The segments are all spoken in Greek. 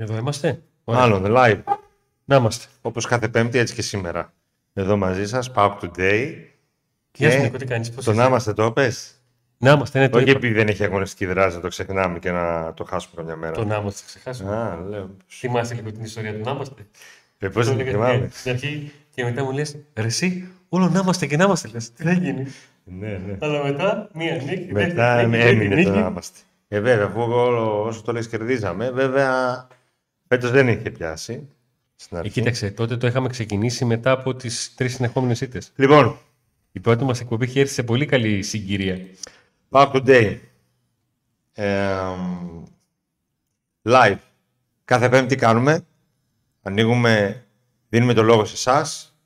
Εδώ είμαστε; Ωραία. Μάλλον, live. Να είμαστε. Όπως κάθε πέμπτη, έτσι και σήμερα. Εδώ μαζί σας, Pauk Today. Γεια σου, Και Νίκο, τι κάνεις, πώς το είσαι; να είμαστε το πες. Να είμαστε, ναι, το Όχι είπα. επειδή δεν έχει αγωνιστική δράση να το ξεχνάμε και να το χάσουμε καμιά μέρα. Το να είμαστε, ξεχάσουμε. Α, λέω. Θυμάσαι λίγο την ιστορία του να είμαστε; Ε, πώς Το δεν έλεγα θυμάμαι. στην αρχή και μετά μου λες, ρε εσύ, όλο να είμαστε και να είμαστε, λες. Τι θα γίνει; Ναι, ναι. Αλλά μετά, μία νίκη, Μετά δεύτερη νίκη, τρίτη έμεινε το νίκη. να είμαστε. Ε, βέβαια, αφού όλο, όσο το λες κερδίζαμε, βέβαια, φέτος δεν είχε πιάσει. Στην Ε, αρχή. κοίταξε, τότε το είχαμε ξεκινήσει μετά από τις τρεις συνεχόμενες ήττες. Λοιπόν, Η πρώτη μας εκπομπή είχε έρθει σε πολύ καλή συγκυρία. Pauk Today. Ε, live. Κάθε πέμπτη κάνουμε. Ανοίγουμε, δίνουμε το λόγο σε εσάς.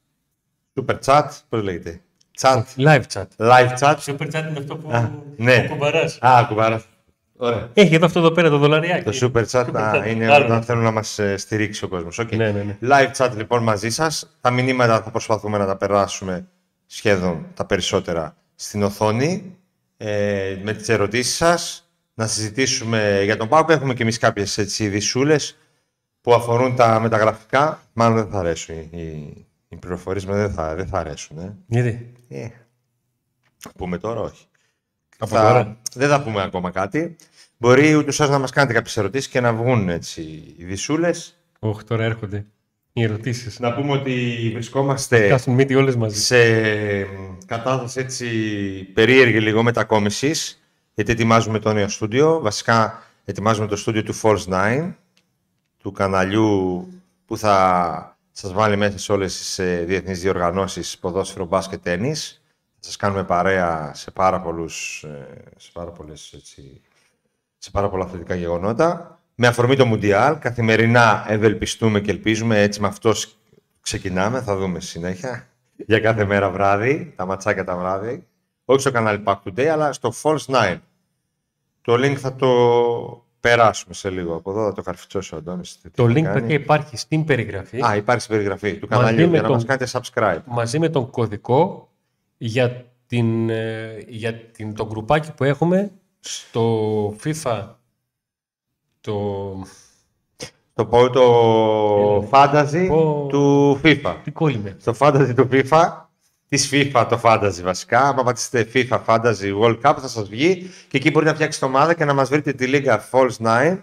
Super chat, πώς λέγεται; Chat, Live chat. live chat. Super chat είναι αυτό που Α, ναι. που κουμπαράς. Α, κουβάρα. Ωραία. Έχει εδώ αυτό εδώ πέρα το δολαριάκι. Το super chat Super α, chat. είναι Άλλο όταν αυτό. θέλουν να μας ε, στηρίξει ο κόσμος. Οκ. Ναι, ναι, ναι. Live chat λοιπόν μαζί σας. Τα μηνύματα θα προσπαθούμε να τα περάσουμε σχεδόν τα περισσότερα στην οθόνη ε, με τις ερωτήσεις σας. Να συζητήσουμε για τον ΠΑΟΚ. Έχουμε και εμείς κάποιες έτσι ειδισούλες που αφορούν τα μεταγραφικά. Μάλλον δεν θα αρέσουν οι, οι, οι πληροφορίες μας, δεν θα, δεν θα αρέσουν. Ε. Γιατί; Ε, θα πούμε τώρα όχι. Από Θα- τώρα. Δεν θα πούμε ακόμα κάτι. Μπορεί ούτως ώστε να μας κάνετε κάποιες ερωτήσεις και να βγουν έτσι ειδισούλες. Όχι, τώρα έρχονται οι ερωτήσεις. Να πούμε ότι βρισκόμαστε Κάσουν μύτη όλες μαζί. σε κατάσταση έτσι περίεργη λίγο μετακόμισης, γιατί ετοιμάζουμε το νέο στούντιο. Βασικά ετοιμάζουμε το στούντιο του Force 9, του καναλιού που θα σας βάλει μέσα σε όλες τις ε, διεθνείς διοργανώσεις ποδόσφαιρο, μπάσκετ, τένις. Θα σας κάνουμε παρέα σε πάρα, πολλούς, ε, σε πάρα, πολλές, έτσι, σε πάρα πολλά αθλητικά γεγονότα. Με αφορμή το Μουντιάλ, καθημερινά ευελπιστούμε και ελπίζουμε, έτσι με αυτός σ- ξεκινάμε, θα δούμε στη συνέχεια. Για κάθε μέρα βράδυ, τα ματσάκια τα βράδυ. Όχι στο κανάλι Pack Today, αλλά στο False 9. Το link θα το περάσουμε σε λίγο. Από εδώ θα το καρφιτσώσει ο Αντώνης. τι Το θα link κάνει. παιδιά υπάρχει στην περιγραφή Α, υπάρχει στην περιγραφή του Μαζί καναλιού με για να τον- μας κάνετε subscribe. μαζί με τον κωδικό για, την, ε, για την, το γκρουπάκι που έχουμε στο FIFA το... Το πω το Έλα. fantasy Πω. του FIFA. Τι κόλλημε. στο fantasy του FIFA, της FIFA το fantasy βασικά. Αν πατήσετε FIFA Fantasy World Cup θα σας βγει και εκεί μπορείτε να φτιάξετε ομάδα και να μας βρείτε τη λίγα Falls 9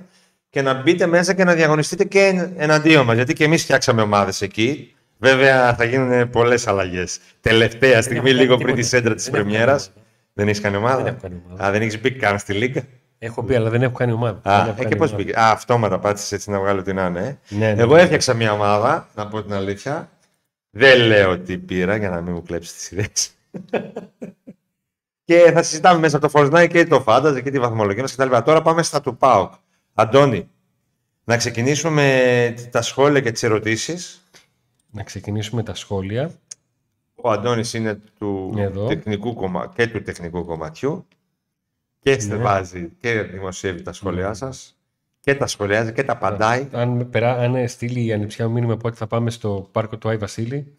και να μπείτε μέσα και να διαγωνιστείτε και εν- εναντίον μας. Γιατί και εμείς φτιάξαμε ομάδες εκεί. Βέβαια θα γίνουν πολλές αλλαγές. Τελευταία στιγμή, έχω κάνει λίγο πριν τίποτα. τη σέντρα της Δεν έχω πρεμιέρας. Κάνει Δεν έχεις κάνει ομάδα; Δεν έχω κάνει ομάδα. Α, δεν έχεις μπει καν στη λίγα. Έχω πει, αλλά δεν έχω κάνει ομάδα. Α, Δεν έχω ε, κάνει και πώς ομάδα. μπήκε; Α, αυτόματα πάτησες έτσι να βγάλω την άνε. ε. Ναι, ναι, Εγώ ναι. έφτιαξα μια ομάδα, να πω την αλήθεια. Δεν λέω τι πήρα για να μην μου κλέψεις τις ιδέες. και θα συζητάμε μέσα από το Fortnite και το Fantasy και τη βαθμολογία μας κτλ. Τώρα πάμε στα του ΠΑΟΚ. Αντώνη, να ξεκινήσουμε με τα σχόλια και τις ερωτήσεις. Να ξεκινήσουμε τα σχόλια. Ο Αντώνης είναι του Εδώ. τεχνικού κομμα... και του τεχνικού κομματιού και στεβάζει και δημοσιεύει τα σχόλιά σας και τα σχολιάζει και τα απαντάει. Αν, με περά, αν στείλει η ανιψιά μου μήνυμα πότε θα πάμε στο πάρκο του Άι Βασίλη,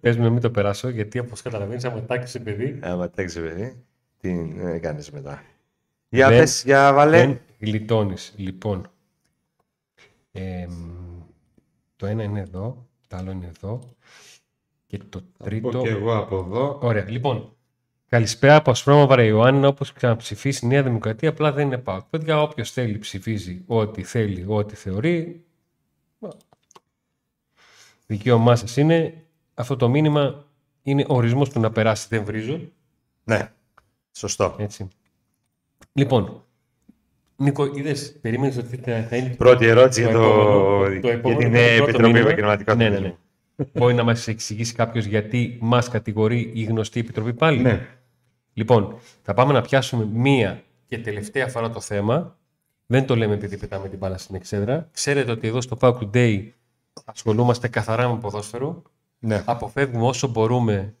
πες μου να μην το περάσω, γιατί όπως καταλαβαίνεις, άμα τάκησε παιδί, Άμα τέξει παιδί, τι ε, κάνεις μετά. Για Δεν- πες, για βάλε. δεν γλιτώνεις. Λοιπόν, εμ, το ένα είναι εδώ, το άλλο είναι εδώ και το τρίτο... και εγώ από εδώ. Ωραία, λοιπόν. Καλησπέρα από Ασπρόμα Ιωάννη. Όπως ξαναψηφίσει η Νέα Δημοκρατία, απλά δεν είναι πάω. Παιδιά, όποιος θέλει ψηφίζει ό,τι θέλει, ό,τι θεωρεί. Δικαίωμά σας είναι. Αυτό το μήνυμα είναι ορισμός του να περάσει, δεν βρίζω. Ναι, σωστό. Έτσι. Λοιπόν, Νίκο, είδες, περίμενες ότι θα θα είναι. Πρώτη ερώτηση για, το... επόμενο- για επόμενο- την το πρώτο Επιτροπή μήνυμα; Επαγγελματικών Ναι, ναι, ναι. Αθλητισμού. Μπορεί να μας εξηγήσει κάποιος γιατί μας κατηγορεί η γνωστή Επιτροπή πάλι; Ναι. Λοιπόν, θα πάμε να πιάσουμε μία και τελευταία φορά το θέμα. Δεν το λέμε επειδή πετάμε την μπάλα στην εξέδρα. Ξέρετε ότι εδώ στο Pack Today ασχολούμαστε καθαρά με ποδόσφαιρο. ναι. Αποφεύγουμε όσο μπορούμε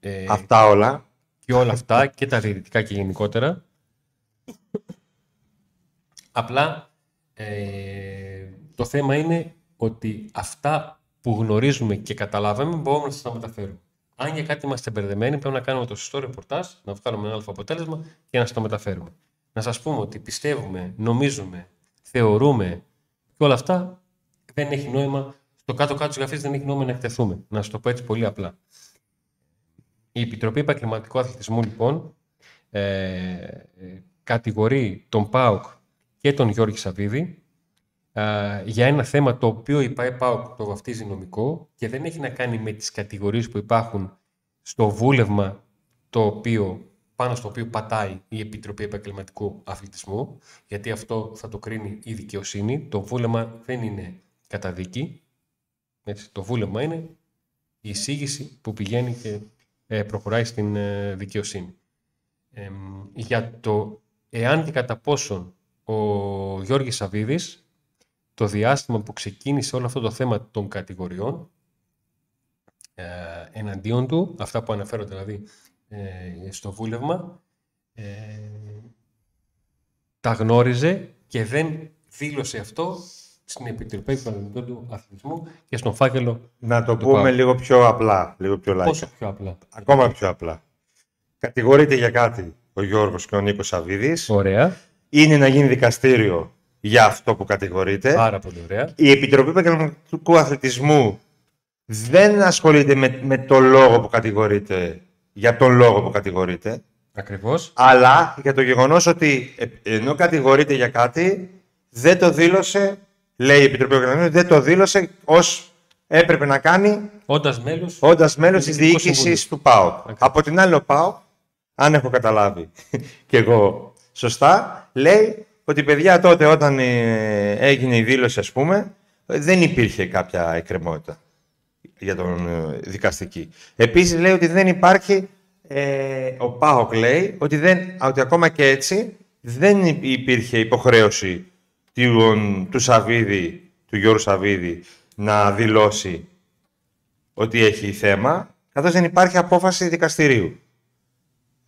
ε, Αυτά όλα. και όλα αυτά και τα διαιτητικά και γενικότερα. Απλά ε, το θέμα είναι ότι αυτά που γνωρίζουμε και καταλάβαμε μπορούμε να σας τα μεταφέρουμε. Αν για κάτι είμαστε μπερδεμένοι, πρέπει να κάνουμε το σωστό ρεπορτάζ, να βγάλουμε ένα αλφα αποτέλεσμα και να σας το μεταφέρουμε. Να σας πούμε ότι πιστεύουμε, νομίζουμε, θεωρούμε Και όλα αυτά δεν έχει νόημα. Στο κάτω-κάτω της γραφής δεν έχει νόημα να εκτεθούμε. Να σου το πω έτσι πολύ απλά. Η Επιτροπή Επαγγελματικού Αθλητισμού, λοιπόν, ε, κατηγορεί τον ΠΑΟΚ και τον Γιώργη Σαββίδη ε, για ένα θέμα το οποίο η ΠΑΟΚ το βαφτίζει νομικό και δεν έχει να κάνει με τις κατηγορίες που υπάρχουν στο βούλευμα το οποίο, πάνω στο οποίο πατάει η Επιτροπή Επαγγελματικού Αθλητισμού, γιατί αυτό θα το κρίνει η δικαιοσύνη. Το βούλευμα δεν είναι καταδίκη. Έτσι, το βούλευμα είναι η εισήγηση που πηγαίνει και ε, προχωράει στην ε, δικαιοσύνη. για το εάν και κατά πόσον ο Γιώργης Σαββίδης το διάστημα που ξεκίνησε όλο αυτό το θέμα των κατηγοριών ε, εναντίον του, αυτά που αναφέρονται δηλαδή ε, στο βούλευμα, ε, τα γνώριζε και δεν δήλωσε αυτό στην Επιτροπή Οικονομικού του Αθλητισμού και στον φάκελο Να το πούμε λίγο πιο απλά, λίγο πιο λαϊκά. Πόσο πιο απλά; Ακόμα πιο απλά. Κατηγορείται για κάτι ο Γιώργος και ο Νίκος Σαββίδης. Ωραία. Είναι να γίνει δικαστήριο για αυτό που κατηγορείται. Πάρα πολύ ωραία. Η Επιτροπή Επαγγελματικού Αθλητισμού δεν ασχολείται με, με το λόγο που κατηγορείται, για τον λόγο που κατηγορείται, Ακριβώς. αλλά για το γεγονός ότι ε, ενώ κατηγορείται για κάτι, δεν το δήλωσε, λέει η Επιτροπή Επαγγελματικού, δεν το δήλωσε ως έπρεπε να κάνει Όντας μέλος όντας μέλος της Διοικητικού διοίκησης Συμβουλίου. του ΠΑΟΚ. Ακριβώς. Από την άλλη, ο ΠΑΟΚ, αν έχω καταλάβει και εγώ σωστά, λέει ότι παιδιά τότε όταν ε, έγινε η δήλωση, ας πούμε, δεν υπήρχε κάποια εκκρεμότητα για τον ε, δικαστική. Επίσης λέει ότι δεν υπάρχει, ε, ο ΠΑΟΚ λέει ότι, δεν, ότι ακόμα και έτσι δεν υπήρχε υποχρέωση του, του Σαββίδη, του Γιώργου Σαββίδη να δηλώσει ότι έχει θέμα, καθώς δεν υπάρχει απόφαση δικαστηρίου.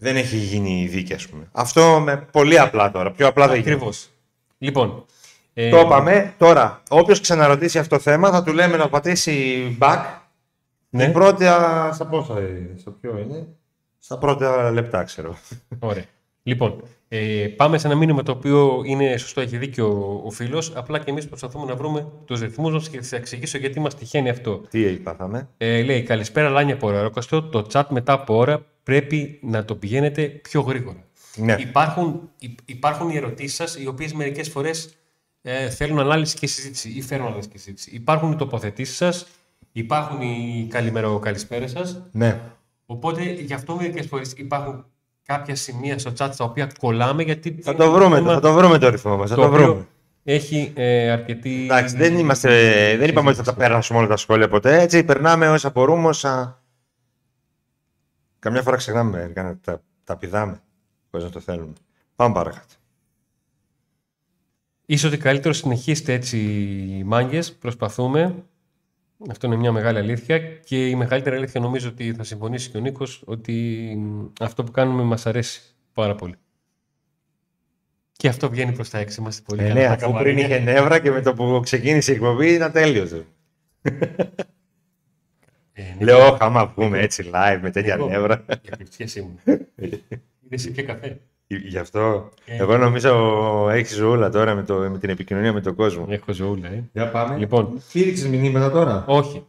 Δεν έχει γίνει η δίκη, ας πούμε. Αυτό με πολύ απλά τώρα. Πιο απλά δεν γίνεται. Ακριβώς. Λοιπόν, ε, Το είπαμε. Τώρα, όποιος ξαναρωτήσει αυτό το θέμα, θα του λέμε να πατήσει back. Ναι. Στην πρώτα... Στα πόσα είναι, στο ποιο είναι. Στα πρώτα λεπτά, ξέρω. Ωραία. Λοιπόν, ε, πάμε σε ένα μήνυμα το οποίο είναι σωστό, έχει δίκιο ο, ο φίλος. Απλά και εμείς προσπαθούμε να βρούμε τους ρυθμούς μας και θα σα εξηγήσω γιατί μας τυχαίνει αυτό. Τι είπαμε. Ε, λέει, καλησπέρα Λάνια από Ροκαστό. Το chat μετά από ώρα πρέπει να το πηγαίνετε πιο γρήγορα. Ναι. Υπάρχουν, υ- υπάρχουν οι ερωτήσεις σας, οι οποίες μερικές φορές ε, θέλουν ανάλυση και συζήτηση ή φέρουν ανάλυση και συζήτηση. Υπάρχουν οι τοποθετήσεις σας, υπάρχουν οι καλημέρα καλησπέρα σας. Ναι. Οπότε γι' αυτό μερικές φορές υπάρχουν κάποια σημεία στο chat τα οποία κολλάμε γιατί. Θα το βρούμε, θα το βρούμε το ρυθμό μας. Θα το το οποίο βρούμε. έχει ε, αρκετή. Εντάξει, δεν, είμαστε, δεν είπαμε ότι θα τα περάσουμε όλα τα σχόλια ποτέ. Έτσι, περνάμε όσα μπορούμε, όσα... Καμιά φορά ξεχνάμε, μερικά, τα, τα πηδάμε, χωρίς να το θέλουμε. Πάμε παρακάτω. Ίσως ότι καλύτερος συνεχίστε έτσι οι μάγκες, προσπαθούμε. Αυτό είναι μια μεγάλη αλήθεια και η μεγαλύτερη αλήθεια νομίζω ότι θα συμφωνήσει και ο Νίκος ότι μ, αυτό που κάνουμε μας αρέσει πάρα πολύ. Και αυτό βγαίνει προς τα έξι, είμαστε πολύ Ε, καλά ναι, στα αφού πριν καμαρίνια. είχε νεύρα και με το που ξεκίνησε η εκπομπή ήταν τέλειωσε. Ε, Νίκο, Λέω, «Ωχ, άμα βγούμε έτσι live με τέτοια Νίκο, νεύρα. Για κρυψιές ήμουν. Είδες και καφέ. Γι' αυτό. Ε. Εγώ νομίζω έχεις ζωούλα τώρα με, το, με την επικοινωνία με τον κόσμο. Έχω ζωούλα, ε. Για πάμε. Λοιπόν. Στήριξε μηνύματα τώρα; Όχι.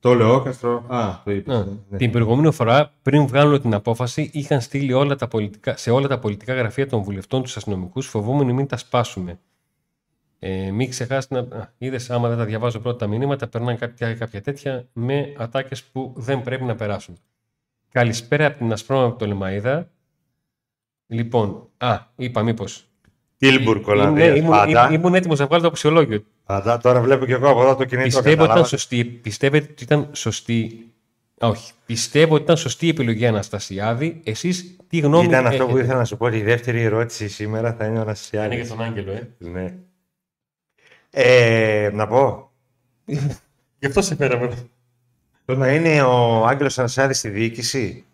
Το λεόκαστρο. Α, το είπες. Α, Την προηγούμενη φορά, πριν βγάλουν την απόφαση, είχαν στείλει όλα τα πολιτικά, σε όλα τα πολιτικά γραφεία των βουλευτών τους αστυνομικούς, φοβούμενοι μην τα σπάσουμε. Ε, μην ξεχάσετε να. Είδες, άμα δεν τα διαβάζω πρώτα τα μηνύματα, περνάνε κάποια, κάποια τέτοια με ατάκες που δεν πρέπει να περάσουν. Καλησπέρα από την Ασπρόμα από το Λεμαίδα. Λοιπόν, α, είπα μήπως. Τίλμπουργκ, Ναι, Ολλανδία. ήμουν, Πάντα. ήμουν έτοιμος να βγάλω το αξιολόγιο. Πάντα. Τώρα βλέπω και εγώ από εδώ το κινητό. Πιστεύω ότι ήταν κατάλαβα. σωστή. Πιστεύετε ότι ήταν σωστή. Α, Όχι. Πιστεύω ότι ήταν σωστή η επιλογή Αναστασιάδη. Εσείς τι γνώμη Ήταν αυτό έχετε; που ήθελα να σου πω. ότι Η δεύτερη ερώτηση σήμερα θα είναι ο Είναι Αναστασιάδης. για τον Άγγελο, ε. Ναι. Ε, να πω. Γι' αυτό σε φέραμε. Το να είναι ο Άγγελος Αναστασιάδης στη διοίκηση,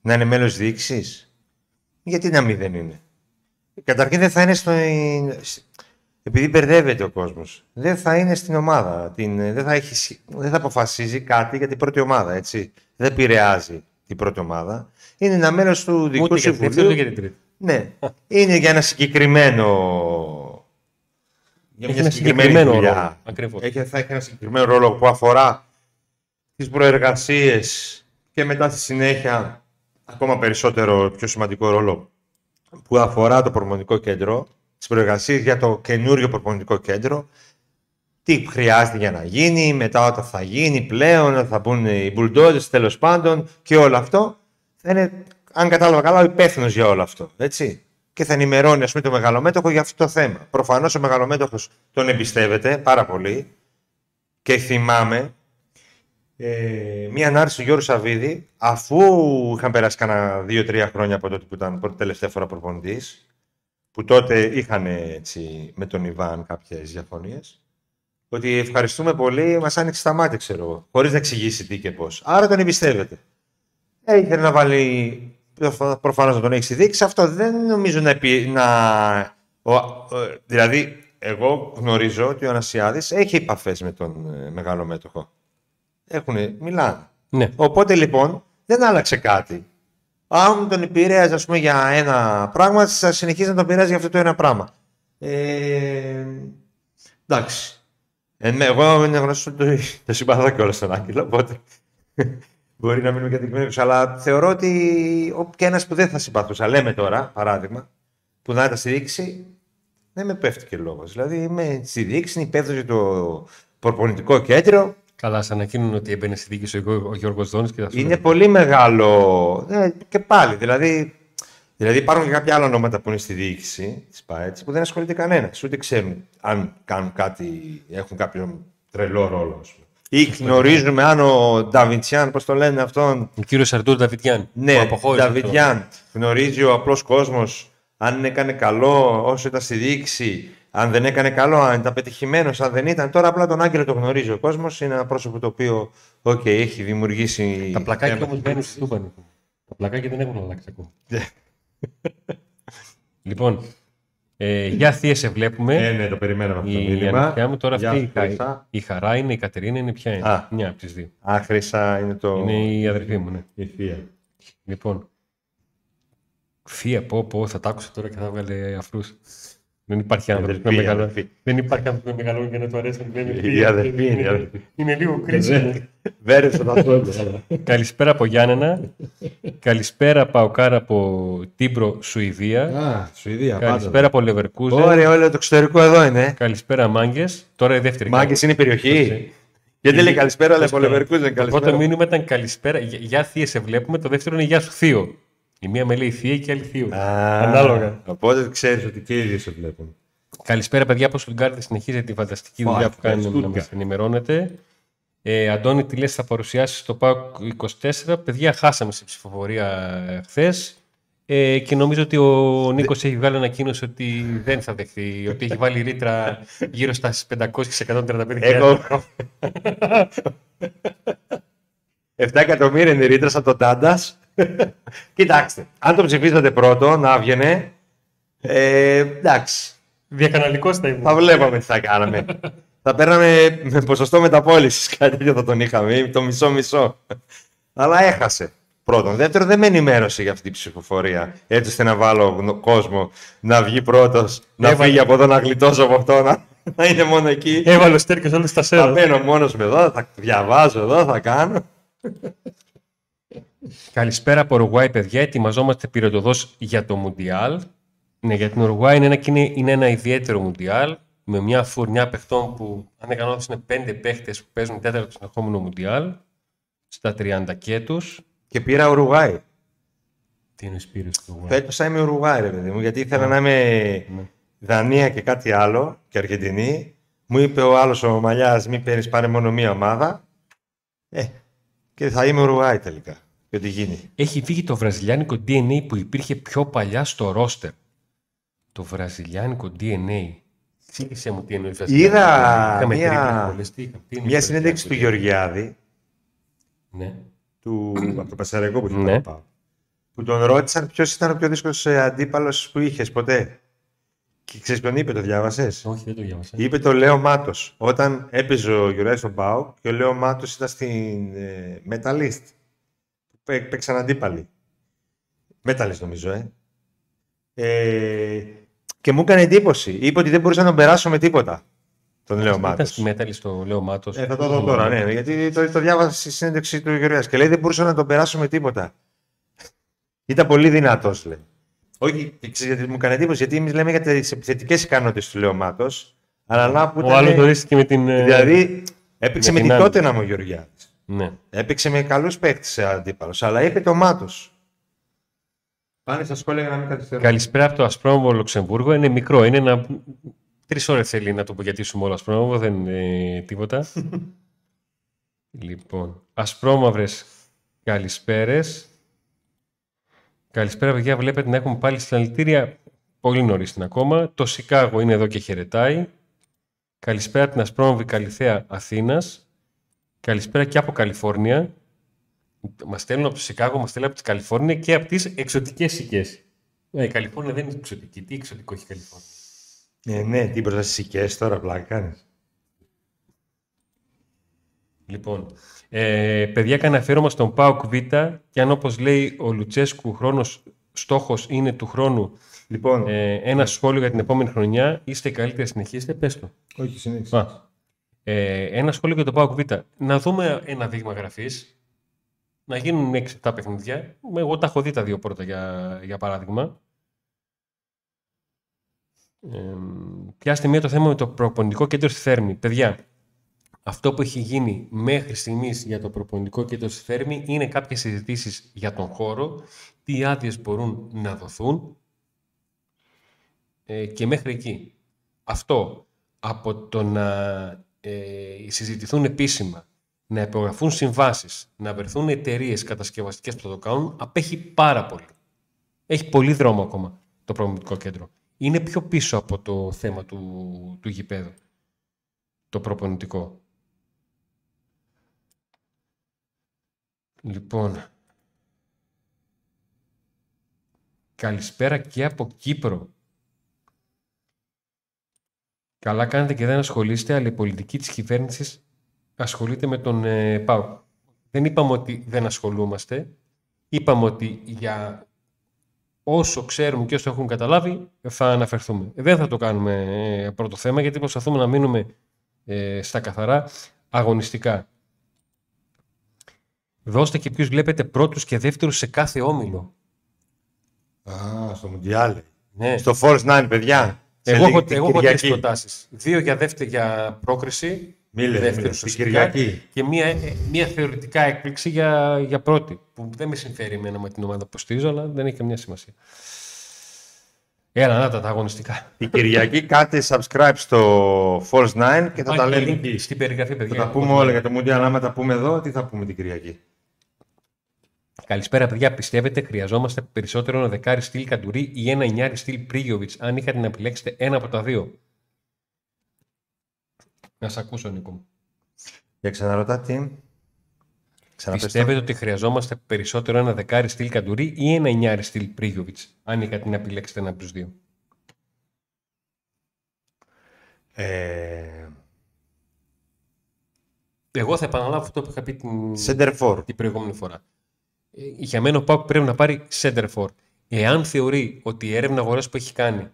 να είναι μέλος διοίκησης, γιατί να μην δεν είναι. Καταρχήν δεν θα είναι στο... Επειδή μπερδεύεται ο κόσμος, δεν θα είναι στην ομάδα. Την... Δεν, θα έχει... συ- δεν θα αποφασίζει κάτι για την πρώτη ομάδα, έτσι. Δεν επηρεάζει την πρώτη ομάδα. Είναι ένα μέλος του δικού Ούτε για την δεύτερη, ούτε συμβουλίου. για την τρίτη. Ναι, είναι για ένα συγκεκριμένο για Έχει μια ένα συγκεκριμένη συγκεκριμένο δουλειά. ρόλο. Ακριβώς. Έχει, θα έχει ένα συγκεκριμένο ρόλο που αφορά τις προεργασίες και μετά στη συνέχεια ακόμα περισσότερο πιο σημαντικό ρόλο που αφορά το προπονητικό κέντρο, τις προεργασίες για το καινούριο προπονητικό κέντρο, τι χρειάζεται για να γίνει, μετά όταν θα γίνει πλέον, όταν θα μπουν οι bulldozers τέλος πάντων και όλο αυτό, θα είναι, αν κατάλαβα καλά, ο υπεύθυνος για όλο αυτό. Έτσι. Και θα ενημερώνει ας πούμε, το μεγαλομέτωχο για αυτό το θέμα. Προφανώς ο μεγαλομέτωχος τον εμπιστεύεται πάρα πολύ και θυμάμαι ε, μία ανάρτηση του Γιώργου Σαββίδη, αφού είχαν περάσει κανένα δύο-τρία χρόνια από τότε που ήταν πρώτη τελευταία φορά προπονητής, που τότε είχαν έτσι, με τον Ιβάν κάποιες διαφωνίες, ότι ευχαριστούμε πολύ, μας άνοιξε τα μάτια, ξέρω εγώ, χωρίς να εξηγήσει τι και πώς. Άρα τον εμπιστεύεται. Ε, ήθελε να βάλει, προφανώς να τον έχεις δείξει, αυτό δεν νομίζω να... επι- να ο, ο- δηλαδή, εγώ γνωρίζω ότι ο Ανασιάδης έχει επαφές με τον ε, μεγάλο μέτοχο. Έχουνε, μιλάνε. Ναι. Οπότε λοιπόν δεν άλλαξε κάτι. Αν τον επηρέαζε ας πούμε, για ένα πράγμα, θα συνεχίζει να τον επηρεάζει για αυτό το ένα πράγμα. Ε, εντάξει. Ε, ναι, εγώ είναι γνωστός ότι το, το συμπαθώ και όλα στον Άγγελο, οπότε μπορεί να μείνουμε κατοικημένοι. Αλλά θεωρώ ότι ο- και ένας που δεν θα συμπαθούσα, λέμε τώρα, παράδειγμα, που να ήταν στη διοίκηση, δεν με πέφτει και λόγος. Δηλαδή είμαι στη διοίκηση, είναι υπεύθυνος για το προπονητικό κέντρο, Καλά, σα ανακοίνουν ότι έμπαινε στη δίκη σου ο, ο Γιώργος Δόνης και θα σου είναι λέει, πολύ μεγάλο. Ε, και πάλι, δηλαδή, δηλαδή υπάρχουν και κάποια άλλα ονόματα που είναι στη διοίκηση της ΠΑΕΤ που δεν ασχολείται κανένας. Ούτε ξέρουν αν κάνουν κάτι, έχουν κάποιο τρελό ρόλο. ας πούμε. Ή γνωρίζουμε αν ο Νταβιτσιάν, πώς το λένε αυτόν; Ο κύριος Αρτούρ Νταβιτιάν. που Ναι, αποχώρησε Νταβιτσιάν. Γνωρίζει ο απλός κόσμος αν έκανε καλό όσο ήταν στη διοίκηση, αν δεν έκανε καλό, αν ήταν πετυχημένος, αν δεν ήταν. Τώρα απλά τον Άγγελο το γνωρίζει ο κόσμος. Είναι ένα πρόσωπο το οποίο οκ, έχει δημιουργήσει. Τα πλακάκια θέματα. όμως μπαίνουν στην Τούμπα. Τα πλακάκια δεν έχουν αλλάξει ακόμα. Ναι. λοιπόν, ε, για θεία σε βλέπουμε. Ε, ναι, το περιμέναμε αυτό το η μήνυμα. ανοιχτιά μου τώρα Γεια αυτή σου, η, Χα- Χρυσά. η Χαρά είναι, η Κατερίνα είναι ποια είναι; Α. Μια από τις δύο. Α, Χρυσά είναι το... Είναι η αδερφή μου, ναι. η θεία. Λοιπόν. Θεία, πω, πω, θα τα άκουσα τώρα και θα βγάλε αφρού. Δεν υπάρχει άνθρωπος αδερφή, που να η μεγαλώνει. αδερφή. Δεν υπάρχει άνθρωπος που να μεγαλώνει και να του αρέσει να λένε Η θεία. αδερφή είναι, η αδερφή. Είναι λίγο κρίσιμο. Βέρεσε τα σχόλια. Καλησπέρα από Γιάννενα. Καλησπέρα Παοκάρα από Τίμπρο, Σουηδία. Α, Σουηδία, Καλησπέρα από Λεβερκούζεν. Ωραία, όλο το εξωτερικό εδώ είναι. Καλησπέρα Μάγκες. Τώρα η δεύτερη. Μάγκες είναι η περιοχή. Γιατί λέει καλησπέρα, αλλά από Λεβερκούζεν Το πρώτο καλησπέρα. μήνυμα ήταν καλησπέρα. Γεια- Γεια θεία, σε βλέπουμε. Το δεύτερο είναι Γεια σου θείο. Η μία με λέει θεία και η άλλη θείο. Α, Ανάλογα. Οπότε ξέρεις ότι και οι δύο σε βλέπουν. Καλησπέρα, παιδιά από Στουτγκάρδη. Συνεχίζετε τη φανταστική Φα, δουλειά που κάνετε να Στούτγκαρτ. μας ενημερώνετε. Ε, Αντώνη, τι λες, θα παρουσιάσεις στο ΠΑΟΚ 24. Παιδιά, χάσαμε σε ψηφοφορία χθες. Ε, και νομίζω ότι ο Νίκος έχει βγάλει ανακοίνωση ότι δεν θα δεχθεί. Ότι έχει βάλει ρήτρα γύρω στα 500-135 Εγώ. 7 εκατομμύρια είναι ρήτρα από τον Τάντας. Κοιτάξτε, αν το ψηφίσατε πρώτο, να έβγαινε. Ε, εντάξει, Διακαναλικό θα ήμουν. θα βλέπαμε τι θα κάναμε. θα παίρναμε με ποσοστό μεταπόλησης κάτι τέτοιο θα τον είχαμε, ή το μισό-μισό. Αλλά έχασε. Πρώτον. Δεύτερον, δεν με ενημέρωσε για αυτή την ψηφοφορία. Έτσι ώστε να βάλω γνω- κόσμο να βγει πρώτος, να Έβαλε. φύγει από εδώ, να γλιτώσω από αυτό, να, να είναι μόνο εκεί. Έβαλε ο Στέρκος όλους τα Θα σέρα. μπαίνω μόνος με εδώ, θα διαβάζω εδώ, θα κάνω. Καλησπέρα από Ουρουγουάη, παιδιά. Ετοιμαζόμαστε πυρετοδός για το Μουντιάλ. Ναι, για την Ουρουγουάη είναι ένα, είναι, είναι ένα ιδιαίτερο Μουντιάλ με μια φουρνιά παιχτών που, αν δεν κάνω λάθος, είναι πέντε παίχτες που παίζουν τέταρτο συνεχόμενο Μουντιάλ στα 30 και τους. Και πήρα Ουρουγάη. Τι είναι σπίρι του Ουρουγουάη. Φέτος θα είμαι Ουρουγάη, ρε παιδί μου, γιατί ήθελα να είμαι Δανία και κάτι άλλο και Αργεντινή. Μου είπε ο άλλος ο Μαλιάς, μην παίρνεις πάρε μόνο μία ομάδα. Ε, και θα είμαι Ουρουγάη τελικά. Και ό,τι γίνει. Έχει φύγει το βραζιλιάνικο DNA που υπήρχε πιο παλιά στο ρόστερ. Το βραζιλιάνικο DNA. Εξήγησέ μου τι εννοείς βραζιλιάνικο Είδα DNA. Είχαμε μία- τρίπλες βολές, τι είχαμε, τι εννοείς Μια συνέντευξη του βραζιλιάνικο Γεωργιάδη, Ναι. του, από το Πασαρικό που είχε Ναι. πάει, που τον ρώτησαν ποιος ήταν ο πιο δύσκολος αντίπαλος που είχες ποτέ. Και ξέρεις ποιον είπε, το διάβασες; Όχι, δεν το διάβασα. Είπε το Λέο Μάτος. Όταν έπαιζε ο Γιωργιάδη στον Πάο και ο Λέο Μάτος ήταν στην ε, Metalist. Που πέ- παίξαν αντίπαλοι. Metalist νομίζω, ε. ε. Και μου έκανε εντύπωση. Είπε ότι δεν μπορούσα να τον περάσω με τίποτα. Τον Λέο Μάτος. Ήταν στη μέταλλη στο Λέο Μάτος. Ε, θα το δω τώρα, ναι. Γιατί το, το διάβασα στη συνέντευξη του Γεωργία και λέει δεν μπορούσα να τον περάσω με τίποτα. Ήταν πολύ δυνατός, λέει. Όχι, και ξέρεις γιατί μου έκανε εντύπωση, γιατί εμείς λέμε για τις επιθετικές ικανότητες του Λέο Μάτος. Αλλά να που Ο ήταν. άλλο το ορίστηκε με την. ε, Δηλαδή, έπαιξε με με, την την άλλη. τότε να μου Γεωργιά. Ναι. Έπαιξε με καλούς παίκτες αντίπαλος, αλλά είπε το Μάτος. Πάνε στα σχόλια για να μην καθυστερώ. Καλησπέρα από το Ασπρόμοβο Λουξεμβούργο. Είναι μικρό, είναι ένα. Τρεις ώρες θέλει να το απογειατήσουμε όλο Ασπρόμοβο, δεν είναι τίποτα. λοιπόν, Ασπρόμαυρες καλησπέρες. Καλησπέρα, παιδιά. Βλέπετε να έχουμε πάλι συλλαλητήρια. Πολύ νωρίς είναι ακόμα. Το Σικάγο είναι εδώ και χαιρετάει. Καλησπέρα από την Ασπρόμαυρη Καλυθέα Αθήνας. Καλησπέρα και από Καλιφόρνια. Μας στέλνουν από το Σικάγο, μας στέλνουν από τη Καλιφόρνια και από τις εξωτικές οικές. Ε, η Καλιφόρνια δεν είναι εξωτική. Τι εξωτικό έχει η Καλιφόρνια; Ε, ναι, τι μπροστά στις οικές τώρα, πλάκα κάνεις. Λοιπόν, ε, παιδιά, έκανε αφιέρωμα στον ΠΑΟΚ Β και αν όπως λέει ο Λουτσέσκου, χρόνος, στόχος είναι του χρόνου Λοιπόν, ε, ένα σχόλιο για την επόμενη χρονιά, είστε οι καλύτεροι, συνεχίστε, πες το. όχι συνέχισε. Α, ε, ένα σχόλιο για τον ΠΑΟΚ Β. Να δούμε ένα δείγμα γραφής, να γίνουν 6-7 παιχνίδια. Εγώ τα έχω δει τα δύο πρώτα για, για παράδειγμα. Ε, πιάστε μία το θέμα με το προπονητικό κέντρο στη Θέρμη. Παιδιά, αυτό που έχει γίνει μέχρι στιγμής για το προπονητικό κέντρο στη Θέρμη είναι κάποιες συζητήσεις για τον χώρο, τι άδειες μπορούν να δοθούν ε, και μέχρι εκεί. Αυτό από το να ε, συζητηθούν επίσημα, να υπογραφούν συμβάσεις, να βρεθούν εταιρείες κατασκευαστικές που θα το κάνουν, απέχει πάρα πολύ. Έχει πολύ δρόμο ακόμα το προπονητικό κέντρο. Είναι πιο πίσω από το θέμα του, του γηπέδου, το προπονητικό. Λοιπόν, καλησπέρα και από Κύπρο. Καλά κάνετε και δεν ασχολείστε, αλλά η πολιτική της κυβέρνησης ασχολείται με τον ε, ΠΑΟΚ. Δεν είπαμε ότι δεν ασχολούμαστε. Είπαμε ότι για όσο ξέρουμε και όσο έχουν καταλάβει θα αναφερθούμε. Δεν θα το κάνουμε ε, πρώτο θέμα γιατί προσπαθούμε να μείνουμε ε, στα καθαρά αγωνιστικά. Δώστε και ποιους βλέπετε πρώτους και δεύτερους σε κάθε όμιλο. Α, στο Μουντιάλ. Ναι. Στο Force 9, παιδιά. Σε Εγώ λίγη- έχω, την εγώ έχω τρεις Κυριακή. προτάσεις. Δύο για, δεύτερη, για πρόκριση, Μίλες, δεύτερη μίλες. Την ουσιαστικά, Κυριακή. και μία, ε, μία θεωρητικά έκπληξη για, για πρώτη. Που δεν με συμφέρει εμένα με την ομάδα που στηρίζω, αλλά δεν έχει καμία σημασία. Έλα, να τα, τα αγωνιστικά. Την Κυριακή κάτε subscribe στο Force 9 και θα τα Υπάρχει λέμε link εκεί. Στην περιγραφή, παιδιά. Θα τα πούμε όλα για το Μουντιάλ. Άμα τα πούμε εδώ, τι θα πούμε την Κυριακή; Καλησπέρα, παιδιά. Πιστεύετε χρειαζόμαστε περισσότερο ένα δεκάρι στυλ Καντουρί ή ένα εννιάρι στυλ Πρίγιοβιτς, αν είχατε να επιλέξετε ένα από τα δύο; Να σε ακούσω, Νίκο. μου. Για ξαναρωτά τι. Ξαναπες το. Πιστεύετε ότι χρειαζόμαστε περισσότερο ένα δεκάρι στυλ Καντουρί ή ένα εννιάρι στυλ Πρίγιοβιτς, αν είχατε να επιλέξετε ένα από τους δύο; Ε, Εγώ θα επαναλάβω αυτό που είχα πει την, Center for. την προηγούμενη φορά. Ε, Για μένα ο Πάουκ πρέπει να πάρει center for. Εάν θεωρεί ότι η έρευνα αγοράς που έχει κάνει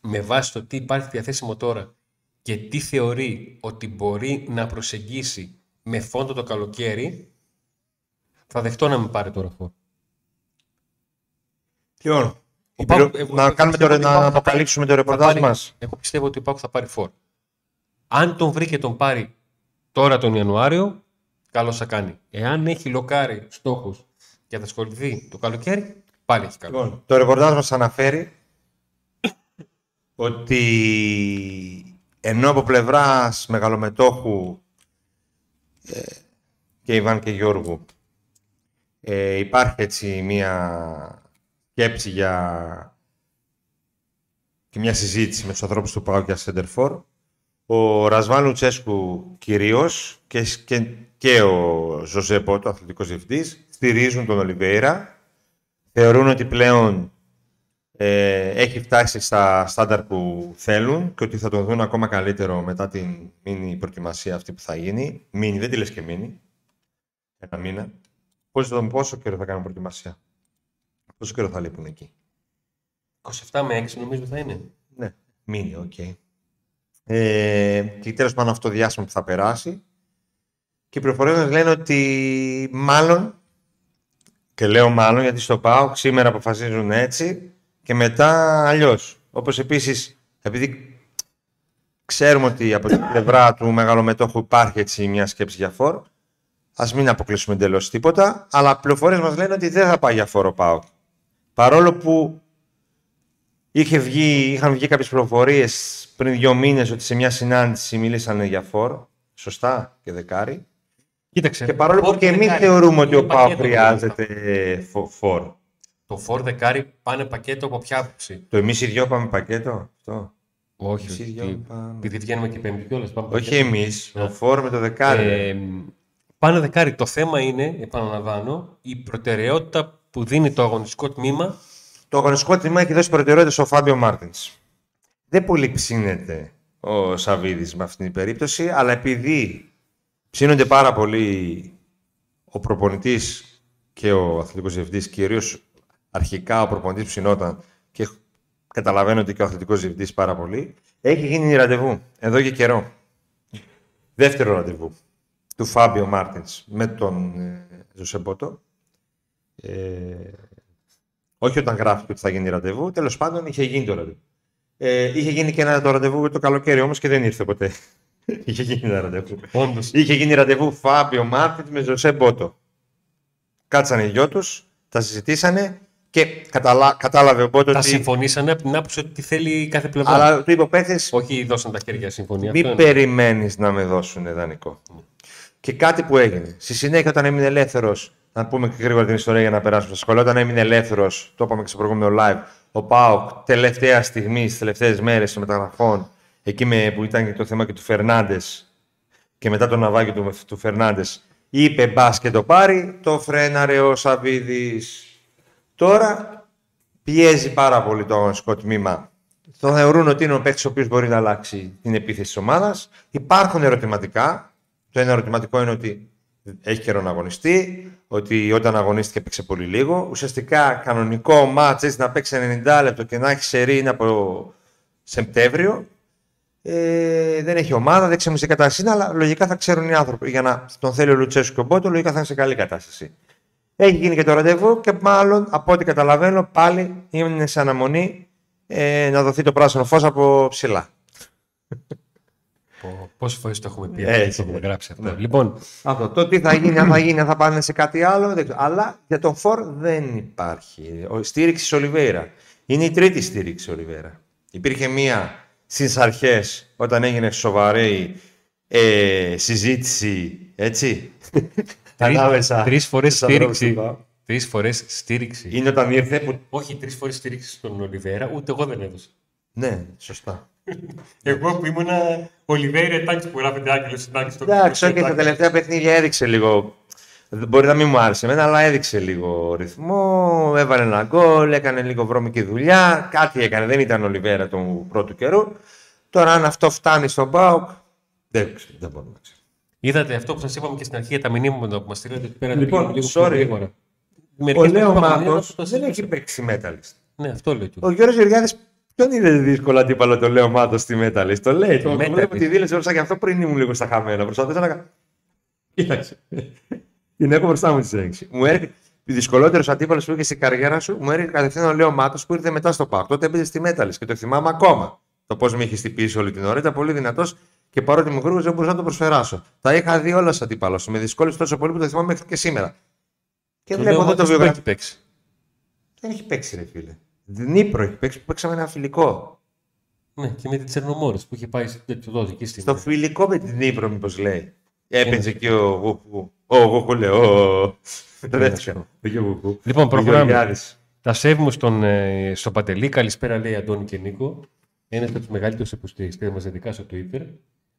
με βάση το τι υπάρχει διαθέσιμο τώρα και τι θεωρεί ότι μπορεί να προσεγγίσει με φόντο το καλοκαίρι, θα δεχτώ να με πάρει τώρα for. Λοιπόν, Ο η Πάουκ- πληρο- εγώ- να, εγώ κάνουμε πιστεύω το, ότι ο να Πάουκ θα αποκαλύψουμε το Θα ρεπορτάζ πάρει- μας. Εγώ πιστεύω ότι ο Πάουκ θα πάρει for. Αν τον βρει και τον πάρει τώρα τον Ιανουάριο, καλώ θα κάνει. Εάν έχει λοκάρει στόχους και θα ασχοληθεί το καλοκαίρι, πάλι έχει καλό. Λοιπόν, το ρεπορτάζ μας αναφέρει ότι ενώ από πλευράς μεγαλομετόχου ε, και Ιβάν και Γιώργου ε, υπάρχει έτσι μία σκέψη για και μια συζήτηση με τους ανθρώπους του ΠΑΟ για Σέντερφορ. Ο Ρασβάν Λουτσέσκου κυρίως και, και, και ο Ζωζέ Πότο, αθλητικός διευθυντής, στηρίζουν τον Ολιβέηρα. Θεωρούν ότι πλέον ε, έχει φτάσει στα στάνταρ που θέλουν και ότι θα τον δουν ακόμα καλύτερο μετά την μήνυ προετοιμασία αυτή που θα γίνει. Μήνυ, δεν τη λες και μήνυ. Ένα μήνα. Πόσο, πόσο καιρό θα κάνουν προετοιμασία; Πόσο καιρό θα λείπουν εκεί; 27 με 6 νομίζω θα είναι. Ναι, μήνυ, οκ. Ε, και τέλος πάντων αυτό το διάστημα που θα περάσει. Και οι πληροφορίες μας λένε ότι μάλλον, και λέω μάλλον γιατί στο ΠΑΟΚ σήμερα αποφασίζουν έτσι και μετά αλλιώς. Όπως επίσης, επειδή ξέρουμε ότι από την πλευρά του μεγαλομετόχου υπάρχει έτσι μια σκέψη για φορ, ας μην αποκλείσουμε εντελώς τίποτα, αλλά πληροφορίε μας λένε ότι δεν θα πάει για φόρ ο ΠΑΟΚ. Παρόλο που είχε βγει, είχαν βγει κάποιες πληροφορίες πριν δύο μήνες ότι σε μια συνάντηση μίλησαν για φόρ. Σωστά και δεκάρι. Κοίταξε. Και παρόλο φόρ που και εμείς δεκάρι. θεωρούμε ότι Είναι ο ΠΑΟΚ πακέτο χρειάζεται φο- φόρ. Το φόρ δεκάρι πάνε πακέτο από ποια άποψη; Το εμείς οι δυο πάμε πακέτο. Αυτό. Όχι, Εσείς όχι. δυο πάμε. Επειδή βγαίνουμε και πέμπτη κιόλας. πάμε Όχι πακέτο. εμείς. Ναι. Ο φόρ με το δεκάρι. Ε, πάνε δεκάρι. Το θέμα είναι, επαναλαμβάνω, η προτεραιότητα που δίνει το αγωνιστικό τμήμα. Το αγωνιστικό τμήμα έχει δώσει προτεραιότητα στο Φάμπιο Μάρτινς. Δεν πολύ ψήνεται ο Σαββίδης με αυτήν την περίπτωση, αλλά επειδή ψήνονται πάρα πολύ ο προπονητής και ο αθλητικός διευθυντής, κυρίως αρχικά ο προπονητής ψηνόταν και καταλαβαίνω ότι και ο αθλητικός διευθυντής πάρα πολύ, έχει γίνει ραντεβού εδώ και καιρό. Δεύτερο ραντεβού του Φάμπιο Μάρτινς με τον ε, Ζοσέ Μπότο. Ε, όχι όταν γράφει ότι θα γίνει ραντεβού, τέλος πάντων είχε γίνει το ραντεβού. Ε, είχε γίνει και ένα το ραντεβού το καλοκαίρι όμως και δεν ήρθε ποτέ. είχε γίνει ένα ραντεβού. Όντως, Είχε γίνει ραντεβού Φάμπιο Μάρτιν με Ζοσέ Μπότο. Κάτσανε οι δυο τους, τα συζητήσανε και καταλα... κατάλαβε ο Μπότο τα ότι. συμφωνήσανε από την άποψη ότι τι θέλει κάθε πλευρά. Αλλά του είπε ο παίκτης, Όχι δώσαν τα χέρια συμφωνία. Μην Αυτό είναι. περιμένεις να με δώσουν δανεικό. Και κάτι που έγινε. Στη συνέχεια, όταν έμεινε ελεύθερος, να πούμε και γρήγορα την ιστορία για να περάσουμε στα σχολεία, όταν έμεινε ελεύθερος, το είπαμε και στο προηγούμενο live, ο Πάοκ τελευταία στιγμή, στις τελευταίες μέρες των μεταγραφών, εκεί με, που ήταν και το θέμα και του Φερνάντες και μετά το ναυάγιο του, του Φερνάντες, είπε μπας και το πάρει, το φρέναρε ο Σαββίδης. Τώρα πιέζει πάρα πολύ το αγωνιστικό τμήμα. Το θεωρούν ότι είναι ο παίκτης ο οποίος μπορεί να αλλάξει την επίθεση της ομάδας. Υπάρχουν ερωτηματικά. Το ένα ερωτηματικό είναι ότι έχει καιρό να αγωνιστεί, ότι όταν αγωνίστηκε παίξε πολύ λίγο. Ουσιαστικά κανονικό μάτς έτσι να παίξει 90 λεπτό και να έχει σερή είναι από Σεπτέμβριο. Ε, δεν έχει ομάδα, δεν ξέρουμε σε κατάσταση είναι, αλλά λογικά θα ξέρουν οι άνθρωποι. Για να τον θέλει ο Λουτσέσου και ο Μπότο, λογικά θα είναι σε καλή κατάσταση. Έχει γίνει και το ραντεβού και μάλλον από ό,τι καταλαβαίνω πάλι είναι σε αναμονή ε, να δοθεί το πράσινο φως από ψηλά. Πόσες φορές το έχουμε πει Έτσι, αυτό, το έχουμε ναι. γράψει αυτό. Ναι. Λοιπόν, Αυτό. Το τι θα γίνει, αν θα γίνει, αν θα πάνε σε κάτι άλλο. Δεν ξέρω. Αλλά για τον Φορ δεν υπάρχει. Ο, στήριξη Ολιβέηρα. Είναι η τρίτη στήριξη Ολιβέηρα. Υπήρχε μία στις αρχές όταν έγινε σοβαρή ε, συζήτηση. Έτσι. Ανάμεσα τρεις φορές στους ανθρώπους στήριξη. του ΠΑΟΚ. Τρεις φορές στήριξη. Είναι όταν ήρθε που. Όχι τρεις φορές στήριξη στον Ολιβέρα, ούτε εγώ δεν έδωσα. Ναι, σωστά. Εγώ που ήμουνα Ολιβέρα Ετάκη που γράφεται Άγγελο Συντάκης στο Εντάξει, όχι, στα τελευταία παιχνίδια έδειξε λίγο. Μπορεί να μην μου άρεσε εμένα, αλλά έδειξε λίγο ρυθμό. Έβαλε ένα γκολ, έκανε λίγο βρώμικη δουλειά. Κάτι έκανε. Δεν ήταν ο Λιβέρα του πρώτου καιρού. Τώρα, αν αυτό φτάνει στον Μπάουκ. Δεν ξέρω, δεν μπορούμε να ξέρω. Είδατε αυτό που σας είπαμε και στην αρχή για τα μηνύματα που μας στείλατε εκεί πέρα. Λοιπόν, πήγαινε λίγο πιο sorry. γρήγορα. Ο Μερικές Λέο φορές Μάτος είπαμε, το δεν συζητήσαμε. έχει παίξει Metalist. Ναι, αυτό λέω και εγώ. Ο Γιώργος Γεωργιάδης, ποιον είναι δύσκολο αντίπαλο το Λέο Μάτο στη Metalist. Το λέει. Το, το Metalist. βλέπω τη δήλωση όσα και αυτό πριν ήμουν λίγο στα χαμένα. Προσπαθούσα να. Κοίταξε. Την έχω μπροστά μου τη συνέντευξη. Μου έρχεται. Ο δυσκολότερος αντίπαλος που είχε στην καριέρα σου μου έρχεται κατευθείαν ο Λέο Μάτο που ήρθε μετά στο Πάκ. Τότε έπαιζε στη Metalist και το θυμάμαι ακόμα. Το πώς με είχε χτυπήσει όλη την ώρα. Ήταν πολύ δυνατός και παρότι μου γρήγορα δεν μπορούσα να το προσφεράσω. Τα είχα δει όλα σαν αντίπαλος. Με δυσκόλεψε τόσο πολύ που το θυμάμαι μέχρι και σήμερα. Και Το βλέπω λέω εδώ το ότι δεν βιογραφικό. έχει παίξει. Δεν έχει παίξει, ρε φίλε. Δνήπρο έχει παίξει που παίξαμε ένα φιλικό. Ναι, και με την Τσερνομόρες που είχε πάει σε τέτοιο δόση εκεί στην. Στο φιλικό με την Δνήπρο, μήπω λέει. Έπαιζε και ο Γουκού. Ο Γουκού, λέω. ο- Το δεύτερο. Όχι ο Γουκού. Λοιπόν, Ο προχωράμε. Γεωργιάδης. Τα σέβ μου στον, ε, στο Παντελή. Καλησπέρα, λέει Αντώνη και Νίκο. Ένα από του μεγαλύτερου υποστηρικτέ μα, ειδικά στο Twitter.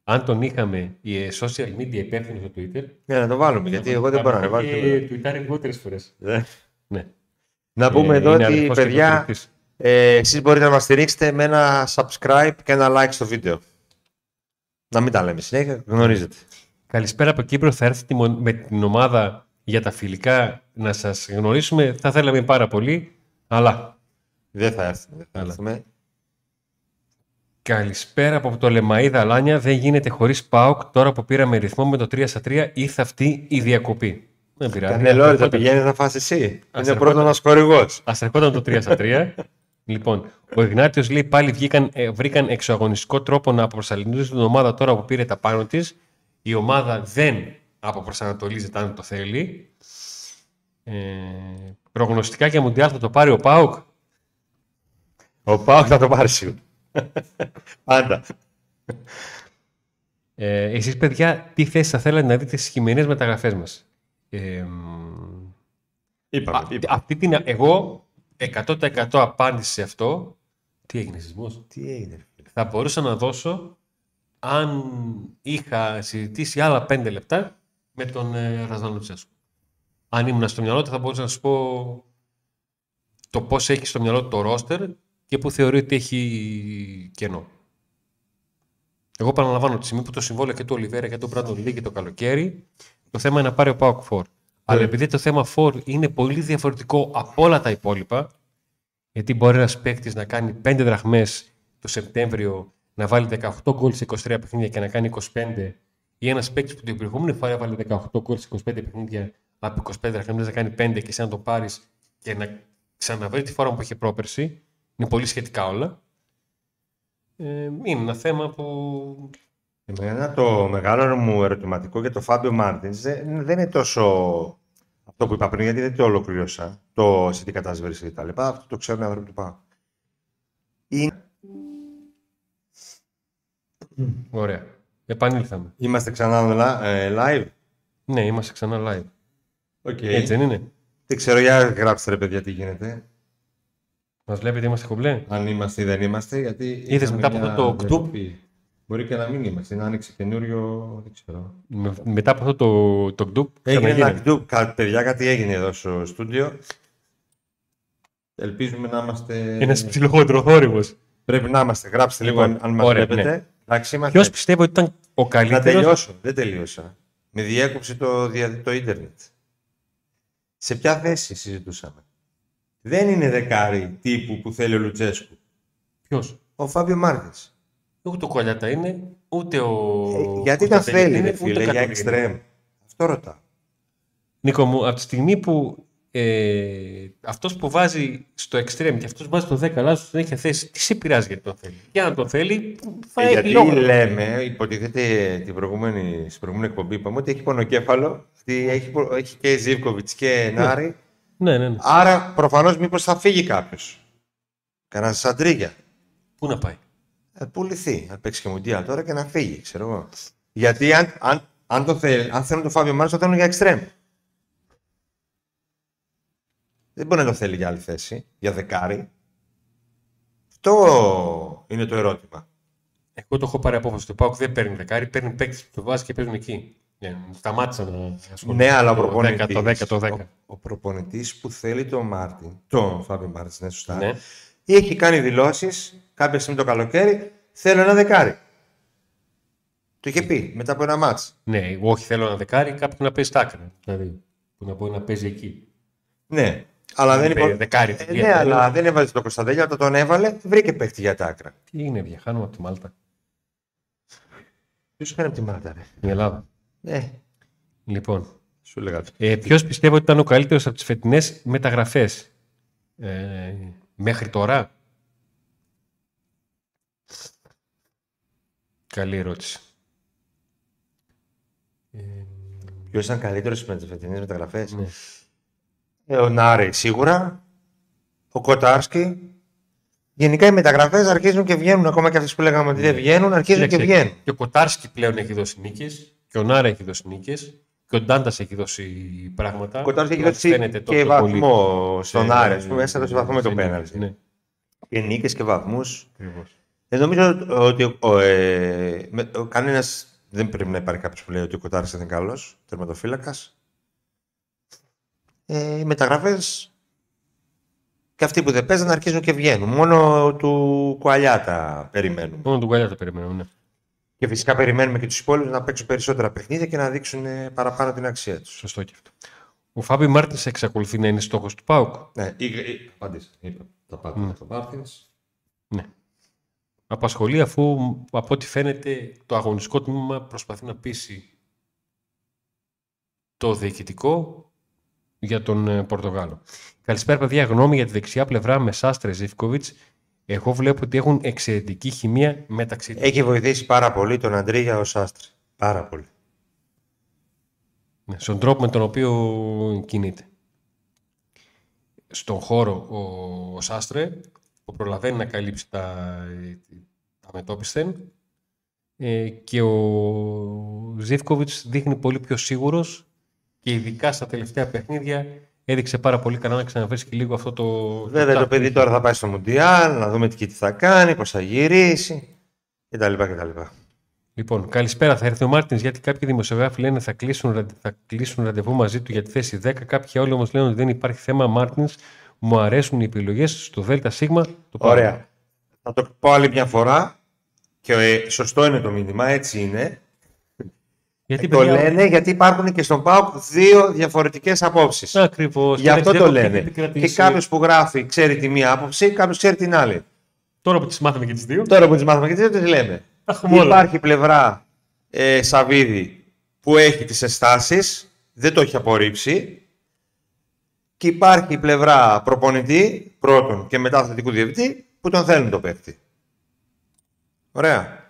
Αν τον είχαμε η ε, social media υπεύθυνο στο Twitter. Ναι, να το βάλουμε, γιατί εγώ δεν μπορώ να ανεβάσω. Και τίποτα. τουιτάρει λιγότερε φορέ. Ναι. Ναι. Να πούμε Ε, εδώ είναι ότι, αδερφός και παιδιά, υποστηρικτής. ε, εσείς μπορείτε να μας στηρίξετε με ένα subscribe και ένα like στο βίντεο. Να μην τα λέμε συνέχεια, γνωρίζετε. Καλησπέρα από Κύπρο. Θα έρθει τη μο- με την ομάδα για τα φιλικά να σας γνωρίσουμε. Θα θέλαμε πάρα πολύ, αλλά Δεν θα έρθουμε. Δεν θα Καλά. έρθουμε. Καλησπέρα από το Λεμαίδα Αλάνια. Δεν γίνεται χωρίς ΠΑΟΚ. Τώρα που πήραμε ρυθμό με το 3 στα 3, ήρθε αυτή η διακοπή. Δεν πειράζει. Κανελόρι, θα πηγαίνει να φας εσύ. Είναι ερχόταν. πρώτος ένα χορηγός. Α ερχόταν το 3 στα 3. λοιπόν, ο Ιγνάτιος λέει πάλι βγήκαν, ε, βρήκαν εξωαγωνιστικό τρόπο να αποπροσανατολίζουν την ομάδα τώρα που πήρε τα πάνω της. Η ομάδα δεν αποπροσανατολίζεται αν το θέλει. Ε, προγνωστικά για Μουντιάλ θα το πάρει ο Πάουκ. Ο Πάοκ θα το πάρει σίγουρα. Πάντα. Ε, εσείς παιδιά, τι θέσεις θα θέλατε να δείτε στις χειμερινές μεταγραφές μας; Ε, Είπαμε. α- είπαμε. αυτή την, εγώ 100% απάντηση σε αυτό. Τι έγινε σεισμός; Τι έγινε. ρε φίλε. Θα μπορούσα να δώσω αν είχα συζητήσει άλλα 5 λεπτά με τον ε, Ραζάν Λουτσέσκου. Αν ήμουν στο μυαλό του θα μπορούσα να σου πω το πώς έχει στο μυαλό του το ρόστερ και που θεωρεί ότι έχει κενό. Εγώ παραλαμβάνω τη στιγμή που το συμβόλαιο και του Ολιβέρα και τον Μπράντον λύγει το καλοκαίρι, το θέμα είναι να πάρει ο Πάοκ Φορ. Αλλά επειδή το θέμα Φορ είναι πολύ διαφορετικό από όλα τα υπόλοιπα, γιατί μπορεί ένας παίκτης να κάνει 5 δραχμές το Σεπτέμβριο, να βάλει 18 γκολ σε 23 παιχνίδια και να κάνει 25, ή ένας παίκτης που την προηγούμενη φορά έβαλε 18 γκολ σε 25 παιχνίδια από 25 δραχμές να κάνει 5 και εσύ να το πάρεις και να ξαναβρει τη φόρμα που είχε πρόπερση. Είναι πολύ σχετικά όλα. Ε, είναι ένα θέμα που Εμένα το μεγάλο μου ερωτηματικό για το Φάμπιο Μάρτινς δεν, δεν είναι τόσο αυτό που είπα πριν, γιατί δεν το ολοκλήρωσα. Το σε τι κατάσταση βρίσκεται και τα λοιπά. Αυτό το ξέρουν οι άνθρωποι του ΠΑΟΚ. Είναι... Ωραία. Επανήλθαμε. Είμαστε ξανά λα- ε, live; Ναι, είμαστε ξανά live. Okay. Έτσι δεν είναι; Δεν ξέρω, για γράψτε ρε παιδιά τι γίνεται. Μας βλέπετε, είμαστε κομπλέ; Αν είμαστε ή δεν είμαστε, γιατί. Είδες είχαμε μετά από μια αυτό το διακοπή. Μπορεί και να μην είμαστε, να άνοιξε καινούριο. Δεν ξέρω. Με- μετά από αυτό το, το γκντουπ, Έγινε ένα ξαναγίνει. κτου. Κα- Παιδιά, κάτι έγινε εδώ στο στούντιο. Ελπίζουμε να είμαστε. Ένας ψιλοχοντροθόρυβο. Πρέπει να είμαστε. Γράψτε λίγο Λοιπόν, αν, αν μας ωραία, βλέπετε. Εντάξει, είμαστε. Ποιος πιστεύω ότι ήταν ο Να καλύτερος; τελειώσω. Δεν τελείωσα. Με διέκοψε το, δια- το ίντερνετ. Σε ποια θέση συζητούσαμε; Δεν είναι δεκάρι τύπου που θέλει ο Λουτσέσκου. Ποιος; Ο Φάμπιο Μάρτινς. Ούτε ο Κολιάτα είναι, ούτε ο. Ε, γιατί τα Κωνσταντέλη θέλει, είναι, ρε φίλε, ούτε για Κατουρίνη. εξτρέμ. Αυτό ρωτάω. Νίκο μου, από τη στιγμή που ε, αυτός που βάζει στο extreme και αυτός που βάζει στο 10 αλλάζουν συνέχεια θέση, τι σε πειράζει γιατί τον θέλει; Για να τον θέλει, θα Ε, έχει γιατί λόγο. λέμε, υποτίθεται την προηγούμενη, στην προηγούμενη εκπομπή είπαμε ότι έχει πονοκέφαλο, ότι έχει, πο- έχει και Ζίβκοβιτς και Νάρη. Ναι, ναι, ναι. Άρα προφανώς μήπως θα φύγει κάποιος. Κανένας σαντρίγια. Πού να πάει; Θα πουληθεί, να παίξει και μουντιάλ τώρα και να φύγει, ξέρω εγώ. Γιατί αν, αν, αν, το θέλ, αν θέλουν το Φάβιο Μάρτιν, το θέλουν για εξτρέμ. Δεν μπορεί να το θέλει για άλλη θέση, για δεκάρι. Αυτό είναι το ερώτημα. Εγώ το έχω πάρει απόφαση. Το ΠΑΟΚ δεν παίρνει δεκάρι, παίρνει παίκτες που το βάζεις και παίζουν εκεί. Ναι, σταμάτησα να ασχολούμαι. Ναι, αλλά ο το 10, προπονητής, το 10, το 10. Ο, ο προπονητής που θέλει τον Μάρτιν, τον Φάβιο Μάρτιν, ναι, σωστά, Ναι. έχει κάνει δηλώσεις κάποια στιγμή το καλοκαίρι, θέλω ένα δεκάρι. Το είχε πει μετά από ένα ματς. Ναι, εγώ όχι θέλω ένα δεκάρι, κάποιον να παίζει στα άκρα. Δηλαδή, που να μπορεί να παίζει εκεί. Ναι, αλλά δεν παίζει υπο... δεκάρι, Ε, παιδιά, ναι, θέλω. αλλά δεν έβαζε το Κωνσταντέλια, όταν τον έβαλε, βρήκε παίχτη για τα άκρα. Τι είναι, διαχάνουμε από τη Μάλτα. Ποιος έκανε από τη Μάλτα, ρε; Η Ελλάδα. Ε, Λοιπόν, σου λέγα. ε, ποιος πιστεύω ότι ήταν ο καλύτερος από τις φετινές μεταγραφές ε, μέχρι τώρα; Καλή ερώτηση. Ποιος ήταν καλύτερος με τις φετινές μεταγραφές; Ναι. Ε, ο Νάρη σίγουρα. Ο Κοτάρσκι. Γενικά οι μεταγραφές αρχίζουν και βγαίνουν. Ακόμα και αυτές που λέγαμε ότι δεν βγαίνουν, αρχίζουν και Κοίταξε, βγαίνουν. Και ο Κοτάρσκι πλέον έχει δώσει νίκες. Και ο Νάρα έχει δώσει νίκες. Και ο Ντάντας έχει δώσει πράγματα. Ο Κοτάρσκι έχει Μας δώσει φαίνεται και τόσο βαθμό στον πολύ. Άρη. Α πούμε, μέσα σε βαθμό με το σε πέναλτι. νίκες, Ναι, Και νίκες και βαθμούς. Ακριβώς. Ε, νομίζω ότι ο, ε, με- ο, κανένας δεν πρέπει να υπάρχει κάποιος που λέει ότι ο Κοτάρης είναι καλός, τερματοφύλακας. Ε, οι μεταγραφές και αυτοί που δεν παίζαν αρχίζουν και βγαίνουν. Μόνο του Κουαλιάτα περιμένουμε. Μόνο τον Κουαλιά το περιμένω, ναι. Και φυσικά περιμένουμε και τους υπόλοιπους να παίξουν περισσότερα παιχνίδια και να δείξουν ε, παραπάνω την αξία τους. Σωστό και αυτό. Ο Φάμπι Μάρτινς εξακολουθεί να είναι στόχος του Πάουκ. Ναι, ή, ή, απάντησα. Είπα τα πάντα για τον Μάρτινς. Ναι. Απασχολεί αφού από ό,τι φαίνεται το αγωνιστικό τμήμα προσπαθεί να πείσει το διοικητικό για τον ε, Πορτογάλο. Καλησπέρα, παιδιά. Γνώμη για τη δεξιά πλευρά με Σάστρε Ζήφκοβιτς. Εγώ βλέπω ότι έχουν εξαιρετική χημεία μεταξύ τους. Έχει βοηθήσει πάρα πολύ τον Αντρίγια ο Σάστρη. Πάρα πολύ. Ναι, στον τρόπο με τον οποίο κινείται. Στον χώρο ο, ο Σάστρε που προλαβαίνει να καλύψει τα, τα μετόπισθεν ε, και ο Ζήφκοβιτς δείχνει πολύ πιο σίγουρος και ειδικά στα τελευταία παιχνίδια έδειξε πάρα πολύ καλά να ξαναβρίσκει λίγο αυτό το... Βέβαια το παιδί τώρα θα πάει στο Μουντιάλ, να δούμε τι θα κάνει, πώς θα γυρίσει κτλ. κτλ. Λοιπόν, καλησπέρα. Θα έρθει ο Μάρτινς γιατί κάποιοι δημοσιογράφοι λένε θα κλείσουν, ραντε- θα κλείσουν ραντεβού μαζί του για τη θέση 10. Κάποιοι άλλοι όμως λένε ότι δεν υπάρχει θέμα Μάρτινς. Μου αρέσουν οι επιλογές στο ΔΣ. Το πάω. Ωραία. Θα το πω άλλη μια φορά και ε, σωστό είναι το μήνυμα, έτσι είναι. Γιατί το λένε γιατί υπάρχουν και στον ΠΑΟΚ δύο διαφορετικές απόψεις. Ακριβώς. Γι' αυτό το λένε. Και κάποιος που γράφει ξέρει τη μία άποψη, κάποιος ξέρει την άλλη. Τώρα που τις μάθαμε και τις δύο. Τώρα που τις μάθαμε και τις δεν τις λέμε. τα έχουμε όλα. Υπάρχει πλευρά ε, Σαββίδη που έχει τις αισθάσεις, δεν το έχει απορρίψει. Και υπάρχει πλευρά προπονητή, πρώτον και μετά αθλητικού διευθυντή, που τον θέλουν το παίκτη. Ωραία.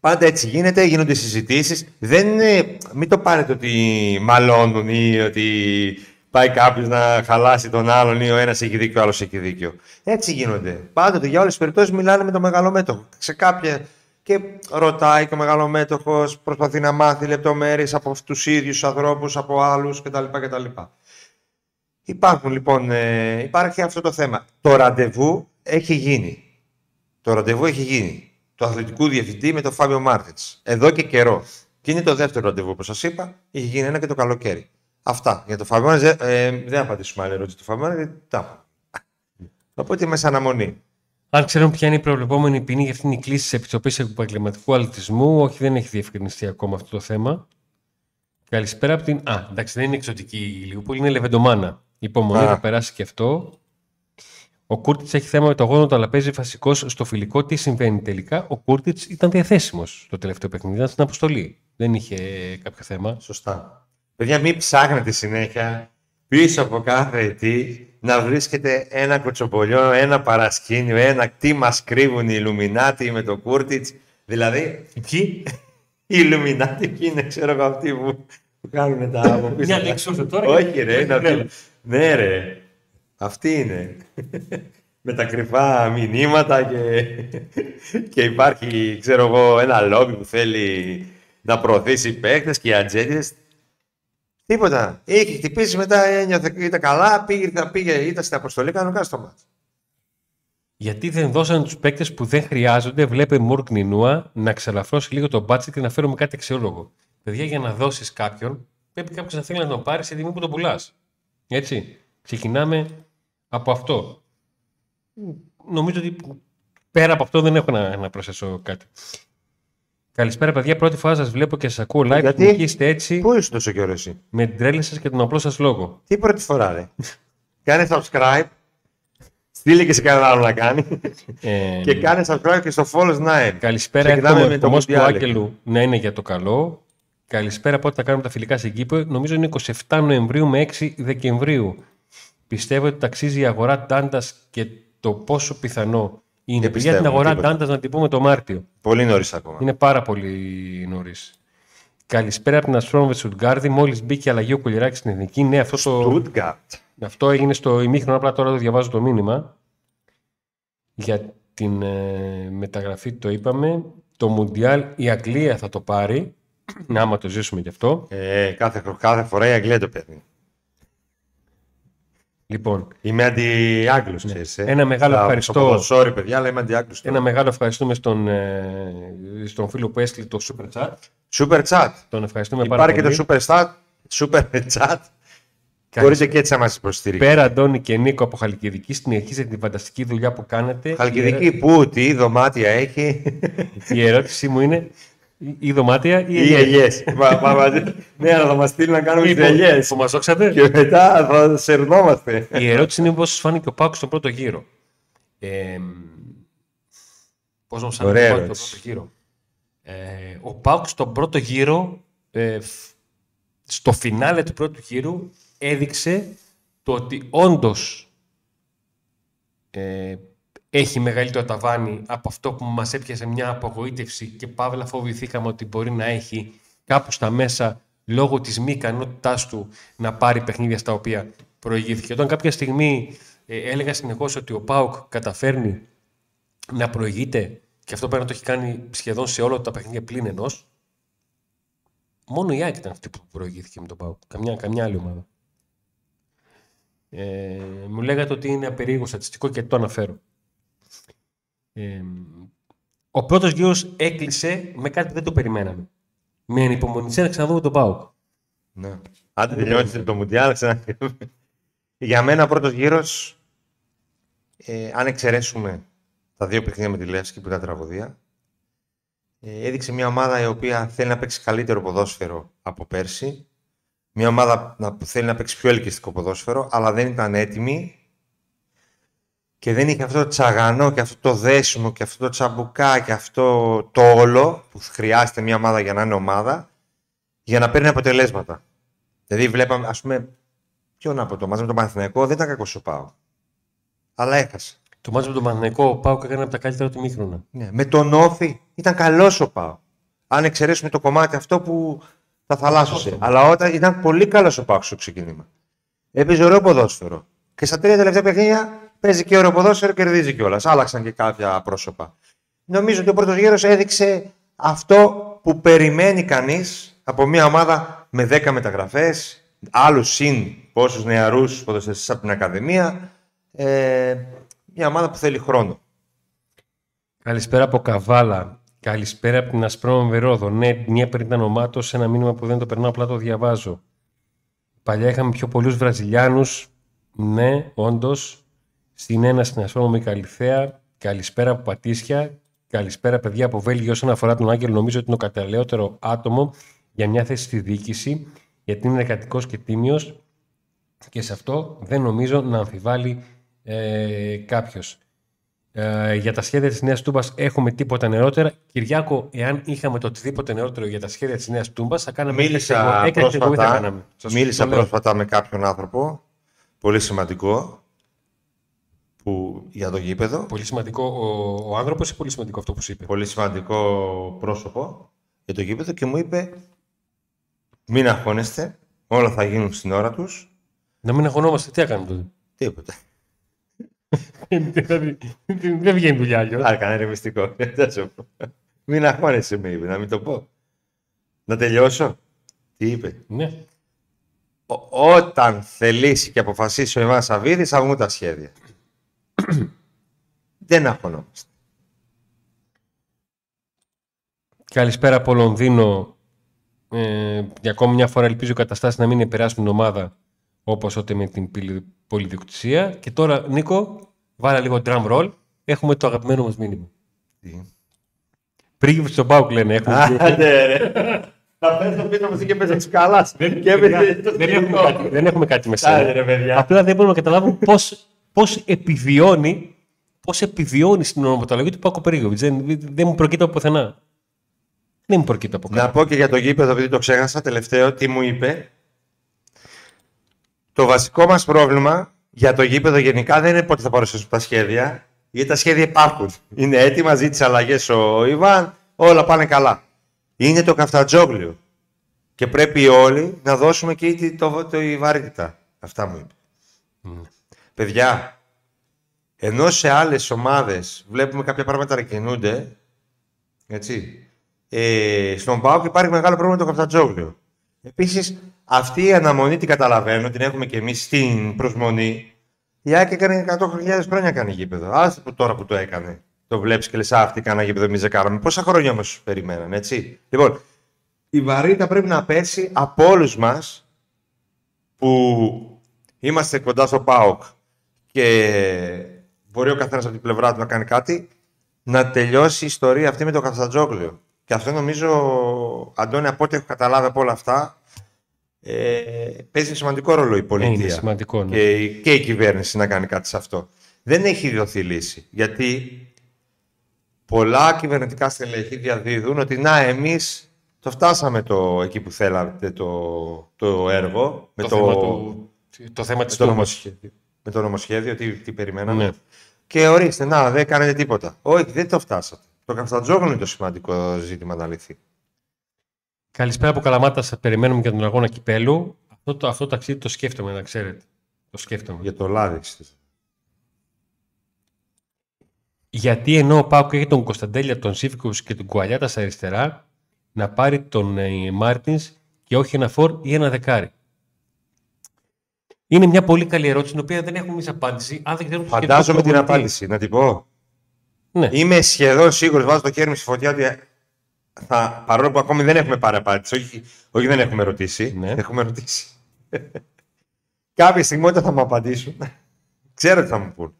Πάντα έτσι γίνεται, γίνονται συζητήσεις. Δεν είναι, μην το πάρετε ότι μαλώνουν ή ότι πάει κάποιος να χαλάσει τον άλλον ή ο ένας έχει δίκιο, ο άλλος έχει δίκιο. Έτσι γίνονται. Πάντοτε για όλες τις περιπτώσεις μιλάνε με τον μεγαλομέτωχο. Σε κάποια και ρωτάει και ο μεγαλομέτωχος, προσπαθεί να μάθει λεπτομέρειες από τους ίδιους ανθρώπους, από άλλους κτλ. κτλ. Υπάρχουν λοιπόν, ε, υπάρχει αυτό το θέμα. Το ραντεβού έχει γίνει. Το ραντεβού έχει γίνει. Το αθλητικού διευθυντή με τον Φάβιο Μάρτιν. Εδώ και καιρό. Και είναι το δεύτερο ραντεβού που σας είπα. Είχε γίνει ένα και το καλοκαίρι. Αυτά. Για το Φάβιο Μάρτιν ε, δεν απαντήσουμε άλλη ερώτηση του Φάβιο Μάρτιν. γιατί Τα. Οπότε είμαι σε αναμονή. Αν ξέρουν ποια είναι η προβλεπόμενη ποινή για αυτήν την κλήση της Επιτροπής Επαγγελματικού Αθλητισμού, όχι, δεν έχει διευκρινιστεί ακόμα αυτό το θέμα. Καλησπέρα από την. Α, εντάξει, δεν είναι εξωτική η Λιούπολη, είναι Λεβεντομάνα. Υπομονή, Α. θα περάσει και αυτό. Ο Κούρτιτς έχει θέμα με το γόνατο, αλλά παίζει βασικός στο φιλικό. Τι συμβαίνει τελικά; Ο Κούρτιτς ήταν διαθέσιμος το τελευταίο παιχνίδι, ήταν στην αποστολή. Δεν είχε κάποιο θέμα. Σωστά. Παιδιά, μην ψάχνετε συνέχεια πίσω από κάθε ετή να βρίσκετε ένα κοτσομπολιό, ένα παρασκήνιο, ένα τι μας κρύβουν οι Ιλουμινάτοι με το Κούρτιτς. Δηλαδή, Ποιοι; οι Ιλουμινάτοι ποιοι είναι, ξέρω εγώ, αυτοί που που κάνουν τα από πίσω. Μια λέξη ήρθε τώρα. Όχι ρε, είναι Ναι, αυτοί. Ναι ρε, αυτοί είναι. με τα κρυφά μηνύματα και, και υπάρχει, ξέρω εγώ, ένα λόμπι που θέλει να προωθήσει παίκτες και οι ατζέντες. Τίποτα. Είχε χτυπήσει μετά, ένιωθε, ήταν καλά, πήγε, πήγε, ήταν στην αποστολή κανονικά στο μάτς. Γιατί δεν δώσανε τους παίκτες που δεν χρειάζονται, βλέπε Μουρκ Νινούα, να ξελαφρώσει λίγο το μπάτσετ και να φέρουμε κάτι αξιόλογο. Παιδιά, για να δώσεις κάποιον, πρέπει κάποιος να θέλει να τον πάρει σε τιμή που τον πουλάς. Έτσι. Ξεκινάμε από αυτό. Νομίζω ότι πέρα από αυτό δεν έχω να, να προσθέσω κάτι. Καλησπέρα, παιδιά. Πρώτη φορά σας βλέπω και σας ακούω live. Γιατί; Συνεχίστε έτσι Πού είσαι τόσο καιρό εσύ; με την τρέλη σας και τον απλό σας λόγο. Τι πρώτη φορά ρε; κάνε subscribe. Στείλε και σε κανένα άλλο να κάνει. Ε, και κάνε subscribe και στο Follows 9. Καλησπέρα, Ξεκινάμε εύχομαι με ο το αριθμός του Μουντιάλ. Άγγελου να είναι για το καλό. Καλησπέρα, πότε θα κάνουμε τα φιλικά στην Κύπρο. Νομίζω είναι 27 Νοεμβρίου με 6 Δεκεμβρίου. Πιστεύω ότι ταξίζει η αγορά Ντάντα και το πόσο πιθανό είναι. Δεν Για την πιστεύω αγορά τίποτα. Ντάντα να την πούμε το Μάρτιο. Πολύ νωρίς ακόμα. Είναι πάρα πολύ νωρίς. Καλησπέρα από την Αστρόνοβε Σουτγκάρδη. Μόλις μπήκε αλλαγή ο Κουλιράκης στην εθνική. Ναι, αυτό, το, Stuttgart. αυτό έγινε στο ημίχρονο. Απλά τώρα το διαβάζω το μήνυμα. Για την ε, μεταγραφή το είπαμε. Το Μουντιάλ η Αγγλία θα το πάρει. Άμα το ζήσουμε κι αυτό. Ε, κάθε, κάθε φορά η Αγγλία το παίρνει. Λοιπόν, Είμαι αντι-Άγγλος, ξέρεις. ε. Ένα μεγάλο Θα- ευχαριστώ. θα πω, Sorry, παιδιά, αλλά είμαι αντι-Άγγλος. ένα μεγάλο ευχαριστούμε στον, ε, στον φίλο που έστειλε το Super Chat. Super chat. Τον ευχαριστούμε πάρα Υπάρχει πολύ. και το super chat. Super chat. Μπορείτε και έτσι να μας υποστηρίξετε. Πέρα Αντώνη και Νίκο από Χαλκιδική, συνεχίζετε την φανταστική δουλειά που κάνετε. Χαλκιδική που, τι δωμάτια έχει. Η ερώτησή μου είναι Ή δωμάτια ή Ή ελιές; Μα- μα- μα- Ναι, αλλά θα μας στείλουν να κάνουμε τις ελιές. Που μας δόξατε. Και μετά θα σερνόμαστε. Η ερώτηση είναι πώς σας φάνηκε ο Πάουκ στον πρώτο γύρο. Ε, πώς να σα Ωραία φάνηκε ο Πάουκ ερώτηση. στον πρώτο γύρο. Ε, ο Πάουκ στον πρώτο γύρο, ε, φ- στο φινάλε του πρώτου γύρου, έδειξε το ότι όντως ε, έχει μεγαλύτερο ταβάνι από αυτό που μας έπιασε μια απογοήτευση και παύλα φοβηθήκαμε ότι μπορεί να έχει κάπου στα μέσα λόγω της μη ικανότητάς του να πάρει παιχνίδια στα οποία προηγήθηκε. Όταν κάποια στιγμή ε, έλεγα συνεχώς ότι ο ΠΑΟΚ καταφέρνει να προηγείται και αυτό πρέπει να το έχει κάνει σχεδόν σε όλα τα παιχνίδια πλην ενός, μόνο η ΑΕΚ ήταν αυτή που προηγήθηκε με τον ΠΑΟΚ. Καμιά, καμιά άλλη ομάδα. Ε, μου λέγατε ότι είναι απερίγω στατιστικό και το αναφέρω. Ε, ο πρώτος γύρος έκλεισε με κάτι που δεν το περιμέναμε. Με ανυπομονησία να ξαναδούμε τον ΠΑΟΚ. Ναι. Άντε τελειώσετε το Μουντιάλ, ξανά. Για μένα ο πρώτος γύρος, ε, αν εξαιρέσουμε τα δύο παιχνίδια με τη Λεύσκη που ήταν τραγωδία, ε, έδειξε μια ομάδα η οποία θέλει να παίξει καλύτερο ποδόσφαιρο από πέρσι. Μια ομάδα να- που θέλει να παίξει πιο ελκυστικό ποδόσφαιρο, αλλά δεν ήταν έτοιμη και δεν είχε αυτό το τσαγανό και αυτό το δέσιμο και αυτό το τσαμπουκά και αυτό το όλο που χρειάζεται μια ομάδα για να είναι ομάδα για να παίρνει αποτελέσματα. Δηλαδή βλέπαμε, ας πούμε, ποιο να πω το μαζί με τον Παναθηναϊκό δεν ήταν κακός ο Πάο. Αλλά έχασε. Το μάτι με τον Παναγενικό, ο ΠΑΟΚ έκανε από τα καλύτερα του μήχρονα. Ναι. Με τον Όφη ήταν καλός ο Πάο. Αν εξαιρέσουμε το κομμάτι αυτό που θα θαλάσσωσε. Αλλά όταν ήταν πολύ καλός ο Πάο στο ξεκίνημα. Έπαιζε ωραίο ποδόσφαιρο. Και στα τρία τελευταία παιχνίδια παίζει και ωραίο ποδόσφαιρο και κερδίζει κιόλας. Άλλαξαν και κάποια πρόσωπα. Νομίζω ότι ο πρώτος γύρος έδειξε αυτό που περιμένει κανείς από μια ομάδα με 10 μεταγραφές, άλλους συν πόσους νεαρούς ποδοσφαιριστές από την Ακαδημία. Ε, μια ομάδα που θέλει χρόνο. Καλησπέρα από Καβάλα. Καλησπέρα από την Ασπρόμο Βερόδο. Ναι, μια πριν ήταν ομάτο, ένα μήνυμα που δεν το περνάω, απλά το διαβάζω. Παλιά είχαμε πιο πολλούς Βραζιλιάνους. Ναι, όντως. Στην ένα στην Ασπρόμο Καλυθέα. Καλησπέρα από Πατήσια. Καλησπέρα, παιδιά από Βέλγιο. Όσον αφορά τον Άγγελο, νομίζω ότι είναι ο καταλληλότερο άτομο για μια θέση στη διοίκηση, γιατί είναι εργατικός και τίμιος και σε αυτό δεν νομίζω να αμφιβάλλει ε, κάποιος. Ε, για τα σχέδια της Νέας Τούμπας έχουμε τίποτα νεότερα. Κυριάκο, εάν είχαμε το οτιδήποτε νεότερο για τα σχέδια της Νέας Τούμπας, θα κάναμε Μίλησα έκανες εγώ ή θα πρόσφατα, κάναμε. Σας μίλησα το λέω. πρόσφατα με κάποιον άνθρωπο, πολύ σημαντικό, που, για το γήπεδο. Πολύ σημαντικό ο, ο άνθρωπος ή πολύ σημαντικό αυτό που σου είπε. Πολύ σημαντικό πρόσωπο για το γήπεδο και μου είπε μην αγχώνεστε, όλα θα γίνουν στην ώρα τους. Να μην αγωνόμαστε, τι έκαναμε τότε; Τίποτα. Δηλαδή, δεν βγαίνει δουλειά αλλιώς. Άρα κανένα μυστικό. Δεν σου πω. Μην αγχώνεσαι, με είπε, να μην το πω. Να τελειώσω. Τι είπε. Ναι. «Ό- Όταν θελήσει και αποφασίσει ο Ιβάν Σαββίδης, θα βγουν τα σχέδια. Δεν αγχωνόμαστε. Καλησπέρα από Λονδίνο. Ε, για ακόμη μια φορά ελπίζω οι καταστάσεις να μην επηρεάσουν την ομάδα όπως τότε με την πυλη- πολυδιοκτησία. Και τώρα, Νίκο, βάλα λίγο drum roll. Έχουμε το αγαπημένο μας μήνυμα. Τι; Πρίγκιπ στον Πάουκ λένε. Έχουμε... Άντε ρε. Θα πέσω πίσω μου και έπαιζε τους καλά. Και έπαιζε το δεν, έχουμε κάτι, δεν έχουμε κάτι με Άντε σένα. ρε παιδιά. Απλά δεν μπορούμε να καταλάβουμε πώς, πώς επιβιώνει πώς επιβιώνει στην ονοματολογία του Πάκο Περίγοβιτς. Δεν, δεν μου προκύπτει από πουθενά. Δεν μου προκύπτει από κάτω. Να πω και για το γήπεδο, επειδή το ξέχασα τελευταίο, τι μου είπε. Το βασικό μας πρόβλημα για το γήπεδο γενικά δεν είναι πότε θα παρουσιάσουν τα σχέδια, γιατί τα σχέδια υπάρχουν. Είναι έτοιμα, ζήτησε αλλαγές ο Ιβάν, όλα πάνε καλά. Είναι το καφτατζόγλιο. Και πρέπει όλοι να δώσουμε και η- το, το, η βαρύτητα. Αυτά μου είπε. Παιδιά, ενώ σε άλλες ομάδες βλέπουμε κάποια πράγματα να κινούνται, έτσι, ε, στον ΠΑΟΚ υπάρχει μεγάλο πρόβλημα με το καφτατζόγλιο. Επίσης, αυτή η αναμονή την καταλαβαίνω, την έχουμε και εμείς στην προσμονή. Η ΑΕΚ έκανε 100.000 χρόνια κάνει γήπεδο. Άσε που τώρα που το έκανε. Το βλέπεις και λες, «Α, αυτοί κάνα γήπεδο, εμείς δεν κάναμε. Πόσα χρόνια όμως περιμέναν, έτσι. Λοιπόν, η βαρύτητα πρέπει να πέσει από όλους μας που είμαστε κοντά στο ΠΑΟΚ και μπορεί ο καθένας από την πλευρά του να κάνει κάτι, να τελειώσει η ιστορία αυτή με το Καφτατζόγλιο. Και αυτό νομίζω, Αντώνη, από ό,τι έχω καταλάβει από όλα αυτά, ε, παίζει σημαντικό ρόλο η πολιτεία. Είναι σημαντικό, ναι. και, η- και η κυβέρνηση να κάνει κάτι σε αυτό. Δεν έχει δοθεί λύση. Γιατί πολλά κυβερνητικά στελέχη διαδίδουν ότι να εμείς το φτάσαμε το, εκεί που θέλατε το, το έργο με το, το, θέμα του, το θέμα με της το τούμπας. νομοσχέδιο. Με το νομοσχέδιο, τι, τι περιμέναμε. Ναι. Και ορίστε, να, δεν κάνετε τίποτα. Όχι, δεν το φτάσατε. Το Καφτατζόγλου είναι το σημαντικό ζήτημα να λυθεί. Καλησπέρα από Καλαμάτα. Σας περιμένουμε για τον αγώνα κυπέλου. Αυτό το, αυτό το ταξίδι το σκέφτομαι, να ξέρετε. Το σκέφτομαι. Για το λάδι. της. Γιατί ενώ ο Πάουκ έχει τον Κωνσταντέλια, τον Σίφικο και τον Κουαλιάτα στα αριστερά, να πάρει τον ε, Μάρτινς και όχι ένα φορ ή ένα δεκάρι. Είναι μια πολύ καλή ερώτηση, την οποία δεν έχουμε εμείς απάντηση. Αν δεν ξέρουμε το Φαντάζομαι σχετικό την προπονητή. απάντηση, να την πω. Ναι. Είμαι σχεδόν σίγουρος, βάζω το χέρι μου στη φωτιά ότι θα, παρόλο που ακόμη δεν έχουμε πάρει απάντηση, όχι, όχι δεν έχουμε ρωτήσει, Ναι. έχουμε ρωτήσει. Κάποια στιγμή όταν θα μου απαντήσουν, ξέρω τι θα μου πούν.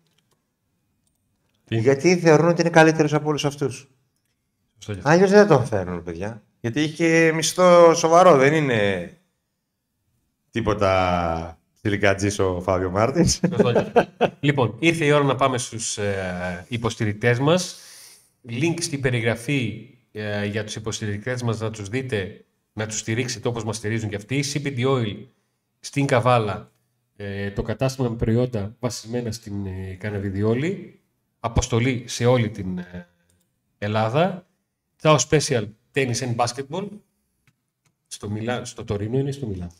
Τι; Γιατί θεωρούν ότι είναι καλύτερος από όλους αυτούς. Σωστό και αυτό. Αλλιώς δεν τον φέρνουν, παιδιά. Γιατί είχε μισθό σοβαρό, δεν είναι τίποτα θηλυκατζής ο Φάβιο Μάρτινς. Σωστό και αυτό. λοιπόν, ήρθε η ώρα να πάμε στους ε, υποστηρικτές μας. Link στην περιγραφή ε, για τους υποστηρικτές μας να τους δείτε, να τους στηρίξετε όπως μας στηρίζουν και αυτοί. CBD Oil στην Καβάλα, ε, το κατάστημα με προϊόντα βασισμένα στην ε, καναβιδιόλη. Αποστολή σε όλη την ε, Ελλάδα. Τσάο Special Tennis and Basketball. Στο, Μιλά, στο Τωρίνο είναι ή στο Μιλάνο.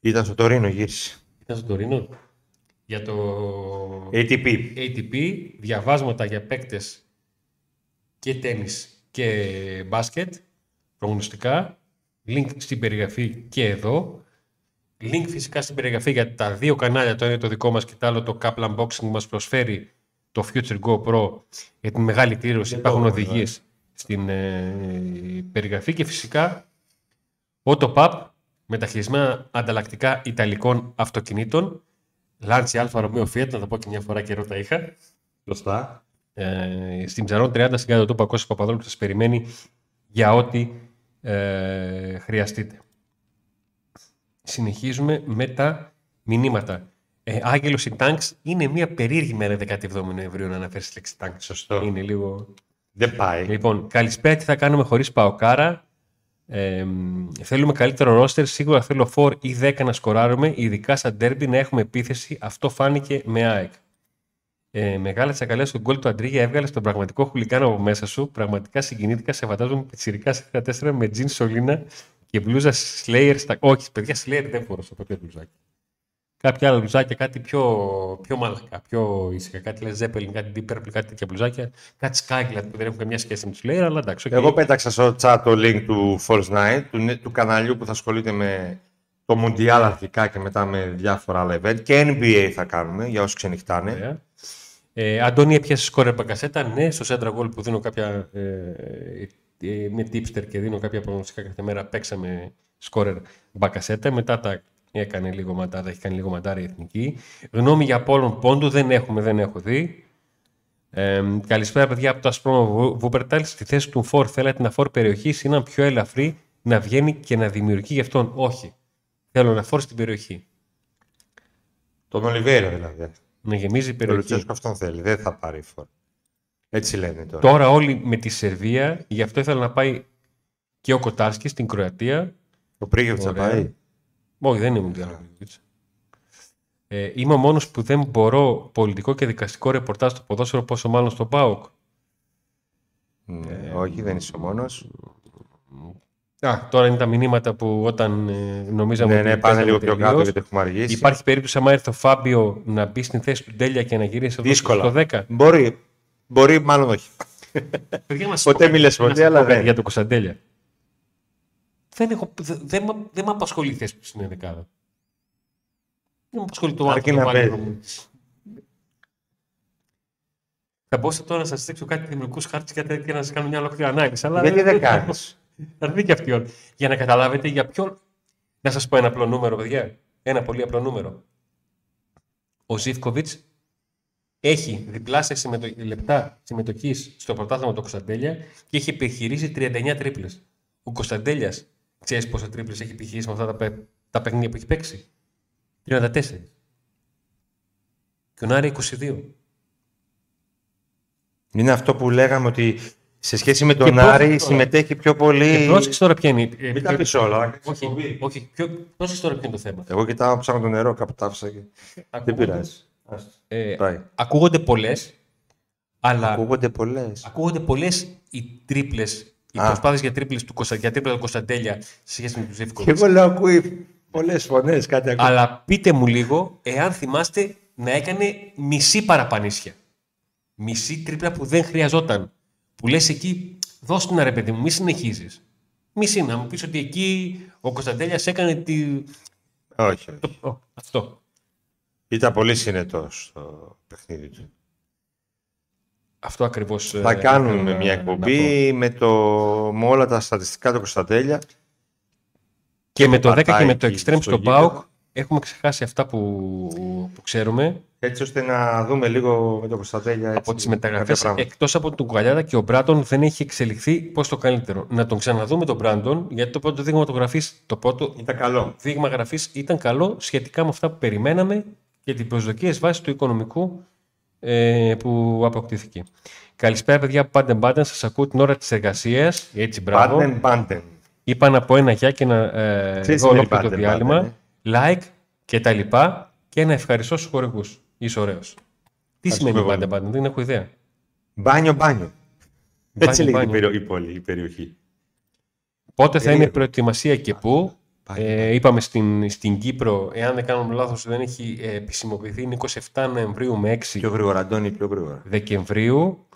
Ήταν στο Τωρίνο, γύρισε. Ήταν στο Τωρίνο. Για το ATP. ATP, διαβάσματα για παίκτες και τένις και μπάσκετ, προγνωστικά, link στην περιγραφή και εδώ. Link φυσικά στην περιγραφή για τα δύο κανάλια, το ένα είναι το δικό μας και το άλλο το Kaplan Boxing μας προσφέρει το Future Go Pro για την μεγάλη κλήρωση. Δεν Υπάρχουν το έχω, οδηγίες στην ε, περιγραφή και φυσικά Autopap με τα χειρισμένα ανταλλακτικά ιταλικών αυτοκινήτων. Λάντσι Αλφα Ρωμαίο Fiat, να τα πω και μια φορά καιρό τα είχα. Σωστά. Ε, στην Ψαρών 30 στην κάτω του Πακώσης Παπαδόλου που σας περιμένει για ό,τι ε, χρειαστείτε. Συνεχίζουμε με τα μηνύματα. Ε, Άγγελος η Τάγκς είναι μια περίεργη μέρα 17 Νοεμβρίου να αναφέρεις τη λέξη Τάγκς. Σωστό. Είναι λίγο... Δεν πάει. Λοιπόν, καλησπέρα. Τι θα κάνουμε χωρίς Παοκάρα. Ε, μ, θέλουμε καλύτερο ρόστερ. Σίγουρα θέλω 4 ή 10 να σκοράρουμε. Ειδικά σαν ντέρμπι να έχουμε επίθεση. Αυτό φάνηκε με ΑΕΚ. Ε, μεγάλα τσακαλιά στον γκολ του Αντρίγια έβγαλε τον πραγματικό χούλιγκανο από μέσα σου. Πραγματικά συγκινήθηκα. Σε φαντάζομαι πιτσιρικά σε 14 με τζιν σωλήνα και μπλούζα Slayer στα. Όχι, παιδιά, Slayer δεν φορούσα ποτέ μπλουζάκι. Κάποια άλλα μπλουζάκια, κάτι πιο, πιο μαλακά, πιο ήσυχα. Κάτι Led Zeppelin, κάτι Deep Purple, κάτι τέτοια μπλουζάκια. Κάτι Skyline που δεν έχουν καμιά σχέση με τους Slayer, αλλά εντάξει. οκ. Εγώ πέταξα στο chat το link του False 9, του, νε- του καναλιού που θα ασχολείται με το Μουντιάλ αρχικά και μετά με διάφορα άλλα event. Και NBA θα κάνουμε για όσοι ξενυχτάνε. Ωραία. Ε, Αντώνη, έπιασες σκόρερ μπακασέτα. Ναι, στο Central Goal που δίνω κάποια. Ε, ε, με tipster και δίνω κάποια προγνωστικά κάθε μέρα. Παίξαμε σκόρερ μπακασέτα. Μετά τα έκανε λίγο μαντάρα, έχει κάνει λίγο μαντάρα η εθνική. Γνώμη για Πόλων Πόντου δεν έχουμε, δεν έχω δει. Ε, καλησπέρα, παιδιά από το Ασπρόμο Βούπερταλ. Στη θέση του Φορ θέλετε να φορ περιοχή ή να πιο ελαφρύ να βγαίνει και να δημιουργεί γι' αυτόν. Όχι. Θέλω να φορ στην περιοχή. Τον Ολιβέηρα δηλαδή. Να γεμίζει η Ο περιοχή. Λουτσέσκο αυτόν θέλει. Δεν θα πάρει φόρ. Έτσι λένε τώρα. Τώρα όλοι με τη Σερβία, γι' αυτό ήθελα να πάει και ο Κοτάρσκι στην Κροατία. Ο Πρίγεβιτ θα Ωραία. πάει. Όχι, δεν είναι Μουντιάλ. Ε, είμαι ο μόνος που δεν μπορώ πολιτικό και δικαστικό ρεπορτάζ στο ποδόσφαιρο, πόσο μάλλον στο ΠΑΟΚ. Ναι, όχι, δεν είσαι ο μόνος. Α, τώρα είναι τα μηνύματα που όταν ε, νομίζαμε Ναι, ότι ναι, πάνε παίζαμε λίγο πιο κάτω τελείως. γιατί έχουμε αργήσει. Υπάρχει περίπτωση, άμα έρθει ο Φάμπιο, να μπει στην θέση του Ντέλια και να γυρίσει εδώ Δύσκολα. στο 10. Μπορεί, μπορεί, μάλλον όχι. Παιδιά, μας Ποτέ πω- μη λες να ποτέ, σας αλλά πω κάτι δεν. Για το Κωνσταντέλια. Δεν, έχω, δε- δεν, με- δεν με απασχολεί η θέση του στην ενδεκάδα. Δεν με απασχολεί το Αρκεί άνθρωπο να πάλι παίζει. προπονητής. Θα μπορούσα τώρα να σας δείξω κάτι δημιουργικούς χάρτη και τέτοια να σας κάνω μια ολόκληρη ανάλυση. Αλλά Γιατί δεν κάνεις; Θα έρθει και αυτή η ώρα. Για να καταλάβετε για ποιο. Να σας πω ένα απλό νούμερο, παιδιά. Ένα πολύ απλό νούμερο. Ο Ζήφκοβιτς έχει διπλάσια συμμετο... λεπτά συμμετοχής στο πρωτάθλημα του Κωνσταντέλια και έχει επιχειρήσει 39 τρίπλες. Ο Κωνσταντέλιας, ξέρεις πόσα τρίπλες έχει επιχειρήσει με αυτά τα, παι... τα παιχνίδια που έχει παίξει; 34. Και ο Νάρη 22. Είναι αυτό που λέγαμε ότι σε σχέση με τον Και πρόσεξε Άρη τώρα. συμμετέχει πιο πολύ. Και πρόσεξε τώρα ποια είναι. ε, Μην τα ποιο- πεις όλα. Όχι, όχι. Ποιο... Πρόσεξε τώρα ποιο είναι το θέμα. Εγώ κοιτάω ψάχνω το νερό, κάπου τα άφησα και... Δεν Ακούγονται- πειράζει. Ε, Πάει. ακούγονται πολλές, αλλά Ακούγονται πολλές. ακούγονται πολλές οι τρίπλες, οι Α. προσπάθειες για τρίπλες του, Κωνσα- για τρίπλα του Κωνσταντέλια σε σχέση με τους Και Ζεύκοβιτ. εγώ λέω ακούει πολλές φωνές, κάτι ακούω. Αλλά πείτε μου λίγο, εάν θυμάστε να έκανε μισή παραπανίσια. Μισή τρίπλα που δεν χρειαζόταν. Που λες εκεί, δώσ' την ρε παιδί μου, μη συνεχίζεις. Μισή, να μου πεις ότι εκεί ο Κωνσταντέλιας έκανε τη... Όχι. το- ο, αυτό. Ήταν πολύ συνετός στο παιχνίδι του. Αυτό ακριβώς... Θα ε, κάνουμε ήθελα να- μια να πω. εκπομπή με, το, με όλα τα στατιστικά του Κωνσταντέλια. Και με το 10 και πατάει με το εκεί extreme στο στο γήπεδο. ΠΑΟΚ έχουμε ξεχάσει αυτά που, που ξέρουμε Έτσι ώστε να δούμε λίγο με τον Κωνσταντέλια. από έτσι, τις κάποια μεταγραφές. πράγματα. Εκτός από τον Κουκαλιάδα και ο Μπράντον δεν έχει εξελιχθεί προς το καλύτερο. Να τον ξαναδούμε τον Μπράντον, γιατί το πρώτο δείγμα γραφής, το πρώτο Ήταν καλό. δείγμα γραφής ήταν καλό σχετικά με αυτά που περιμέναμε και τις προσδοκίες βάσει του οικονομικού ε, που αποκτήθηκε. Καλησπέρα παιδιά, πάντε μπάντεν, σας ακούω την ώρα της εργασίας, έτσι μπράβο. Πάντεν, πάντεν. Είπα να πω ένα γεια και να ε, Ξέρεις δω τι είναι ολόκληρο το πάντε, διάλειμμα, πάντε, like και τα λοιπά και να ευχαριστώ στους χορηγούς. Είσαι ωραίος. Τι σημαίνει εγώ. πάντε μπάντεν, δεν έχω ιδέα. Μπάνιο, μπάνιο. Μπάνιο, Έτσι λέγεται η, μπάνιο. περιο- η πόλη, η περιοχή. Πότε θα είναι Περίεργο. προετοιμασία και πού; Πάλι, Ε, είπαμε στην, στην Κύπρο, εάν δεν κάνουμε λάθος, δεν έχει ε, επισημοποιηθεί, είναι 27 Νοεμβρίου με 6 Πιο γρήγορα, Αντώνη, πιο γρήγορα. Δεκεμβρίου.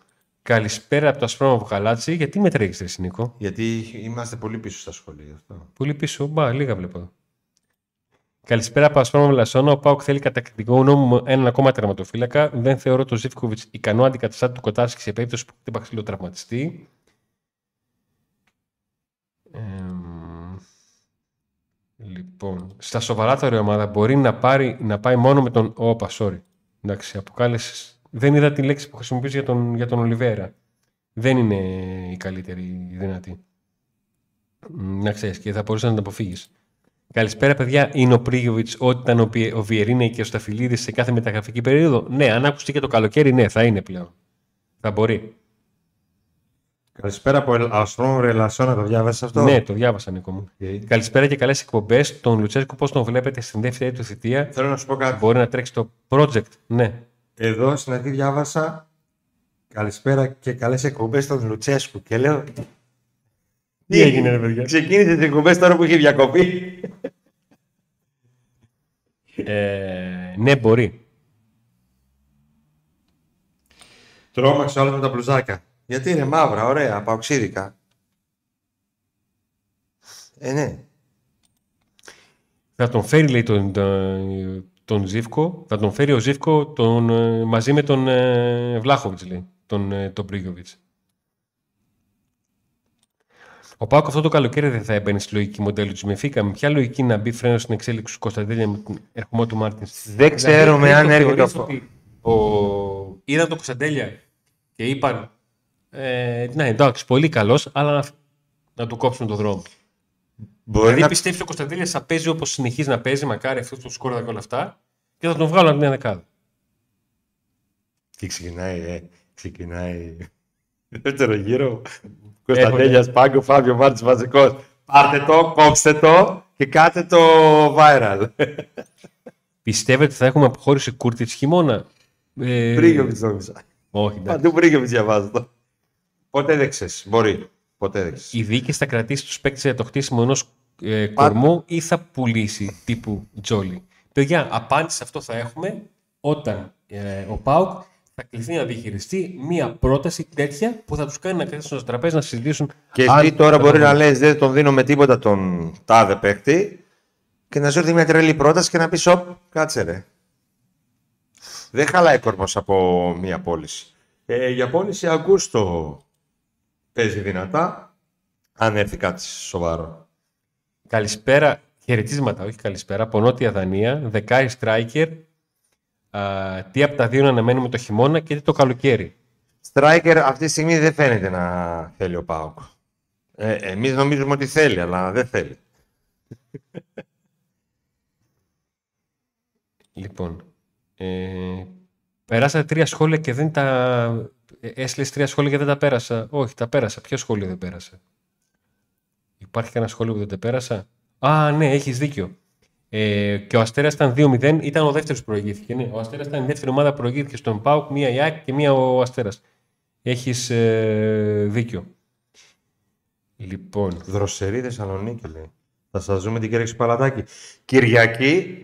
Καλησπέρα από το Ασπρόμο Βουγαλάτσι. Γιατί με τρέχεις, ρε Νίκο. Γιατί είμαστε πολύ πίσω στα σχολεία. γι' Αυτό. Πολύ πίσω. Μπα, λίγα βλέπω εδώ. Καλησπέρα από Ασπρόμο Λασόνα. Ο Πάοκ θέλει κατακτητικό νόμο έναν ακόμα τερματοφύλακα. Δεν θεωρώ τον Ζήφκοβιτς ικανό αντικαταστάτη του Κοτάσκη σε περίπτωση που χτύπα ξύλο τραυματιστεί. Εμ, λοιπόν, στα σοβαρά η ομάδα μπορεί να, πάρει, να πάει μόνο με τον. Όπα, sorry. Εντάξει, αποκάλεσες. Δεν είδα τη λέξη που χρησιμοποιείς για τον, για τον Ολιβέρα. Δεν είναι η καλύτερη η δυνατή. Μ, Να ξέρεις και θα μπορούσες να την αποφύγεις. Καλησπέρα, παιδιά. Είναι ο Πρίγιοβιτς ό,τι ήταν ο, Πιε- ο Βιερίνε και ο Σταφυλίδη σε κάθε μεταγραφική περίοδο. Ναι, αν άκουσε και το καλοκαίρι, ναι, θα είναι πλέον. Θα μπορεί. Καλησπέρα από Ασπρόμαυρη Βαρσελόνα, το διάβασες αυτό; Ναι, το διάβασα, Νίκο μου. Οκ. Καλησπέρα και καλές εκπομπές. Τον Λουτσέσκο, πώς τον βλέπετε στην δεύτερη του θητεία; Θέλω να σου πω κάτι. Μπορεί να τρέξει το project. Ναι. Εδώ στην αρχή διάβασα Καλησπέρα και καλές εκπομπές στον Λουτσέσκου. Και λέω. Τι έγινε, ρε παιδιά; Ξεκίνησες τις εκπομπές τώρα που είχε διακοπή. Ε, ναι, μπορεί. Τρόμαξε όλα με τα μπλουζάκια. Γιατί είναι μαύρα, ωραία, παοξίδικα. Ε, ναι. Θα τον φέρει, λέει, τον, τον, τον Ζίβκο. Θα τον φέρει ο Ζίβκο τον, ε, μαζί με τον ε, Βλάχοβιτς, λέει. Τον, ε, τον Πρίγιοβιτς. Ο ΠΑΟΚ αυτό το καλοκαίρι δεν θα έμπαινε στη λογική μοντέλου του Μπενφίκα. Με ποια λογική να μπει φρένο στην εξέλιξη του Κωνσταντέλια με τον ερχομό του Μάρτιν; Δεν ξέρουμε αν έρχεται αυτό. αυτό. Ο... Είδαν τον Κωνσταντέλια και είπαν ε, ναι, εντάξει, πολύ καλός, αλλά να, να του κόψουν τον δρόμο. Μπορεί Δηλαδή να... πιστεύεις ότι ο Κωνσταντέλια θα παίζει όπως συνεχίζει να παίζει, μακάρι αυτός το σκόρδα και όλα αυτά, και θα τον βγάλουν από την δεκάδα. Και ξεκινάει, ε, ξεκινάει. Δεύτερο γύρο. Κωνσταντέλια Πάγκο, Φάβιο Μάρτιν βασικό. Πάρτε το, κόψτε το και κάτε το viral. Πιστεύετε ότι θα έχουμε αποχώρηση Κούρτιτς χειμώνα; Ε, Πρίγκοβιτ νόμιζα. Όχι, εντάξει. Παντού Πρίγκοβιτ διαβάζω το. Ποτέ δεν ξέρεις. Μπορεί. Ποτέ δεν ξέρεις. Η δίκη θα κρατήσει τους παίκτες για το χτίσιμο ενός ε, κορμού ή θα πουλήσει τύπου Τζόλι. Παιδιά, απάντηση σε αυτό θα έχουμε όταν ε, ο Πάουκ θα κληθεί να διαχειριστεί μία πρόταση τέτοια που θα τους κάνει να καθίσουν στο τραπέζι να συζητήσουν. Και αν εσύ τώρα θα μπορεί το να βρουν. λες δεν τον δίνω με τίποτα τον τάδε παίκτη και να σου έρθει μια τρελή πρόταση και να πεις «Οπ, κάτσε ρε». Δεν χαλάει κορμός από μια πώληση. Ε, για πώληση Αγκούστο παίζει δυνατά, αν έρθει κάτι σοβαρό. Καλησπέρα, χαιρετίσματα, όχι καλησπέρα, από Νότια Δανία, δεκάρι striker, α, τι από τα δύο να αναμένουμε το χειμώνα και τι το καλοκαίρι. Striker αυτή τη στιγμή δεν φαίνεται να θέλει ο Πάοκ. Ε, εμείς νομίζουμε ότι θέλει, αλλά δεν θέλει. Λοιπόν, ε, περάσατε τρία σχόλια και δεν τα... ε, Έστειλες τρία σχόλια και δεν τα πέρασα. Όχι, τα πέρασα. Ποιο σχόλιο δεν πέρασα. Υπάρχει κανένα σχόλιο που δεν τα πέρασα; Α, ναι, έχεις δίκιο. Ε, και ο Αστέρας ήταν 2-0, ήταν ο δεύτερος που προηγήθηκε. Ναι. Ο Αστέρας ήταν η δεύτερη ομάδα που προηγήθηκε στον Πάουκ, μία η ΑΕΚ και μία ο Αστέρας. Έχεις ε, δίκιο. Λοιπόν, Δροσερή Θεσσαλονίκη λέει. Θα σας δούμε την Κυριακή στο Παλατάκι. Κυριακή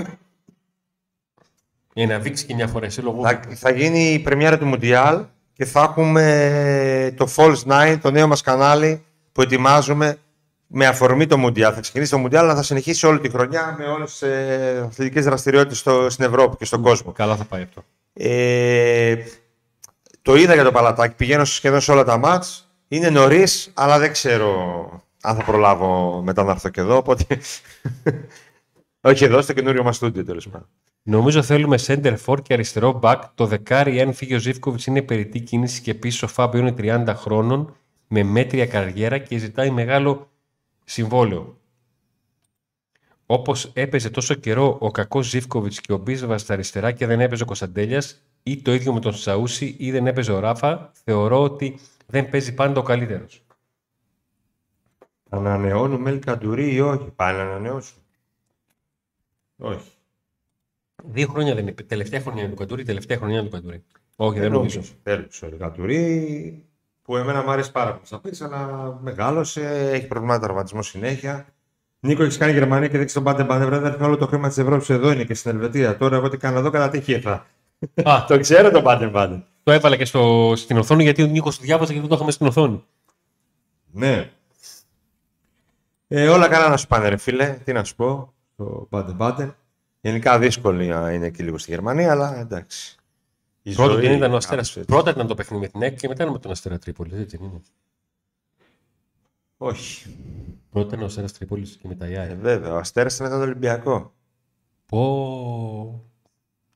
για να βήξει και μια φορά εσύ λόγω. θα, θα γίνει η πρεμιέρα του Μουντιάλ και θα έχουμε το Falls Night, το νέο μας κανάλι που ετοιμάζουμε με αφορμή το Μουντιάλ. Θα ξεκινήσει το Μουντιάλ, αλλά θα συνεχίσει όλη τη χρονιά με όλες τις ε, αθλητικές δραστηριότητες στο, στην Ευρώπη και στον κόσμο. Καλά θα πάει αυτό. Ε, το είδα για το παλατάκι. Πηγαίνω σχεδόν σε όλα τα μάτς. Είναι νωρίς, αλλά δεν ξέρω αν θα προλάβω μετά να έρθω και εδώ. Οπότε... Όχι εδώ, στο καινούριο μας στούντιο τέλος πάντων. Νομίζω θέλουμε center for και αριστερό back. Το δεκάρι, αν φύγει ο Ζήφκοβιτς, είναι περιττή κίνηση και επίση ο Φάμπιο είναι 30 χρόνων με μέτρια καριέρα και ζητάει μεγάλο συμβόλαιο. Όπως έπαιζε τόσο καιρό ο κακός Ζήφκοβιτς και ο Μπίσβα στα αριστερά και δεν έπαιζε ο Κωνσταντέλιας, ή το ίδιο με τον Σαούση, ή δεν έπαιζε ο Ράφα, θεωρώ ότι δεν παίζει πάντα ο καλύτερος. Ανανεώνουμε Ελ Καντουρί ή όχι; Πάνε να ανανεώσουν. Όχι. Δύο χρόνια δεν είναι. Τελευταία χρονιά είναι του Καντούρη, τελευταία χρονιά είναι του Καντούρη. Όχι, δεν νομίζω. Τέλος. Ο Ελ Καντουρί που εμένα μου αρέσει πάρα πολύ στα πίτσα, αλλά μεγάλωσε, έχει προβλήματα τραυματισμό συνέχεια. Νίκο, έχεις κάνει Γερμανία και δείξει τον Πάντε Πάντε. Βράδυ, όλο το χρήμα της Ευρώπης εδώ είναι και στην Ελβετία. Τώρα, εγώ τι κάνω εδώ, κατά τύχη ήρθα. Α, το ξέρω το Πάντε Πάντε. το έβαλα και στο, στην οθόνη γιατί ο Νίκος το διάβαζε και δεν το είχαμε στην οθόνη. Ναι. Ε, όλα καλά να σου πάνε, ρε φίλε. Τι να σου πω. Το Πάντε Πάντε. Γενικά δύσκολη α, είναι και λίγο στη Γερμανία, αλλά εντάξει. Η Πρώτα ζωή δεν ήταν ο είναι Αστέρα. κάπως έτσι. Πρώτα ήταν το παιχνίδι με την ΕΚ και μετά είναι με τον Αστέρα Τρίπολη. Έτσι δεν είναι. Όχι. Πρώτα ήταν ο Αστέρας Τρίπολης και μετά η Ε, ΑΕΚ. βέβαια, ο Αστέρας ήταν τον Ολυμπιακό. Πω.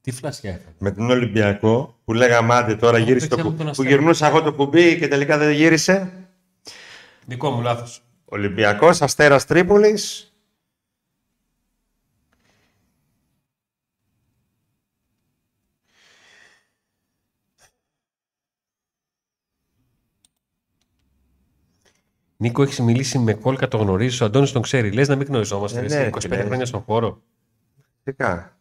Τι φλασιά έφαγε. Με τον Ολυμπιακό που λέγαμε άντε τώρα Αυτό γύρισε το παίξαμε κουμπί. τον Που Αστέρα. γυρνούσα εγώ το κουμπί και τελικά δεν γύρισε. Δικό μου λάθος. Ολυμπιακός, Αστέρας Τρίπολης. Νίκο, έχεις μιλήσει με κόλκα, το γνωρίζεις. Ο Αντώνης τον ξέρει. Λες να μην γνωριζόμαστε. Ε, εσύ, ναι, 25 φίλε. χρόνια στον χώρο. Φυσικά.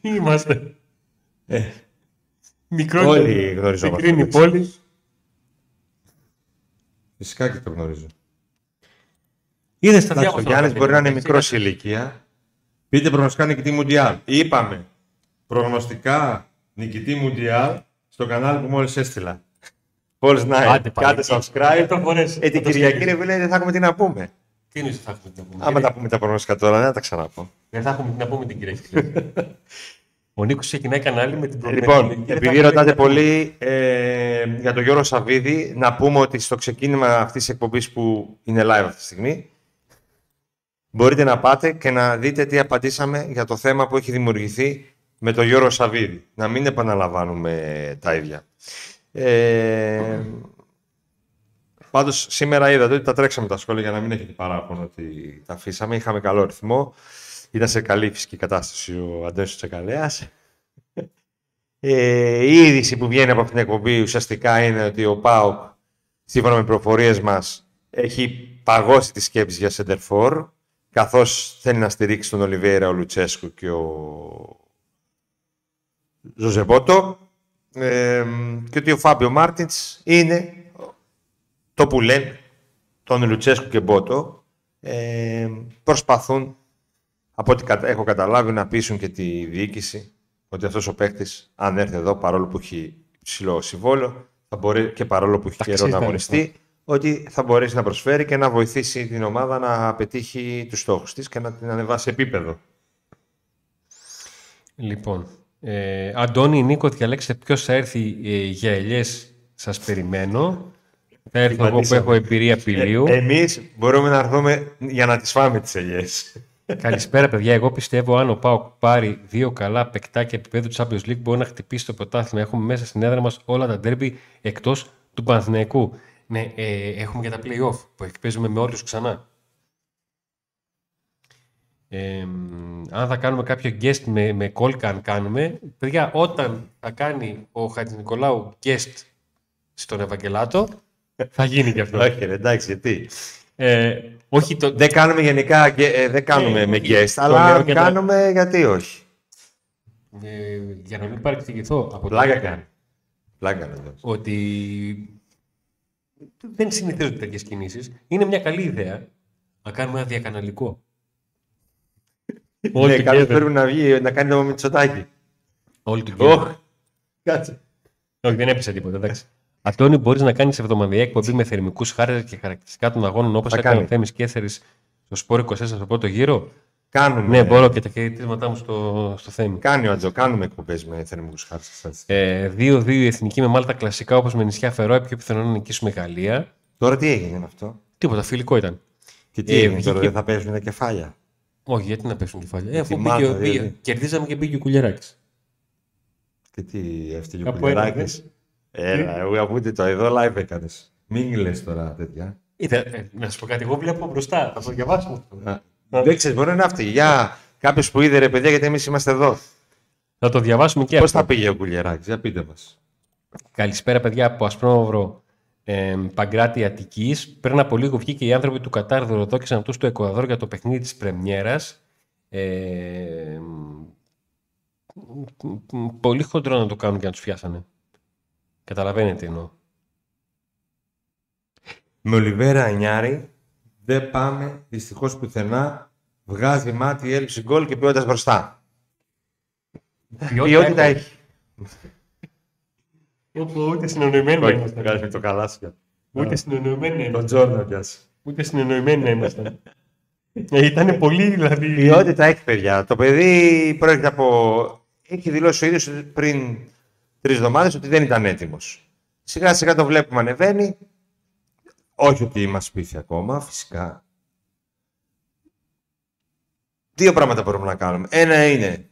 Τι είμαστε; Ε, Μικρό όλοι γνωριζόμαστε. Μικρή είναι η πόλη. Φυσικά και το γνωρίζω. Είδες τα Εντάξει, ο διάφορα. Γιάννη μπορεί να είναι μικρός σε ηλικία. Πείτε προγνωστικά νικητή Μουντιάλ. Είπαμε προγνωστικά νικητή Μουντιάλ στο κανάλι που μόλις έστειλα. Falls Night. Άντε πάλι. Κάντε subscribe. το φορέσει. Ε, την Κυριακή ρε φίλε, δεν θα έχουμε τι να πούμε. Τι είναι θα έχουμε τι να πούμε. Άμα τα πούμε τα προγνωστικά τώρα, δεν θα τα ξαναπώ. Δεν θα έχουμε τι να πούμε την Κυριακή. Ο Νίκος ξεκινάει κανάλι με την Λοιπόν, προβλέψη. επειδή ρωτάτε πολύ ε, για τον Γιώργο Σαββίδη, να πούμε ότι στο ξεκίνημα αυτής της εκπομπής που είναι live αυτή τη στιγμή, μπορείτε να πάτε και να δείτε τι απαντήσαμε για το θέμα που έχει δημιουργηθεί με τον Γιώργο Σαββίδη. Να μην επαναλαμβάνουμε τα ίδια. Ε, πάντως σήμερα είδατε ότι τα τρέξαμε τα σχόλια για να μην έχετε παράπονο ότι τα αφήσαμε. Είχαμε καλό ρυθμό. Ήταν σε καλή φυσική κατάσταση ο Αντώνης Τσεκαλέας. Ε, η είδηση που βγαίνει από αυτήν την εκπομπή ουσιαστικά είναι ότι ο ΠΑΟΚ, σύμφωνα με προφορίες μας, έχει παγώσει τη σκέψη για Σεντερφόρ, καθώς θέλει να στηρίξει τον Ολιβέρα, ο Λουτσέσκου και ο Ζωζεμπότο ε, και ότι ο Φάμπιο Μάρτινς είναι το που λένε τον Λουτσέσκου και Μπότο ε, προσπαθούν από ό,τι κατα- έχω καταλάβει να πείσουν και τη διοίκηση ότι αυτός ο παίκτης αν έρθει εδώ παρόλο που έχει ψηλό συμβόλαιο θα μπορεί, και παρόλο που έχει Τα καιρό αξίζει να τα αγωνιστεί ότι θα μπορέσει να προσφέρει και να βοηθήσει την ομάδα να πετύχει τους στόχους της και να την ανεβάσει επίπεδο. Λοιπόν, ε, Αντώνη, Νίκο, διαλέξτε ποιος θα έρθει ε, για ελιές. Σας περιμένω. Θα έρθω εγώ που Πατήσαμε. έχω εμπειρία πηλίου. Ε, εμείς μπορούμε να έρθουμε για να τις φάμε τις ελιές. Καλησπέρα, παιδιά. Εγώ πιστεύω αν ο Πάοκ πάρει δύο καλά παικτάκια επίπεδου Champions League μπορεί να χτυπήσει το πρωτάθλημα. Έχουμε μέσα στην έδρα μας όλα τα ντέρμπι εκτός του Παναθηναϊκού. Ναι, ε, έχουμε και τα playoff που παίζουμε με όλους ξανά. Ε, αν θα κάνουμε κάποιο guest με, με κόλκα, αν κάνουμε, παιδιά, όταν θα κάνει ο Χατζης Νικολάου guest στον Ευαγγελάτο, θα γίνει και αυτό. Όχι, ρε, εντάξει, γιατί; Ε, όχι το... Δεν κάνουμε γενικά ε, δεν κάνουμε Ε, με όχι. guest, Το αλλά λέω και τα- κάνουμε γιατί όχι; Ε, για να μην παρεξηγηθώ από το Πλάκα κάνει. Πλάκα κάνει. ότι δεν συνηθίζονται τέτοιες κινήσεις. Είναι μια καλή ιδέα να κάνουμε ένα διακαναλικό. Ναι, together. κάποιος πρέπει να βγει να κάνει το Μητσοτάκι. Όλοι του Ωχ, Κάτσε. Όχι, δεν έπεσε τίποτα. Εντάξει. Αντώνη, μπορείς να κάνεις εβδομαδιαία εκπομπή με θερμικούς χάρτες και χαρακτηριστικά των αγώνων όπως Θα έκανε ο κάνει. Θέμης Κέθερης στο Σπόρ 24 στο πρώτο γύρο; Κάνουμε. Ναι, μπορώ και τα χαιρετίσματά μου στο, στο Θέμη. Κάνει ο Ατζο, κάνουμε εκπομπές με θερμικούς χάρτες. Ε, 2-2 η εθνική με Μάλτα κλασικά όπως με νησιά Φερόε. Πιο πιθανό να νικήσουμε Γαλλία. Τώρα τι έγινε με αυτό; Τίποτα, φιλικό ήταν. Και τι Ε, έγινε τώρα, βγήκε- δεν θα παίζουν τα κεφάλια; Όχι, γιατί να πέσουν κεφάλια. Ε, αφού Τη μπήκε, Μάλτα, μπήκε- δηλαδή. κερδίζαμε και μπήκε ο Κουλιαράκης. Και τι έφτιαγε ο Από ένα, Κουλιαράκης; Έλα, εγώ ακούτε το εδώ live έκανες. Μην λες τώρα τέτοια. Ε, να σου πω κάτι, εγώ βλέπω μπροστά. Θα το διαβάσουμε αυτό. Δεν ξέρεις, μπορεί να είναι αυτή. Για κάποιος που είδε ρε παιδιά, γιατί εμείς είμαστε εδώ. Θα το διαβάσουμε και Πώς αυτό. θα πήγε ο Κουλιαράκης, για πείτε μας. Καλησπέρα, παιδιά από Ασπρόμαυρο ε, Παγκράτη Αττικής. Πριν από λίγο βγήκε οι άνθρωποι του Κατάρ δωροδόκησαν αυτού στο Εκουαδόρ για το παιχνίδι της Πρεμιέρας. Ε, μ, μ, πολύ χοντρό να το κάνουν και να τους πιάσανε. Καταλαβαίνετε τι εννοώ. Με Ολιβέρα Ανιάρη δεν πάμε δυστυχώς πουθενά. Βγάζει μάτι, έλλειψη γκολ και ποιότητας μπροστά. Ποιότητα έχει. Όπου ούτε συνεννοημένοι να ήμασταν. Βγάζει το καλάσια. Ούτε συνεννοημένοι να Τον ήμασταν. Τζόρνο πιάσει. Ούτε συνεννοημένοι να ήμασταν. Ε, Ήταν πολύ δηλαδή. Ποιότητα έχει, παιδιά. Το παιδί πρόκειται από. Έχει δηλώσει ο ίδιος πριν τρεις εβδομάδες ότι δεν ήταν έτοιμος. Σιγά σιγά το βλέπουμε ανεβαίνει. Όχι ότι μας πείθει ακόμα, φυσικά. Δύο πράγματα μπορούμε να κάνουμε. Ένα είναι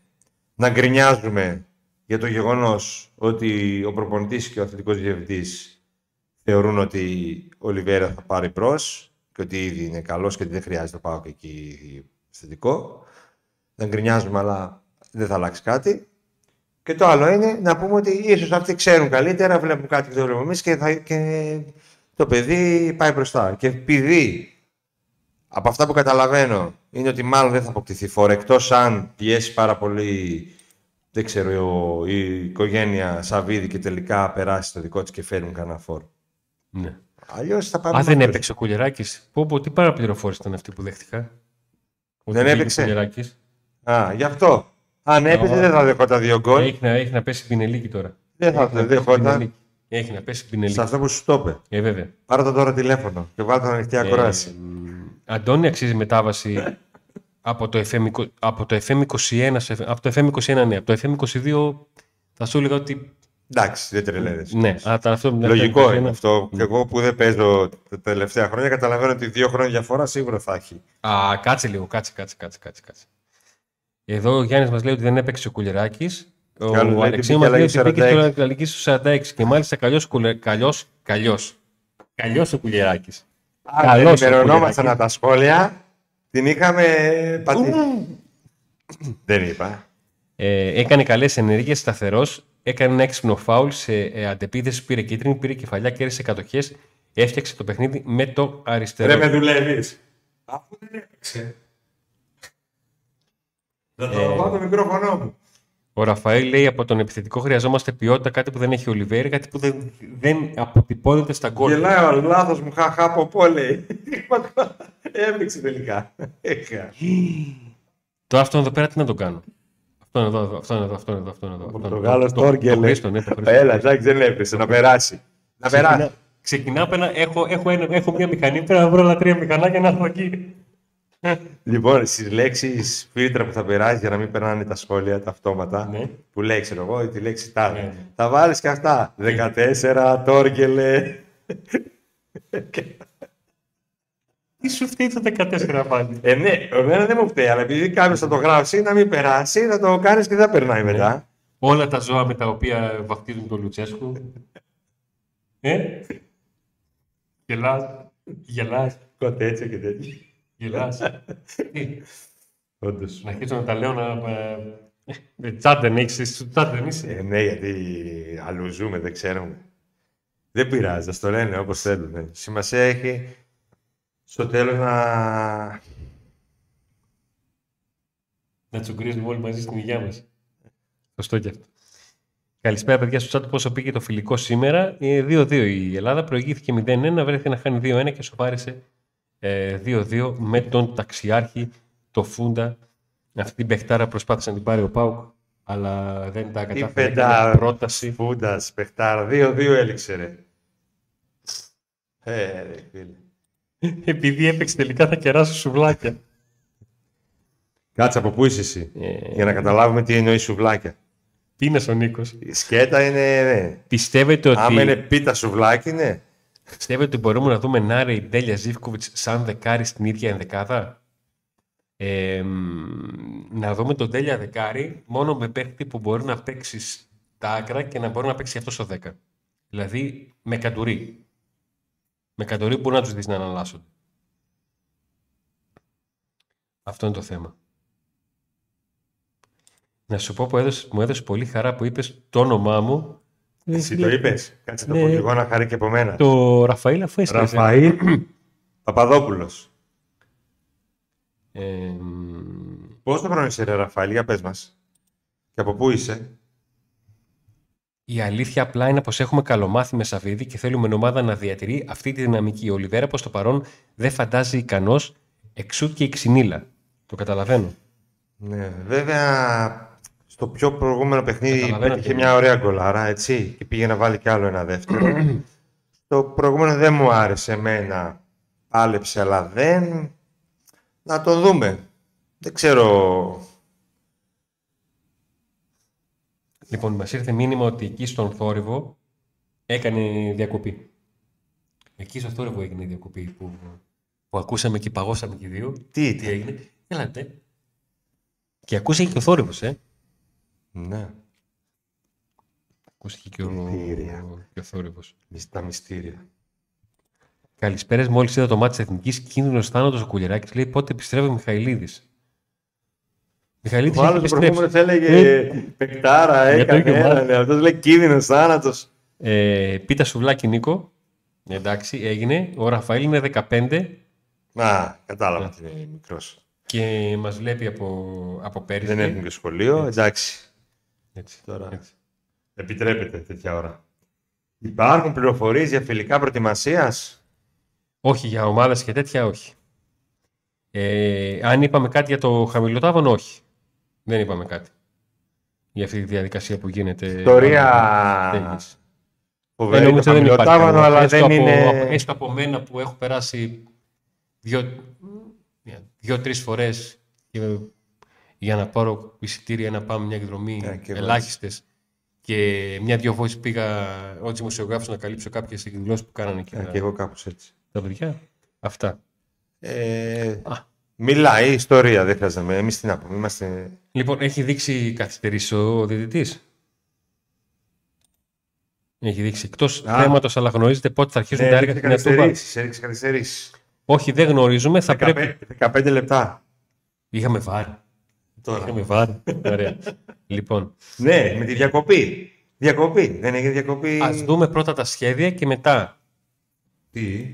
να γκρινιάζουμε για το γεγονός ότι ο προπονητής και ο αθλητικός διευθυντής θεωρούν ότι ο Ολιβέρα θα πάρει μπρος και ότι ήδη είναι καλός και ότι δεν χρειάζεται να πάω και εκεί θετικό. Να γκρινιάζουμε, αλλά δεν θα αλλάξει κάτι. Και το άλλο είναι να πούμε ότι ίσως αυτοί ξέρουν καλύτερα, βλέπουν κάτι που δεν βλέπουμε εμείς και, θα, και το παιδί πάει μπροστά. Και επειδή από αυτά που καταλαβαίνω είναι ότι μάλλον δεν θα αποκτηθεί φόρο εκτός αν πιέσει πάρα πολύ δεν ξέρω, η οικογένεια Σαββίδη και τελικά περάσει το δικό της και φέρουν κανένα φόρο. Ναι. Αλλιώς θα πάμε Α, δεν μακριά. έπαιξε ο Κουλιαράκης; Πω, πω, τι παραπληροφόρηση ήταν αυτή που δέχτηκα; Ότι Δεν πήγε έπαιξε. ο Κουλιαράκης. Α, γι' αυτό. Αν έπαιζε Α. δεν θα δεχόταν δύο γκολ. Έχει να, έχει να πέσει πινελίκι τώρα. Δεν θα Έχει να το πέσει δεχόταν. πινελίκι. Έχει να πέσει πινελίκι. Σε αυτό που σου το είπε. Ε, βέβαια. Πάρε τον τώρα τηλέφωνο και βάλτε τον ανοιχτή ακρόαση. Ε, μ, Αντώνη, αξίζει μετάβαση από το FM, 20 από το FM21, σε- από το FM21, ναι. Από το FM22 θα σου έλεγα ότι Εντάξει, δεν τρελαίνεσαι. ναι. Αλλά αυτό, Λογικό FM21 είναι αυτό. Και εγώ που δεν παίζω τα τελευταία χρόνια καταλαβαίνω ότι δύο χρόνια διαφορά σίγουρα θα έχει. Α, κάτσε λίγο, κάτσε, κάτσε, κάτσε, κάτσε. κάτσε. Εδώ ο Γιάννης μας λέει ότι δεν έπαιξε ο Κουλεράκης. Ο Κι άλλος λέει ότι Αλεξίου μπήκε μας λέει αλλαγή ότι μπήκε 46. στο αλλαγή στου 46 και μάλιστα καλώ καλώ. Καλώ. Καλώ ο Κουλεράκης. Άρα Καλώς ο ενημερωνόμασταν Κουλεράκης. από τα σχόλια. Την είχαμε πατήσει. δεν είπα. Ε, έκανε καλές ενέργειες, σταθερός. Έκανε ένα έξυπνο φάουλ σε ε, αντεπίθεση. Πήρε κίτρινη, πήρε κεφαλιά, κέρδισε κατοχές. Έφτιαξε το παιχνίδι με το αριστερό. Ρε με δουλεύεις. Αφού δεν έπαιξε. Θα το Ε, βάλω το μικρόφωνο μου. Ο Ραφαήλ λέει από τον επιθετικό χρειαζόμαστε ποιότητα, κάτι που δεν έχει ο Ολιβέρη, κάτι που δεν, δεν αποτυπώνεται στα γκολ. Γελάει ο λάθος μου, χαχά ποπό λέει. Έπαιξε τελικά. Έχα. Τώρα αυτόν εδώ πέρα τι να το κάνω. Αυτόν εδώ, αυτόν εδώ, αυτόν εδώ, αυτόν εδώ. αυτόν εδώ. Πορτογάλος Το- το- Τόργκελ, Το λέει. Χρήστο, ναι, το Χρήστο. Έλα, εντάξει, δεν έπεσε. Να περάσει. Να Ξεκινά- περάσει. Ξεκινάω από ένα, έχω, έχω, ένα, έχω μια μηχανή, πρέπει να βρω άλλα τρία μηχανάκια να έχω εκεί. Λοιπόν, στις λέξεις φίλτρα που θα περάσει για να μην περνάνε τα σχόλια, τα αυτόματα, Ναι. που λέει, ξέρω εγώ, τη λέξη τάδε. Ναι, ναι. Θα βάλεις και αυτά. 14, τόργελε. Τι σου φταίει το 14 πάλι; Ε, ναι, εμένα δεν μου φταίει, αλλά επειδή κάποιος θα το γράψει, να μην περάσει, να το κάνεις και δεν περνάει μετά. Όλα τα ζώα με τα οποία βαφτίζουν τον Λουτσέσκου. ε, γελάς, γελάς, Κοτέτσια και τέτοια. Γελάς. Τι, Όντως. να αρχίσω να τα λέω να... ε, ε, Τσάντεν έχεις, στο τσάντεν είσαι. Ε, ναι, γιατί αλλού ζούμε, δεν ξέρουμε. Δεν πειράζει, ας το λένε όπως θέλουν. ε. Σημασία έχει στο τέλος να... Να τσουγκρίζουμε όλοι μαζί στην υγεία μας. Σωστό και αυτό. Καλησπέρα, παιδιά. Στο chat πόσο πήγε το φιλικό σήμερα. Ε, 2-2 η Ελλάδα. Προηγήθηκε 0-1, βρέθηκε να χάνει 2-1 και σοπάρισε ε, 2-2 με τον ταξιάρχη, το Φούντα. Αυτή την παιχτάρα προσπάθησε να την πάρει ο Πάουκ, αλλά δεν τα Τι κατάφερε. πεντά Έκανε πρόταση. Φούντας, παιχτάρα, 2-2 έληξε ρε. Ε, ρε φίλε. Επειδή έπαιξε τελικά θα κεράσει σουβλάκια. Κάτσε από πού είσαι εσύ, Ε, για να καταλάβουμε τι εννοεί σουβλάκια. Πίνες ο Νίκος. Η σκέτα είναι, ναι. Πιστεύετε ότι, Άμα είναι πίτα σουβλάκι, ναι. Πιστεύετε ότι μπορούμε να δούμε Νάρη Ντέλια Ζήφκοβιτς σαν δεκάρι στην ίδια ενδεκάδα; Ε, μ, να δούμε τον Ντέλια δεκάρι μόνο με παίχτη που μπορεί να παίξει στα άκρα και να μπορεί να παίξει αυτός στο 10. Δηλαδή με καντουρί. Με καντουρί μπορεί να τους δεις να αναλάσσονται. Αυτό είναι το θέμα. Να σου πω που έδωσε, μου έδωσε πολύ χαρά που είπες το όνομά μου. Εσύ το είπες. Κάτσε το Ναι. πω και εγώ να χαρεί και από μένα. Το Ραφαήλ αφού έσκασε. Ραφαήλ Παπαδόπουλος. Ε, μ, Πόσο χρόνο είσαι ρε Ραφαήλ, για πες μας. Και από πού είσαι. η αλήθεια απλά είναι πως έχουμε καλομάθει με Σαββίδη και θέλουμε ομάδα να διατηρεί αυτή τη δυναμική. Ο Ολιβέρα προς το παρόν δεν φαντάζει ικανός εξού και η ξυνήλα. Το καταλαβαίνω. Ναι, βέβαια στο πιο προηγούμενο παιχνίδι Καταλαβαίνω πέτυχε τι μια ωραία γκολάρα, έτσι, και πήγε να βάλει κι άλλο ένα δεύτερο. το προηγούμενο δεν μου άρεσε εμένα, πάλεψε, αλλά δεν... Να το δούμε. Δεν ξέρω... Λοιπόν, μας ήρθε μήνυμα ότι εκεί στον θόρυβο έκανε διακοπή. Εκεί στον θόρυβο έγινε διακοπή που, που ακούσαμε και παγώσαμε και οι δύο. Τι, Τι τι. έγινε; Έλατε. Και ακούσε και ο θόρυβος, ε. Ναι, Ακούστηκε και ο, Μυστήρια. και ο θόρυβος. μυ- τα μυστήρια. Καλησπέρα. Μόλις είδα το μάτι της Εθνικής, κίνδυνο θάνατο ο Κουλιαράκη λέει πότε επιστρέφει ο Μιχαηλίδης. Μιχαηλίδης Ο έχει άλλος το επιστρέψει. προηγούμενος έλεγε παικτάρα, Για το έκανε, ίδιο μάτι. έλανε. Αυτός λέει κίνδυνος, θάνατος. Ε, πίτα σουβλάκι Νίκο. Εντάξει, έγινε. Ο Ραφαήλ είναι 15 Να, κατάλαβα ότι είναι μικρός. και μας βλέπει από, από πέρυσι. Δεν έχουν και σχολείο, εντάξει. Έτσι, Τώρα. έτσι. Επιτρέπεται τέτοια ώρα. Υπάρχουν πληροφορίες για φιλικά προετοιμασίας; Όχι για ομάδες και τέτοια, όχι. Ε, αν είπαμε κάτι για το χαμηλοτάβανο, όχι. Δεν είπαμε κάτι. Για αυτή τη διαδικασία που γίνεται. Ιστορία Στέγης. φοβερή Ε, το νομίζω δεν υπάρχει χαμηλοτάβανο, κανένα. αλλά έστω δεν από, είναι... από- έστω από μένα που έχω περάσει δύο, δύο-τρεις φορές και- για να πάρω εισιτήρια να πάμε μια εκδρομή Ναι, και εγώ ελάχιστες και μια-δυο φορές πήγα ως δημοσιογράφος να καλύψω κάποιες εκδηλώσεις που κάνανε και, Ε, τα, Και εγώ κάπως έτσι. τα παιδιά. Αυτά. Ε, Α. μιλάει η ιστορία, δεν χρειάζεται. να- Εμείς τι να πούμε, είμαστε... Λοιπόν, έχει δείξει καθυστερήσει ο διαιτητής. Έχει δείξει εκτός Α. θέματος, αλλά γνωρίζετε πότε θα αρχίσουν Ναι, τα έργα έριξε στην Ατούμπα. καθυστερήσεις, έριξε καθυστερήσεις. Όχι, δεν γνωρίζουμε. Θα πρέπει. 15, 15 λεπτά. Είχαμε βάρη. Τώρα. Είχαμε βάρη. Ωραία. λοιπόν, Ναι, με τη διακοπή. Διακοπή. Δεν έγινε διακοπή. ας δούμε πρώτα τα σχέδια και μετά Τι;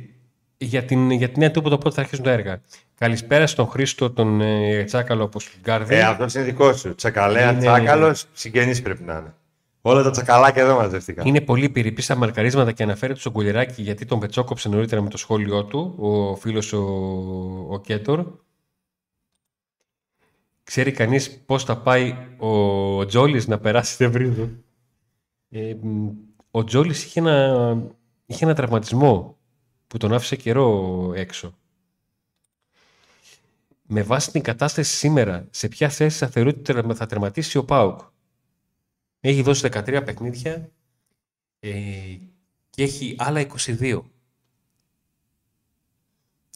για την, για την νέα τούπο το πότε θα αρχίσουν τα έργα. Καλησπέρα στον Χρήστο, τον ε, Τσάκαλο από Στουγκάρδη. Ε, αυτός είναι δικός σου. Τσακαλέα, Είναι- τσάκαλος, συγγενή πρέπει να είναι. Όλα τα τσακαλάκια εδώ μαζευτικά. Είναι πολύ πυρηπή στα μαρκαρίσματα και αναφέρεται στον Κουλιεράκη γιατί τον πετσόκοψε νωρίτερα με το σχόλιο του, ο φίλος ο, ο Κέτορ. Ξέρει κανείς πώς θα πάει ο Τζόλης να περάσει την Ευρύδο; Ε, μ, ο Τζόλης είχε ένα, είχε ένα τραυματισμό που τον άφησε καιρό έξω. Με βάση την κατάσταση σήμερα, σε ποια θέση θα θεωρείτε ότι θα τερματίσει ο Πάουκ. Έχει δώσει 13 παιχνίδια ε, και έχει άλλα 22.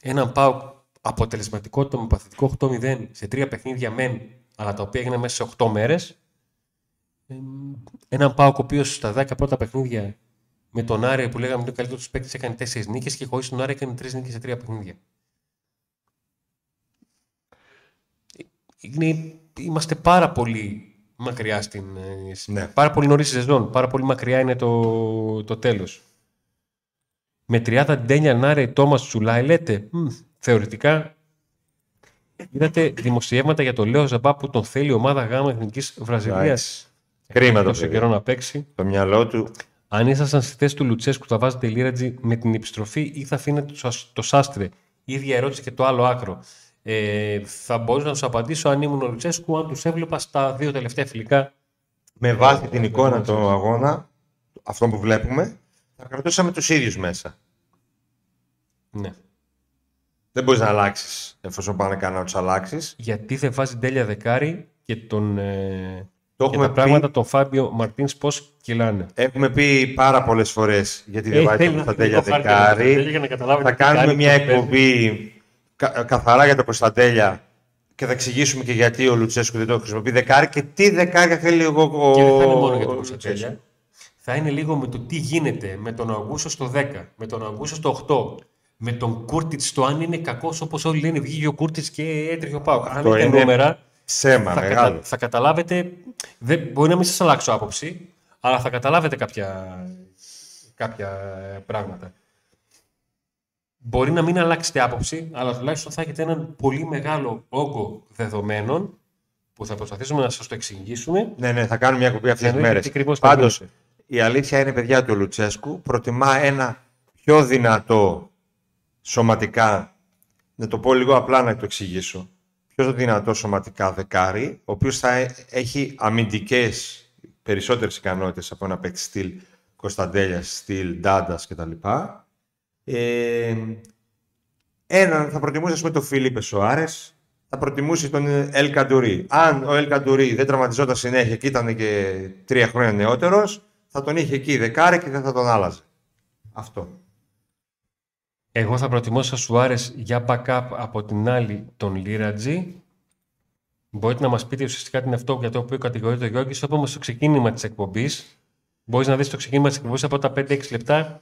έναν πάω αποτελεσματικότητα με παθητικό 8-0 σε τρία παιχνίδια μεν, αλλά τα οποία έγιναν μέσα σε 8 μέρες. Έναν πάω ο οποίος στα 10 πρώτα παιχνίδια με τον Άρη που λέγαμε ότι ο καλύτερος παίκτης έκανε 4 νίκες και χωρίς τον Άρη έκανε 3 νίκες σε τρία παιχνίδια. Είναι, είμαστε πάρα πολύ μακριά στην. Ναι. Πάρα πολύ νωρίς σεζόν. Πάρα πολύ μακριά είναι το, το τέλος. Με 30 Ντένια Νάρε Τόμας Τσουλάι λέτε. Μ, θεωρητικά είδατε δημοσιεύματα για το Λέο Ζαμπά που τον θέλει η ομάδα γάμα εθνικής Βραζιλίας. Εντάξει. Κρίμα το Τόσο παιδί. καιρό να παίξει. Το μυαλό του. Αν ήσασταν στη θέση του Λουτσέσκου, θα βάζετε Λίρατζι με την επιστροφή ή θα αφήνετε το, Σας- το Σάστρε; Ίδια ερώτηση και το άλλο άκρο. Ε, θα μπορούσα να του απαντήσω αν ήμουν ο Λουτσέσκου, αν τους έβλεπα στα δύο τελευταία φιλικά. Με βάση την Ε, εικόνα ε, του αγώνα, αυτό που βλέπουμε, θα κρατούσαμε τους ίδιους μέσα. Ναι. Δεν μπορείς να αλλάξεις εφόσον πάνε κανένα να τους αλλάξεις. Γιατί δεν βάζει τέλεια δεκάρι και, τον, ε, Το και έχουμε τα πράγματα πει, τον Φάμπιο Μαρτίνς πώς κυλάνε; έχουμε πει πάρα πολλές φορές γιατί δεν Ε, βάζει θέλει το να Κωνσταντέλια δει το χάρτη του Κωνσταντέλια δεκάρι. για να καταλάβετε Θα τι κάνει, κάνουμε μια πώς παίζει. εκπομπή κα- καθαρά για το Κωνσταντέλια και θα εξηγήσουμε και γιατί ο Λουτσέσκου δεν το χρησιμοποιεί δεκάρι και τι δεκάρια θέλει εγώ ο Και δεν θα είναι μόνο για ο τον Λουτσέσκου. Κωνσταντέλια. Θα είναι λίγο με το τι γίνεται με τον Αυγούστο στο 10, με τον Αυγούστο στο 8, με τον Κούρτιτς στο αν είναι κακός όπως όλοι λένε. Βγήκε ο Κούρτιτς και έτρεχε ο Πάουκ. Αν Αυτό δείτε είναι νούμερα, Ψέμα θα, μεγάλο. κατα... θα καταλάβετε. Δεν... Μπορεί να μην σας αλλάξω άποψη, αλλά θα καταλάβετε κάποια, κάποια ε, πράγματα. Μπορεί να μην αλλάξετε άποψη, αλλά τουλάχιστον θα έχετε έναν πολύ μεγάλο όγκο δεδομένων που θα προσπαθήσουμε να σας το εξηγήσουμε. Ναι, ναι, θα κάνουμε μια εκπομπή αυτές Για τις να δείτε μέρες. τι ακριβώς θα Πάντως, γίνεται. η αλήθεια είναι, παιδιά του Λουτσέσκου προτιμά ένα πιο δυνατό σωματικά. Να το πω λίγο απλά να το εξηγήσω. Πιο δυνατό σωματικά δεκάρι, ο οποίος θα ε- έχει αμυντικές περισσότερες ικανότητες από ένα παίκτη στυλ Κωνσταντέλια, στυλ Ντάντας κτλ. Ε, έναν θα προτιμούσε, ας πούμε, τον Φίλιππε Σοάρες, θα προτιμούσε τον Ελ Καντουρί. Αν ο Ελ Καντουρί δεν τραυματιζόταν συνέχεια και ήταν και τρία χρόνια νεότερος, θα τον είχε εκεί δεκάρι και δεν θα τον άλλαζε. Αυτό. Εγώ θα προτιμούσα Σουάρε για backup από την άλλη τον Λίρατζι. Μπορείτε να μας πείτε ουσιαστικά τι είναι αυτό για το οποίο κατηγορείται ο Γιώργη. Το είπαμε στο ξεκίνημα της εκπομπής. Μπορείς να δεις το ξεκίνημα της εκπομπής από τα 5-6 λεπτά.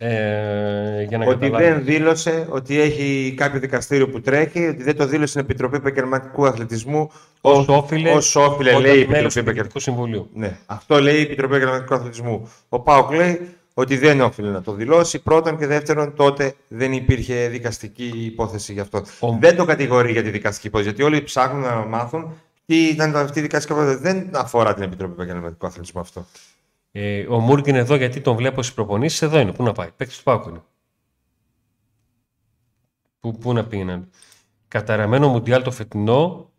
Ε, για να Ότι καταλάβεις. δεν δήλωσε ότι έχει κάποιο δικαστήριο που τρέχει, ότι δεν το δήλωσε στην Επιτροπή Επαγγελματικού Αθλητισμού. Ως όφιλε, ως όφιλε όταν λέει η μέλος Επιτροπή του Επαγγελματικού Διοικητικού Συμβουλίου. Ναι, αυτό λέει η Επιτροπή Επαγγελματικού Αθλητισμού. Ο Πάοκ λέει ότι δεν όφιλε να το δηλώσει. Πρώτον και δεύτερον, τότε δεν υπήρχε δικαστική υπόθεση γι' αυτό. Ο- Δεν το κατηγορεί για τη δικαστική υπόθεση. Γιατί όλοι ψάχνουν να μάθουν τι ήταν αυτή η δικαστική υπόθεση. Δεν αφορά την Επιτροπή Επαγγελματικού Αθλητισμού αυτό. Ε, ο Μούργκ είναι εδώ γιατί τον βλέπω στις προπονήσεις. Εδώ είναι. Πού να πάει. Παίκτης του Πάουκ είναι. Πού, πού να πήγαιναν. Καταραμένο Μουντιάλ το φετινό.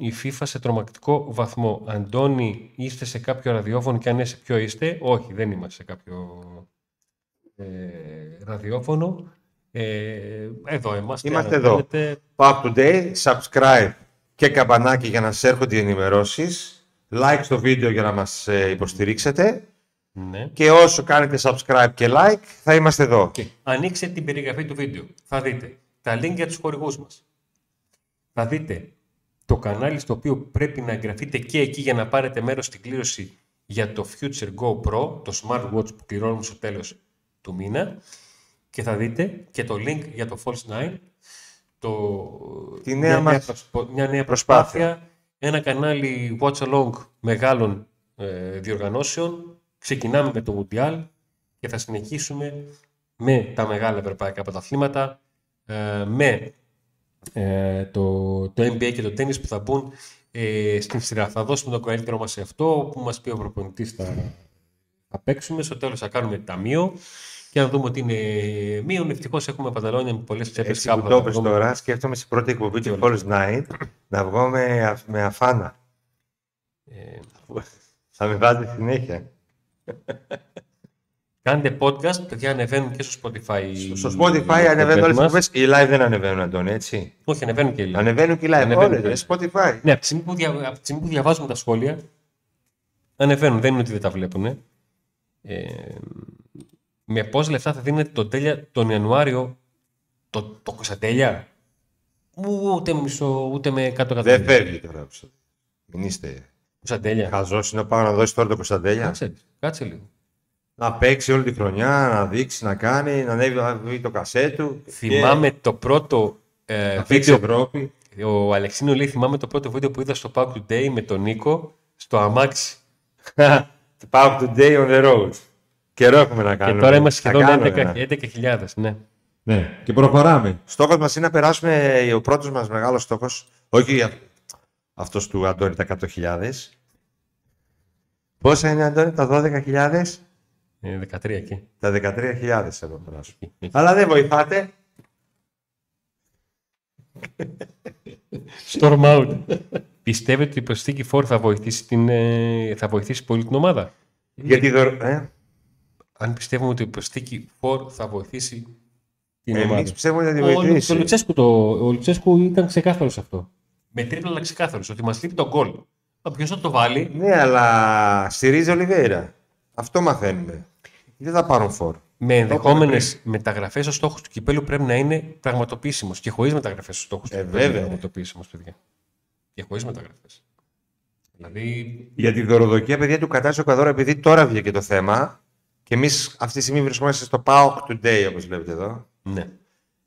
Η FIFA σε τρομακτικό βαθμό. Αντώνη, είστε σε κάποιο ραδιόφωνο και αν ναι, σε ποιο είστε; Όχι, δεν είμαστε σε κάποιο ε, ραδιόφωνο. Ε, εδώ είμαστε. Είμαστε αν εδώ. θέλετε. Pack Today, subscribe και καμπανάκι για να σας έρχονται οι ενημερώσεις. Like στο βίντεο για να μας ε, υποστηρίξετε. Ναι. Και όσο κάνετε subscribe και like, θα είμαστε εδώ. Και ανοίξτε την περιγραφή του βίντεο. Θα δείτε τα link για τους χορηγούς μας. Θα δείτε το κανάλι στο οποίο πρέπει να εγγραφείτε και εκεί για να πάρετε μέρος στην κλήρωση για το Future Go Pro, το smartwatch που πληρώνουμε στο τέλος του μήνα. Και θα δείτε και το link για το False 9, το, Τη νέα μια, μας προσπα- μια νέα προσπάθεια. προσπάθεια, ένα κανάλι watch along μεγάλων ε, διοργανώσεων. Ξεκινάμε με το Mundial και θα συνεχίσουμε με τα μεγάλα ευρωπαϊκά πρωταθλήματα, ε, με ε, το, το NBA και το τέννις που θα μπουν ε, στην σειρά. Θα δώσουμε το καλύτερο μας σε αυτό που μας πει ο προπονητής θα, θα παίξουμε. Στο τέλος θα κάνουμε ταμείο και να δούμε ότι είναι μείον. Ευτυχώς έχουμε πανταλόνια με πολλές τσέπες. Έτσι που κάπου το θα είπες βρούμε. τώρα, σκέφτομαι στην πρώτη εκπομπή του Falls Night να βγω με, α- με αφάνα. Ε, Θα με βάζει συνέχεια. Κάντε podcast, παιδιά ανεβαίνουν και στο Spotify. Στο Spotify οι ανεβαίνουν όλες μας. τις εκπομπές. Οι live δεν ανεβαίνουν, Αντώνη, έτσι. Όχι, ανεβαίνουν και οι live. Ανεβαίνουν και οι live. Ανεβαίνουν Όλες, και. ρε, Spotify. Ναι, από τη, στιγμή που δια... από τη στιγμή που διαβάζουμε τα σχόλια, ανεβαίνουν. Δεν είναι ότι δεν τα βλέπουν. Ε, με πόσα λεφτά θα δίνετε τον τέλεια τον Ιανουάριο; Το, το Κωνσταντέλια. Ούτε μισό, ούτε με 100 Δεν εκατομμύρια. φεύγει τώρα. Μην είστε. Κωνσταντέλια. Χαζός είναι να πάω να δώσει τώρα το Κωνσταντέλια. Κάτσε, κάτσε λίγο. Να παίξει όλη τη χρονιά, να δείξει, να κάνει, να ανέβει να βγει το κασέ του. Θυμάμαι το πρώτο ε, Και να παίξει βίντεο. Ευρώπη. Ο Αλεξίνο λέει: Θυμάμαι το πρώτο βίντεο που είδα στο Pack Today με τον Νίκο στο αμάξι. Πάω today on the road. Καιρό έχουμε να Και κάνουμε. τώρα είμαστε Θα σχεδόν κάνουμε 11 ένα. 11.000. Ναι. Ναι, και προχωράμε. Στόχος μας είναι να περάσουμε, ο πρώτος μας μεγάλος στόχος, όχι α- αυτός του Αντώνη τα 100.000. Πόσα είναι Αντώνη, τα 12.000? Ε, 13 εκεί. Τα 13.000 θέλω να περάσω. Αλλά δεν βοηθάτε. Storm out. Πιστεύετε ότι η προσθήκη 4 θα βοηθήσει, την, ε, θα βοηθήσει πολύ την ομάδα; Γιατί δω... ε, Αν πιστεύουμε ότι η προσθήκη 4 θα βοηθήσει την εμείς ομάδα. πιστεύουμε ότι θα τη Ο, Λου- βοηθήσει. ο, Λουτσέσκου το, ο Λουτσέσκου ήταν ξεκάθαρος σε αυτό. Με τρίπλα αλλά ξεκάθαρο ότι μας λείπει τον γκολ. Ποιος θα το βάλει, Ναι, αλλά στηρίζει ο Ολιβέηρα. Αυτό μαθαίνουμε. Δεν θα πάρουν φόρ. με ενδεχόμενες μεταγραφές, ο στόχος του κυπέλου πρέπει να είναι πραγματοποιήσιμος. Και χωρίς μεταγραφές, ο στόχος του Ε, κυπέλου είναι βέβαια. πραγματοποιήσιμος, παιδιά. Και χωρίς μεταγραφές. Δηλαδή, Για τη δωροδοκία, παιδιά, του κατάσταση ο Καδόρα, επειδή τώρα βγήκε το θέμα και εμείς αυτή τη στιγμή βρισκόμαστε στο PAOK Today, όπως βλέπετε εδώ. ναι.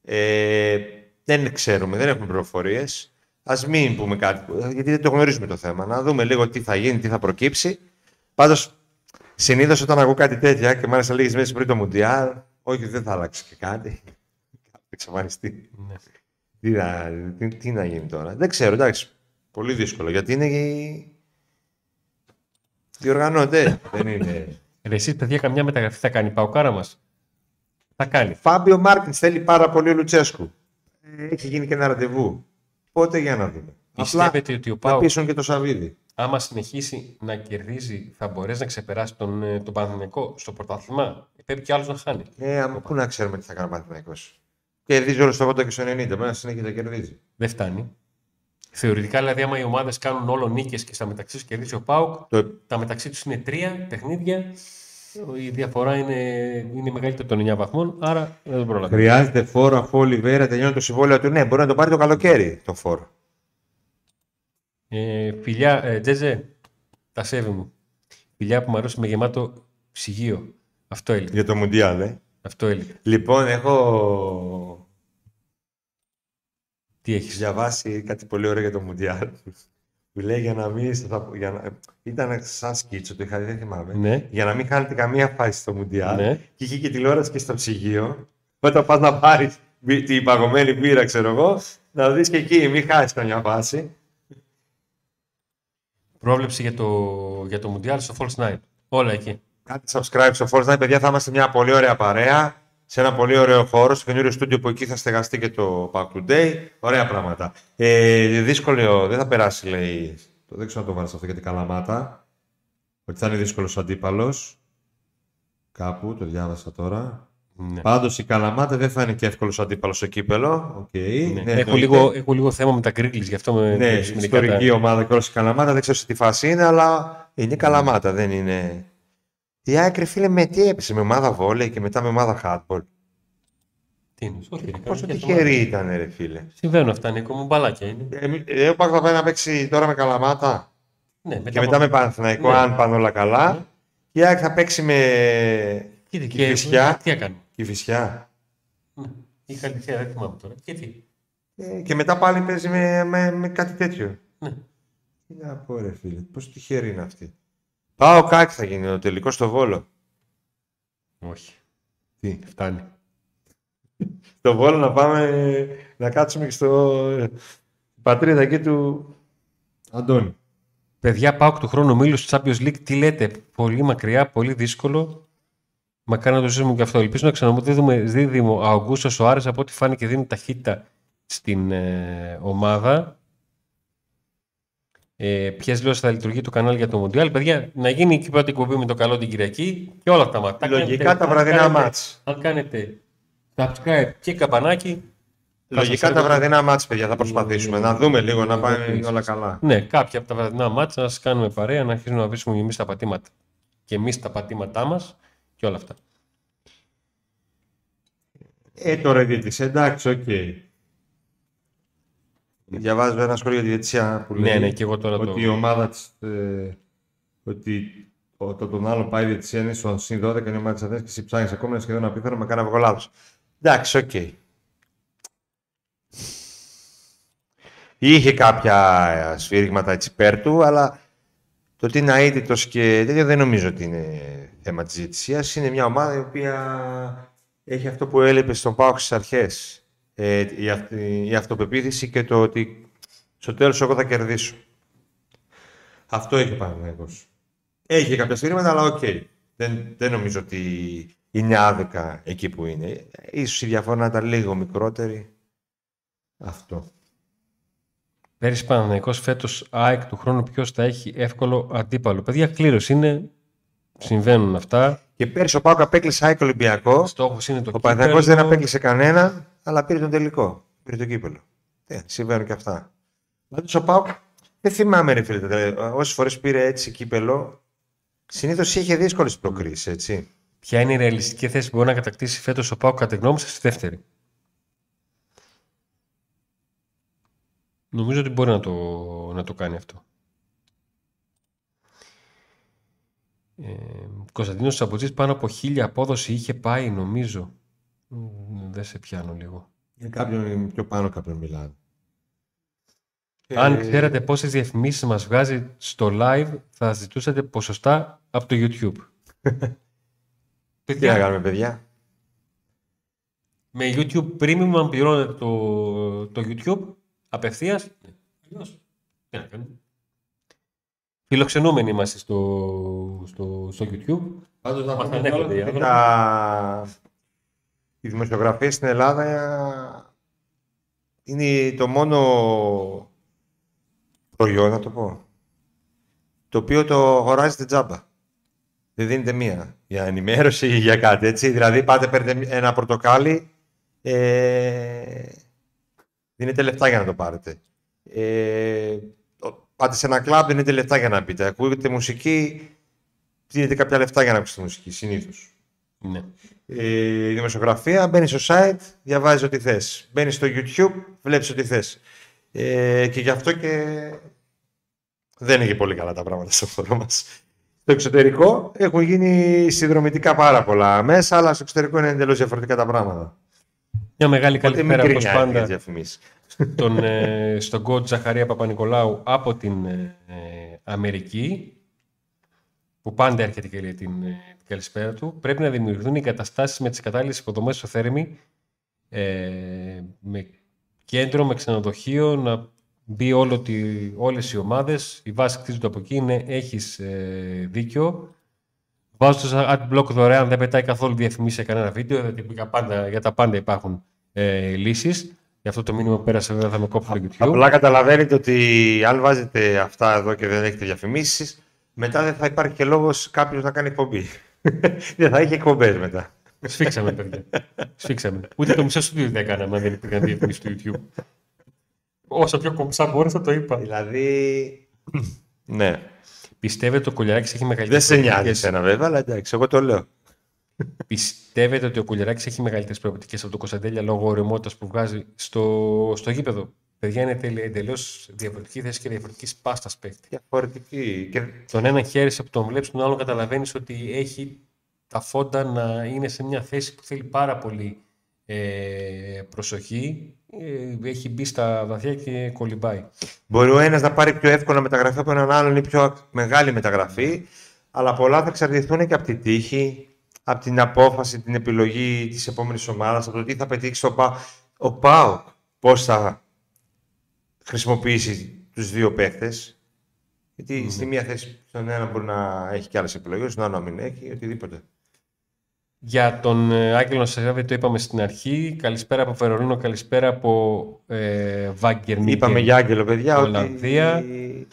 Ε, δεν ξέρουμε, δεν έχουμε πληροφορίες. Α μην πούμε κάτι, γιατί δεν το γνωρίζουμε το θέμα. Να δούμε λίγο τι θα γίνει, τι θα προκύψει. Πάντως, συνήθως όταν ακούω κάτι τέτοια και μάλιστα λίγες μέρες πριν το Μουντιάλ, όχι, δεν θα αλλάξει και κάτι. Θα εξαφανιστεί. ναι. Τι να, τι, τι να γίνει τώρα. Δεν ξέρω, εντάξει. Πολύ δύσκολο γιατί είναι. Διοργανώνται. δεν είναι. Ρε, εσείς, παιδιά, καμιά μεταγραφή θα κάνει η Παοκάρα μας; Θα κάνει. Φάμπιο Μάρτιν θέλει πάρα πολύ ο Λουτσέσκου. Ε, Έχει γίνει και ένα ραντεβού. Πότε για να δούμε. Πιστεύετε ότι ο να Πάο, πείσουν και το Σαββίδι. Άμα συνεχίσει να κερδίζει, θα μπορέσει να ξεπεράσει τον, ε, τον Παναθηναϊκό στο πρωτάθλημα; Πρέπει κι άλλος να χάνει. Ε, άμα- πού να ξέρουμε τι θα κάνει ο Παναθηναϊκός. Κερδίζει όλο στο 80 και στο 90. Πρέπει να συνέχεια να κερδίζει. Δεν φτάνει. Θεωρητικά, δηλαδή, άμα οι ομάδες κάνουν όλο νίκες και στα μεταξύ τους κερδίσει ο Πάουκ, Το, τα μεταξύ τους είναι τρία παιχνίδια. Η διαφορά είναι, είναι μεγαλύτερη των 9 βαθμών, άρα δεν προλαβαίνει. χρειάζεται φόρο αφού ο Ολιβέρα τελειώνει το συμβόλαιο του. Ναι, μπορεί να το πάρει το καλοκαίρι το φόρο. Ε, φιλιά, ε, Τζέζε, τα σέβη μου. Φιλιά που μου αρέσει με γεμάτο ψυγείο. Αυτό έλειπε. Για το Μουντιάλ, ε. Αυτό έλειπε. Λοιπόν, έχω Τι έχεις; διαβάσει κάτι πολύ ωραίο για το Μουντιάλ. Που λέει για να μην. θα- Για να, ήταν σαν σκίτσο, το είχα δει, δεν θυμάμαι. Ναι. Για να μην χάνετε καμία φάση στο Μουντιάλ. Ναι. Και είχε και τηλεόραση και στο ψυγείο. Όταν πας να πάρεις την παγωμένη μπύρα, ξέρω εγώ, να δεις και εκεί, μην χάσεις καμιά φάση. Πρόβλεψη για το, για το Mundial στο False Night. Όλα εκεί. Κάντε subscribe στο Fortnite, παιδιά. Θα είμαστε μια πολύ ωραία παρέα. Σε ένα πολύ ωραίο χώρο, στο καινούριο στούντιο που εκεί θα στεγαστεί και το Pack Today. Ωραία πράγματα. Ε, δύσκολο, δεν θα περάσει, λέει. Το δεν ξέρω να το βάλω αυτό για την Καλαμάτα. Ότι θα είναι δύσκολος αντίπαλος. Κάπου, το διάβασα τώρα. Ναι. Πάντως η Καλαμάτα δεν θα είναι και εύκολος αντίπαλος στο κύπελο. Οκ. Ναι. Ναι, έχω, εννοείται. λίγο, έχω λίγο θέμα με τα γκρίκλεις, γι' αυτό με Ναι, με μερικά ιστορική τα- ομάδα και όλη η Καλαμάτα. Δεν ξέρω σε τι φάση είναι, αλλά είναι Καλαμάτα, δεν είναι. Η Άκρη, φίλε, με τι έπεσε, με ομάδα βόλεϊ και μετά με ομάδα hardball. Τι είναι, όχι, ρε, Πόσο κάνει και τυχερή ήταν, ρε φίλε. Συμβαίνουν αυτά, Νίκο μου, μπαλάκια είναι. Ε, ε, ο Πάκ θα πάει να παίξει τώρα με Καλαμάτα Ναι, μετά και μετά με Παναθηναϊκό, Ναι. αν πάνε όλα καλά. Και η Άκρη θα παίξει με Κοίτα, και Κηφισιά. Τι έκανε. Κηφισιά. Ναι. Η Καλυθέα, δεν θυμάμαι τώρα. Και τι; Ε, και μετά πάλι παίζει με, με, με κάτι τέτοιο. Ναι. Τι να πω, ρε φίλε, πόσο τυχερή είναι αυτή. Πάω κάκι θα γίνει ο τελικός στο Βόλο. Όχι. Τι; Φτάνει. Στο Βόλο να πάμε να κάτσουμε και στο ε, πατρίδα εκεί του Αντώνη. Παιδιά, πάω του χρόνου μίλου στο Champions League. Τι λέτε, πολύ μακριά, πολύ δύσκολο. Μακάρι να το ζήσουμε και αυτό. Ελπίζω να ξαναδούμε δίδυμο Αουγκούστο Σοάρε από ό,τι φάνηκε δίνει ταχύτητα στην ε, ομάδα. Ε, Ποιες λέω θα λειτουργεί το κανάλι για το Μοντιάλ. Παιδιά, να γίνει εκεί πρώτη κουμπί με το καλό την Κυριακή και όλα αυτά. μάτια. Λογικά τα βραδινά μάτς. Αν κάνετε subscribe και καμπανάκι. Λογικά σας τα έρθω- βραδινά μάτς, παιδιά, θα προσπαθήσουμε. Να δούμε λίγο, να πάμε Ευχαριστώ. όλα καλά. Ναι, κάποια από τα βραδινά μάτσα να σας κάνουμε παρέα, να αρχίσουμε να βρίσκουμε εμείς τα πατήματα. Και εμείς τα πατήματά μας και όλα αυτά. Ε, τώρα η διαιτησία, εντάξει, οκ. Διαβάζω ένα σχόλιο για τη διαιτησία που Ναι, λέει ναι, και εγώ τώρα ότι το... η ομάδα της, ε, ότι όταν τον άλλο πάει η διαιτησία είναι στο συν 12 είναι η ομάδα της Αθήνας και εσύ ψάχνεις ακόμα είναι σχεδόν απίθανο με κάνα λάθος. Εντάξει, οκ. Είχε κάποια σφυρίγματα έτσι υπέρ του, αλλά το ότι είναι αήττητος και τέτοιο δεν νομίζω ότι είναι θέμα της διαιτησίας. Είναι μια ομάδα η οποία έχει αυτό που έλειπε στον ΠΑΟΚ στις αρχές. Ε, η, αυ- η αυτοπεποίθηση και το ότι στο τέλος εγώ θα κερδίσω. Αυτό έχει ο Παναθηναϊκός. Έχει κάποια σφυρίγματα, αλλά οκ. Δεν, δεν νομίζω ότι είναι άδικα εκεί που είναι. Ίσως η διαφορά να ήταν λίγο μικρότερη. Αυτό. Πέρυσι Παναθηναϊκός φέτος ΑΕΚ του χρόνου ποιος θα έχει εύκολο αντίπαλο. Παιδιά, κλήρωση είναι. Συμβαίνουν αυτά. Και πέρσι ο Πάοκ απέκλεισε ΑΕΚ Ολυμπιακό. Στόχος είναι το Ο Παναθηναϊκός δεν κύπελλο. απέκλεισε κανένα, αλλά πήρε τον τελικό. Πήρε το κύπελο. Ε, συμβαίνουν και αυτά. Δηλαδή ο Πάοκ δεν θυμάμαι, ρε φίλε, όσες φορές πήρε έτσι κύπελο, συνήθως είχε δύσκολες προκρίσεις, έτσι. Ποια είναι η ρεαλιστική θέση που μπορεί να κατακτήσει φέτος ο ΠΑΟΚ κατά τη γνώμη σας στη δεύτερη; Νομίζω ότι μπορεί να το, να το κάνει αυτό. Ε, Κωνσταντίνος Σαμποτζής πάνω από χίλια απόδοση είχε πάει νομίζω. Μ, Δεν σε πιάνω λίγο. Για κάποιον πιο πάνω κάποιον μιλάνε. Αν Ε, ξέρατε πόσες διαφημίσεις μας βγάζει στο live θα ζητούσατε ποσοστά από το YouTube. Τι να κάνουμε, παιδιά; Με YouTube Premium, αν πληρώνετε το, το YouTube απευθείας, ναι. Αλλιώς, τι να κάνουμε. Φιλοξενούμενοι είμαστε στο, στο, στο YouTube. Πάντως να Μας πούμε ανέχονται κιόλας οι ότι άνθρωποι. τα... Η δημοσιογραφία στην Ελλάδα είναι το μόνο προϊόν, να το πω, το οποίο το αγοράζετε τζάμπα. Δεν δίνετε μία για ενημέρωση ή για κάτι, έτσι. Δηλαδή, πάτε, παίρνετε ένα πορτοκάλι, ε, δίνετε λεφτά για να το πάρετε. Ε, πάτε σε ένα κλαμπ, δίνετε λεφτά για να μπείτε. Ακούγεται μουσική, δίνετε κάποια λεφτά για να ακούσετε μουσική, συνήθως. Ναι. Ε, η δημοσιογραφία, μπαίνει στο site, διαβάζει ό,τι θες. Μπαίνει στο YouTube, βλέπεις ό,τι θες. Ε, και γι' αυτό και δεν είναι και πολύ καλά τα πράγματα στο χώρο μας. Στο εξωτερικό έχουν γίνει συνδρομητικά πάρα πολλά μέσα, αλλά στο εξωτερικό είναι εντελώς διαφορετικά τα πράγματα. Μια μεγάλη Οπότε μην καλησπέρα όπως γκρινιάζετε για τις πάντα διαφημίσεις. τον, ε, στον coach Ζαχαρία Παπα-Νικολάου από την ε, ε, Αμερική που πάντα έρχεται και λέει την, ε, την καλησπέρα του. Πρέπει να δημιουργηθούν οι καταστάσεις με τις κατάλληλες υποδομές στο Θέρμη ε, με κέντρο, με ξενοδοχείο, να μπει όλο τη, όλες οι ομάδες. Η βάση χτίζονται από εκεί, είναι, έχεις ε, δίκιο. Βάζω το adblock δωρεάν, δεν πετάει καθόλου διαφημίσει σε κανένα βίντεο, γιατί για, πάντα, για τα πάντα υπάρχουν ε, λύσεις. Γι' αυτό το μήνυμα που πέρασε βέβαια θα με κόψει το YouTube. Απλά καταλαβαίνετε ότι αν βάζετε αυτά εδώ και δεν έχετε διαφημίσεις, μετά δεν θα υπάρχει και λόγος κάποιος να κάνει εκπομπή. δεν θα έχει εκπομπές μετά. Σφίξαμε, παιδιά. Σφίξαμε. Ούτε το μισό στούντιο δεν έκαναμε αν δεν υπήρχαν διαφημίσεις στο YouTube. Όσο πιο κομψά μπόρεσα το είπα. Δηλαδή. ναι. Πιστεύετε ότι ο Κουλιαράκης έχει μεγαλύτερες Δεν σε νοιάζει εσένα βέβαια, αλλά εντάξει, εγώ το λέω. Πιστεύετε ότι ο Κουλιαράκης έχει μεγαλύτερες προοπτικές από τον Κωνσταντέλια λόγω ωριμότητας που βγάζει στο, στο γήπεδο; Παιδιά είναι εντελώς διαφορετική θέση και διαφορετική πάστα παίκτη. Διαφορετική. Και... Τον ένα χαίρεσαι που τον βλέπεις, τον άλλο καταλαβαίνεις ότι έχει τα φόντα να είναι σε μια θέση που θέλει πάρα πολύ ε, προσοχή. Ε, έχει μπει στα βαθιά και κολυμπάει. Μπορεί ο ένας να πάρει πιο εύκολα μεταγραφή από έναν άλλον ή πιο μεγάλη μεταγραφή, αλλά πολλά θα εξαρτηθούν και από τη τύχη, από την απόφαση, την επιλογή της επόμενης ομάδας, από το τι θα πετύχει στο ΠΑΟ. Ο ΠΑΟ πώς θα χρησιμοποιήσει τους δύο παίχτε. Γιατί στη μία θέση στον ένα μπορεί να έχει και άλλες επιλογές, στον άλλο να μην έχει, οτιδήποτε. Για τον ε, Άγγελο Νασεράβη το είπαμε στην αρχή. Καλησπέρα από Βερολίνο, καλησπέρα από ε, Βάγκερ Είπαμε για Άγγελο, παιδιά, Ολλανδία. ότι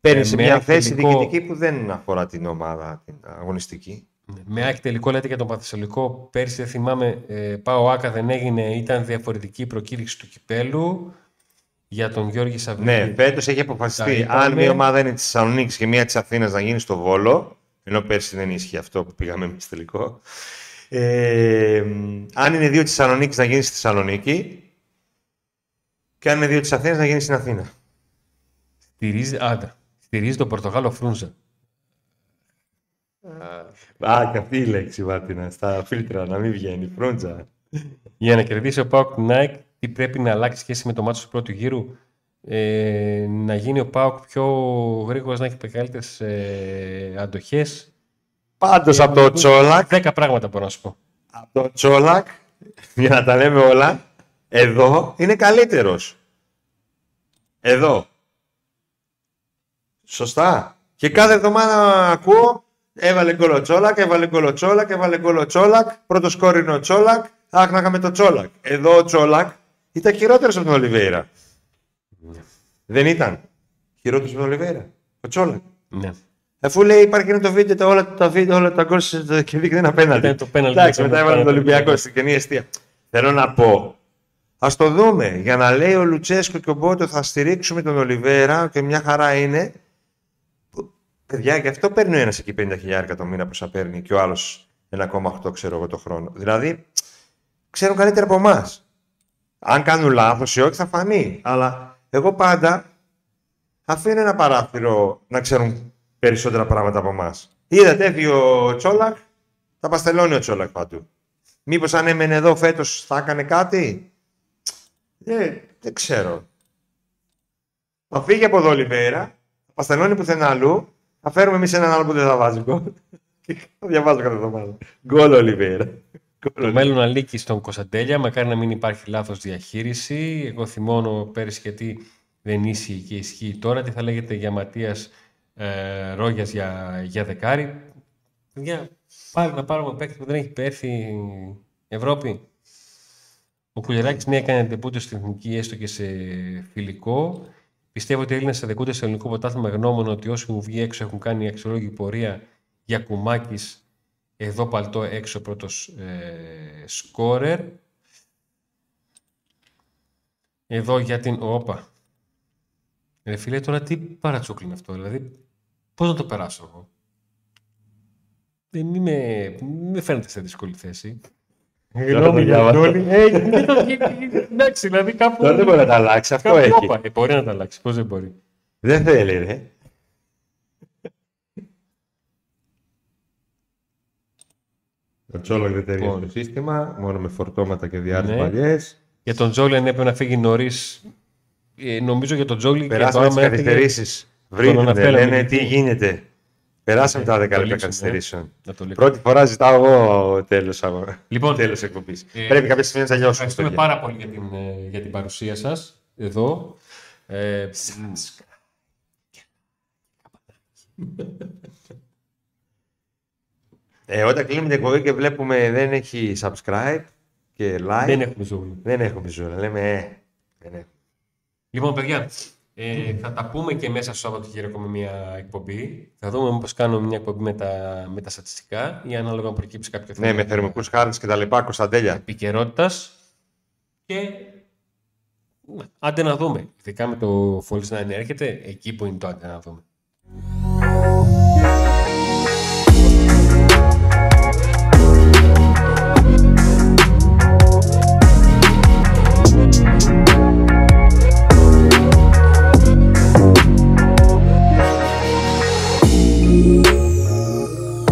παίρνει σε με μια ακτελικό- θέση διοικητική που δεν αφορά την ομάδα, την αγωνιστική. Με άκη τελικό λέτε για τον Παθεσσαλικό. Πέρσι δεν θυμάμαι, ε, πάω Άκα δεν έγινε, ήταν διαφορετική η προκήρυξη του κυπέλου. Για τον Γιώργη Σαββίδη. Ναι, φέτος έχει Τα αποφασιστεί. είπαμε. Αν μια ομάδα είναι της Θεσσαλονίκης και μια της Αθήνας να γίνει στο Βόλο, ενώ πέρσι δεν ίσχυε αυτό που πήγαμε εμείς τελικό, Ε, αν είναι δύο της Θεσσαλονίκης να γίνει στη Θεσσαλονίκη και αν είναι δύο της Αθήνας να γίνει στην Αθήνα. Στηρίζει, άντα, στηρίζει τον Πορτογάλο Φρούντζα. Α, και αυτή η λέξη, Μάρτινα, στα φίλτρα, να μην βγαίνει. Φρόντζα. Για να κερδίσει ο ΠΑΟΚ την ΑΕΚ, τι πρέπει να αλλάξει σχέση με το ματς του πρώτου γύρου; Ε, να γίνει ο ΠΑΟΚ πιο γρήγορα, να έχει μεγαλύτερες ε, αντοχές; Πάντως από το Τσόλακ, Δέκα πράγματα μπορώ να σου πω. από το Τσόλακ, για να τα λέμε όλα, εδώ είναι καλύτερος. Εδώ. Σωστά. Και κάθε εβδομάδα ακούω, έβαλε γκολ ο Τσόλακ, έβαλε γκολ ο Τσόλακ, έβαλε γκολ ο Τσόλακ, πρώτος σκόρερ είναι ο Τσόλακ, αχ να είχαμε το Τσόλακ. Εδώ ο Τσόλακ ήταν χειρότερος από τον Ολιβέηρα. Δεν ήταν. Χειρότερος από τον Ολιβέηρα. Ο Τσόλακ. Ναι. Αφού λέει υπάρχει και το βίντεο, τα, όλα τα βίντεο, όλα τα γκολ σε- και δείχνει ένα πέναλτι. Ήταν το πέναλτι, Εντάξει, ήταν μετά το έβαλε τον πέναλτι. Ολυμπιακό στην καινή αιστεία. Θέλω να πω, ας το δούμε. Για να λέει ο Λουτσέσκο και ο Μπότο θα στηρίξουμε τον Ολιβέρα και μια χαρά είναι. Παιδιά, γι' αυτό παίρνει ο ένας εκεί 50.000 το μήνα πόσα παίρνει και ο άλλος 1,8 ξέρω εγώ το χρόνο. Δηλαδή, ξέρουν καλύτερα από εμάς. Αν κάνουν λάθος ή όχι θα φανεί. Αλλά εγώ πάντα αφήνω ένα παράθυρο να ξέρουν περισσότερα πράγματα από εμάς. Είδατε, έφυγε ο Τσόλακ, θα παστελώνει ο Τσόλακ παντού. Μήπως αν έμενε εδώ φέτος θα έκανε κάτι; Ε, δεν ξέρω. Θα φύγει από εδώ ο Λιβέρα, θα παστελώνει πουθενά αλλού, θα φέρουμε εμείς έναν άλλο που δεν θα βάζει γκολ. Και θα διαβάζω κάθε εβδομάδα. Γκολ ο Λιβέρα. Το μέλλον αλήκει στον Κωνσταντέλια. Μακάρι να μην υπάρχει λάθος διαχείριση. Εγώ θυμώνω πέρυσι γιατί δεν ίσχυε και ισχύει τώρα. Τι θα λέγεται για Ματίας ε, Ρόγιας για, για δεκάρι. Για πάλι να πάρουμε παίκτη που δεν έχει πέρθει Ευρώπη. Ο Κουλιαράκης ναι έκανε ντεπούτο στην εθνική έστω και σε φιλικό. Πιστεύω ότι οι Έλληνες αδεκούνται στο ελληνικό πρωτάθλημα γνώμων ότι όσοι μου βγει έξω έχουν κάνει αξιολόγη πορεία για κουμάκι. Εδώ παλτό έξω πρώτος ε, σκόρερ. Εδώ για την... Όπα. Ρε φίλε, τώρα τι παρατσούκλι είναι αυτό. Δηλαδή, πώς να το περάσω εγώ; Δεν μη με, μη με φαίνεται σε δύσκολη θέση. Γνώμη για όλοι. Ε, Εντάξει, δηλαδή κάπου... Τώρα δεν μπορεί να τα αλλάξει. Αυτό κάπου έχει. όπα. Ε, μπορεί να τα αλλάξει. Πώς δεν μπορεί. Δεν θέλει, ρε. Ο Τσόλακ δεν ταιριάζει Λοιπόν. το σύστημα, μόνο με φορτώματα και διάρκεια Ναι. παλιές. Για τον Τζόλι αν έπρεπε να φύγει νωρίς. Ε, νομίζω για τον Τζόλι και το Περάσαμε τις άμα έφυγε- καθυστερήσεις. τον Βρείτε, αναφέραμε λένε και τι εκεί. γίνεται. Περάσαμε τα 10 το λεπτά λήξουμε, καθυστερήσεων. Να το λέξουμε. Πρώτη φορά ζητάω εγώ τέλος, αγώ- Λοιπόν, τέλος εκπομπής. ε, Πρέπει κάποια στιγμή να τελειώσουμε. Ευχαριστούμε παιδιά. πάρα πολύ για την, ε, για την παρουσία σας εδώ. Ε, Ε, όταν κλείνουμε την εκπομπή και βλέπουμε δεν έχει subscribe και like, δεν έχουμε ζούλη. δεν έχουμε ζούλα. Λέμε, ε, δεν έχουμε. Λοιπόν, παιδιά, ε, θα τα πούμε και μέσα στο Σαββατοκύριακο με μια εκπομπή. Θα δούμε μήπως κάνουμε μια εκπομπή με τα, με τα στατιστικά ή ανάλογα αν προκύψει κάποιο θέμα Ναι, με θερμικούς χάρτες και τα λοιπά, Κωνσταντέλια. επικαιρότητας. Και ναι, άντε να δούμε. Ειδικά με το Falls 9 έρχεται, εκεί που είναι το άντε να δούμε.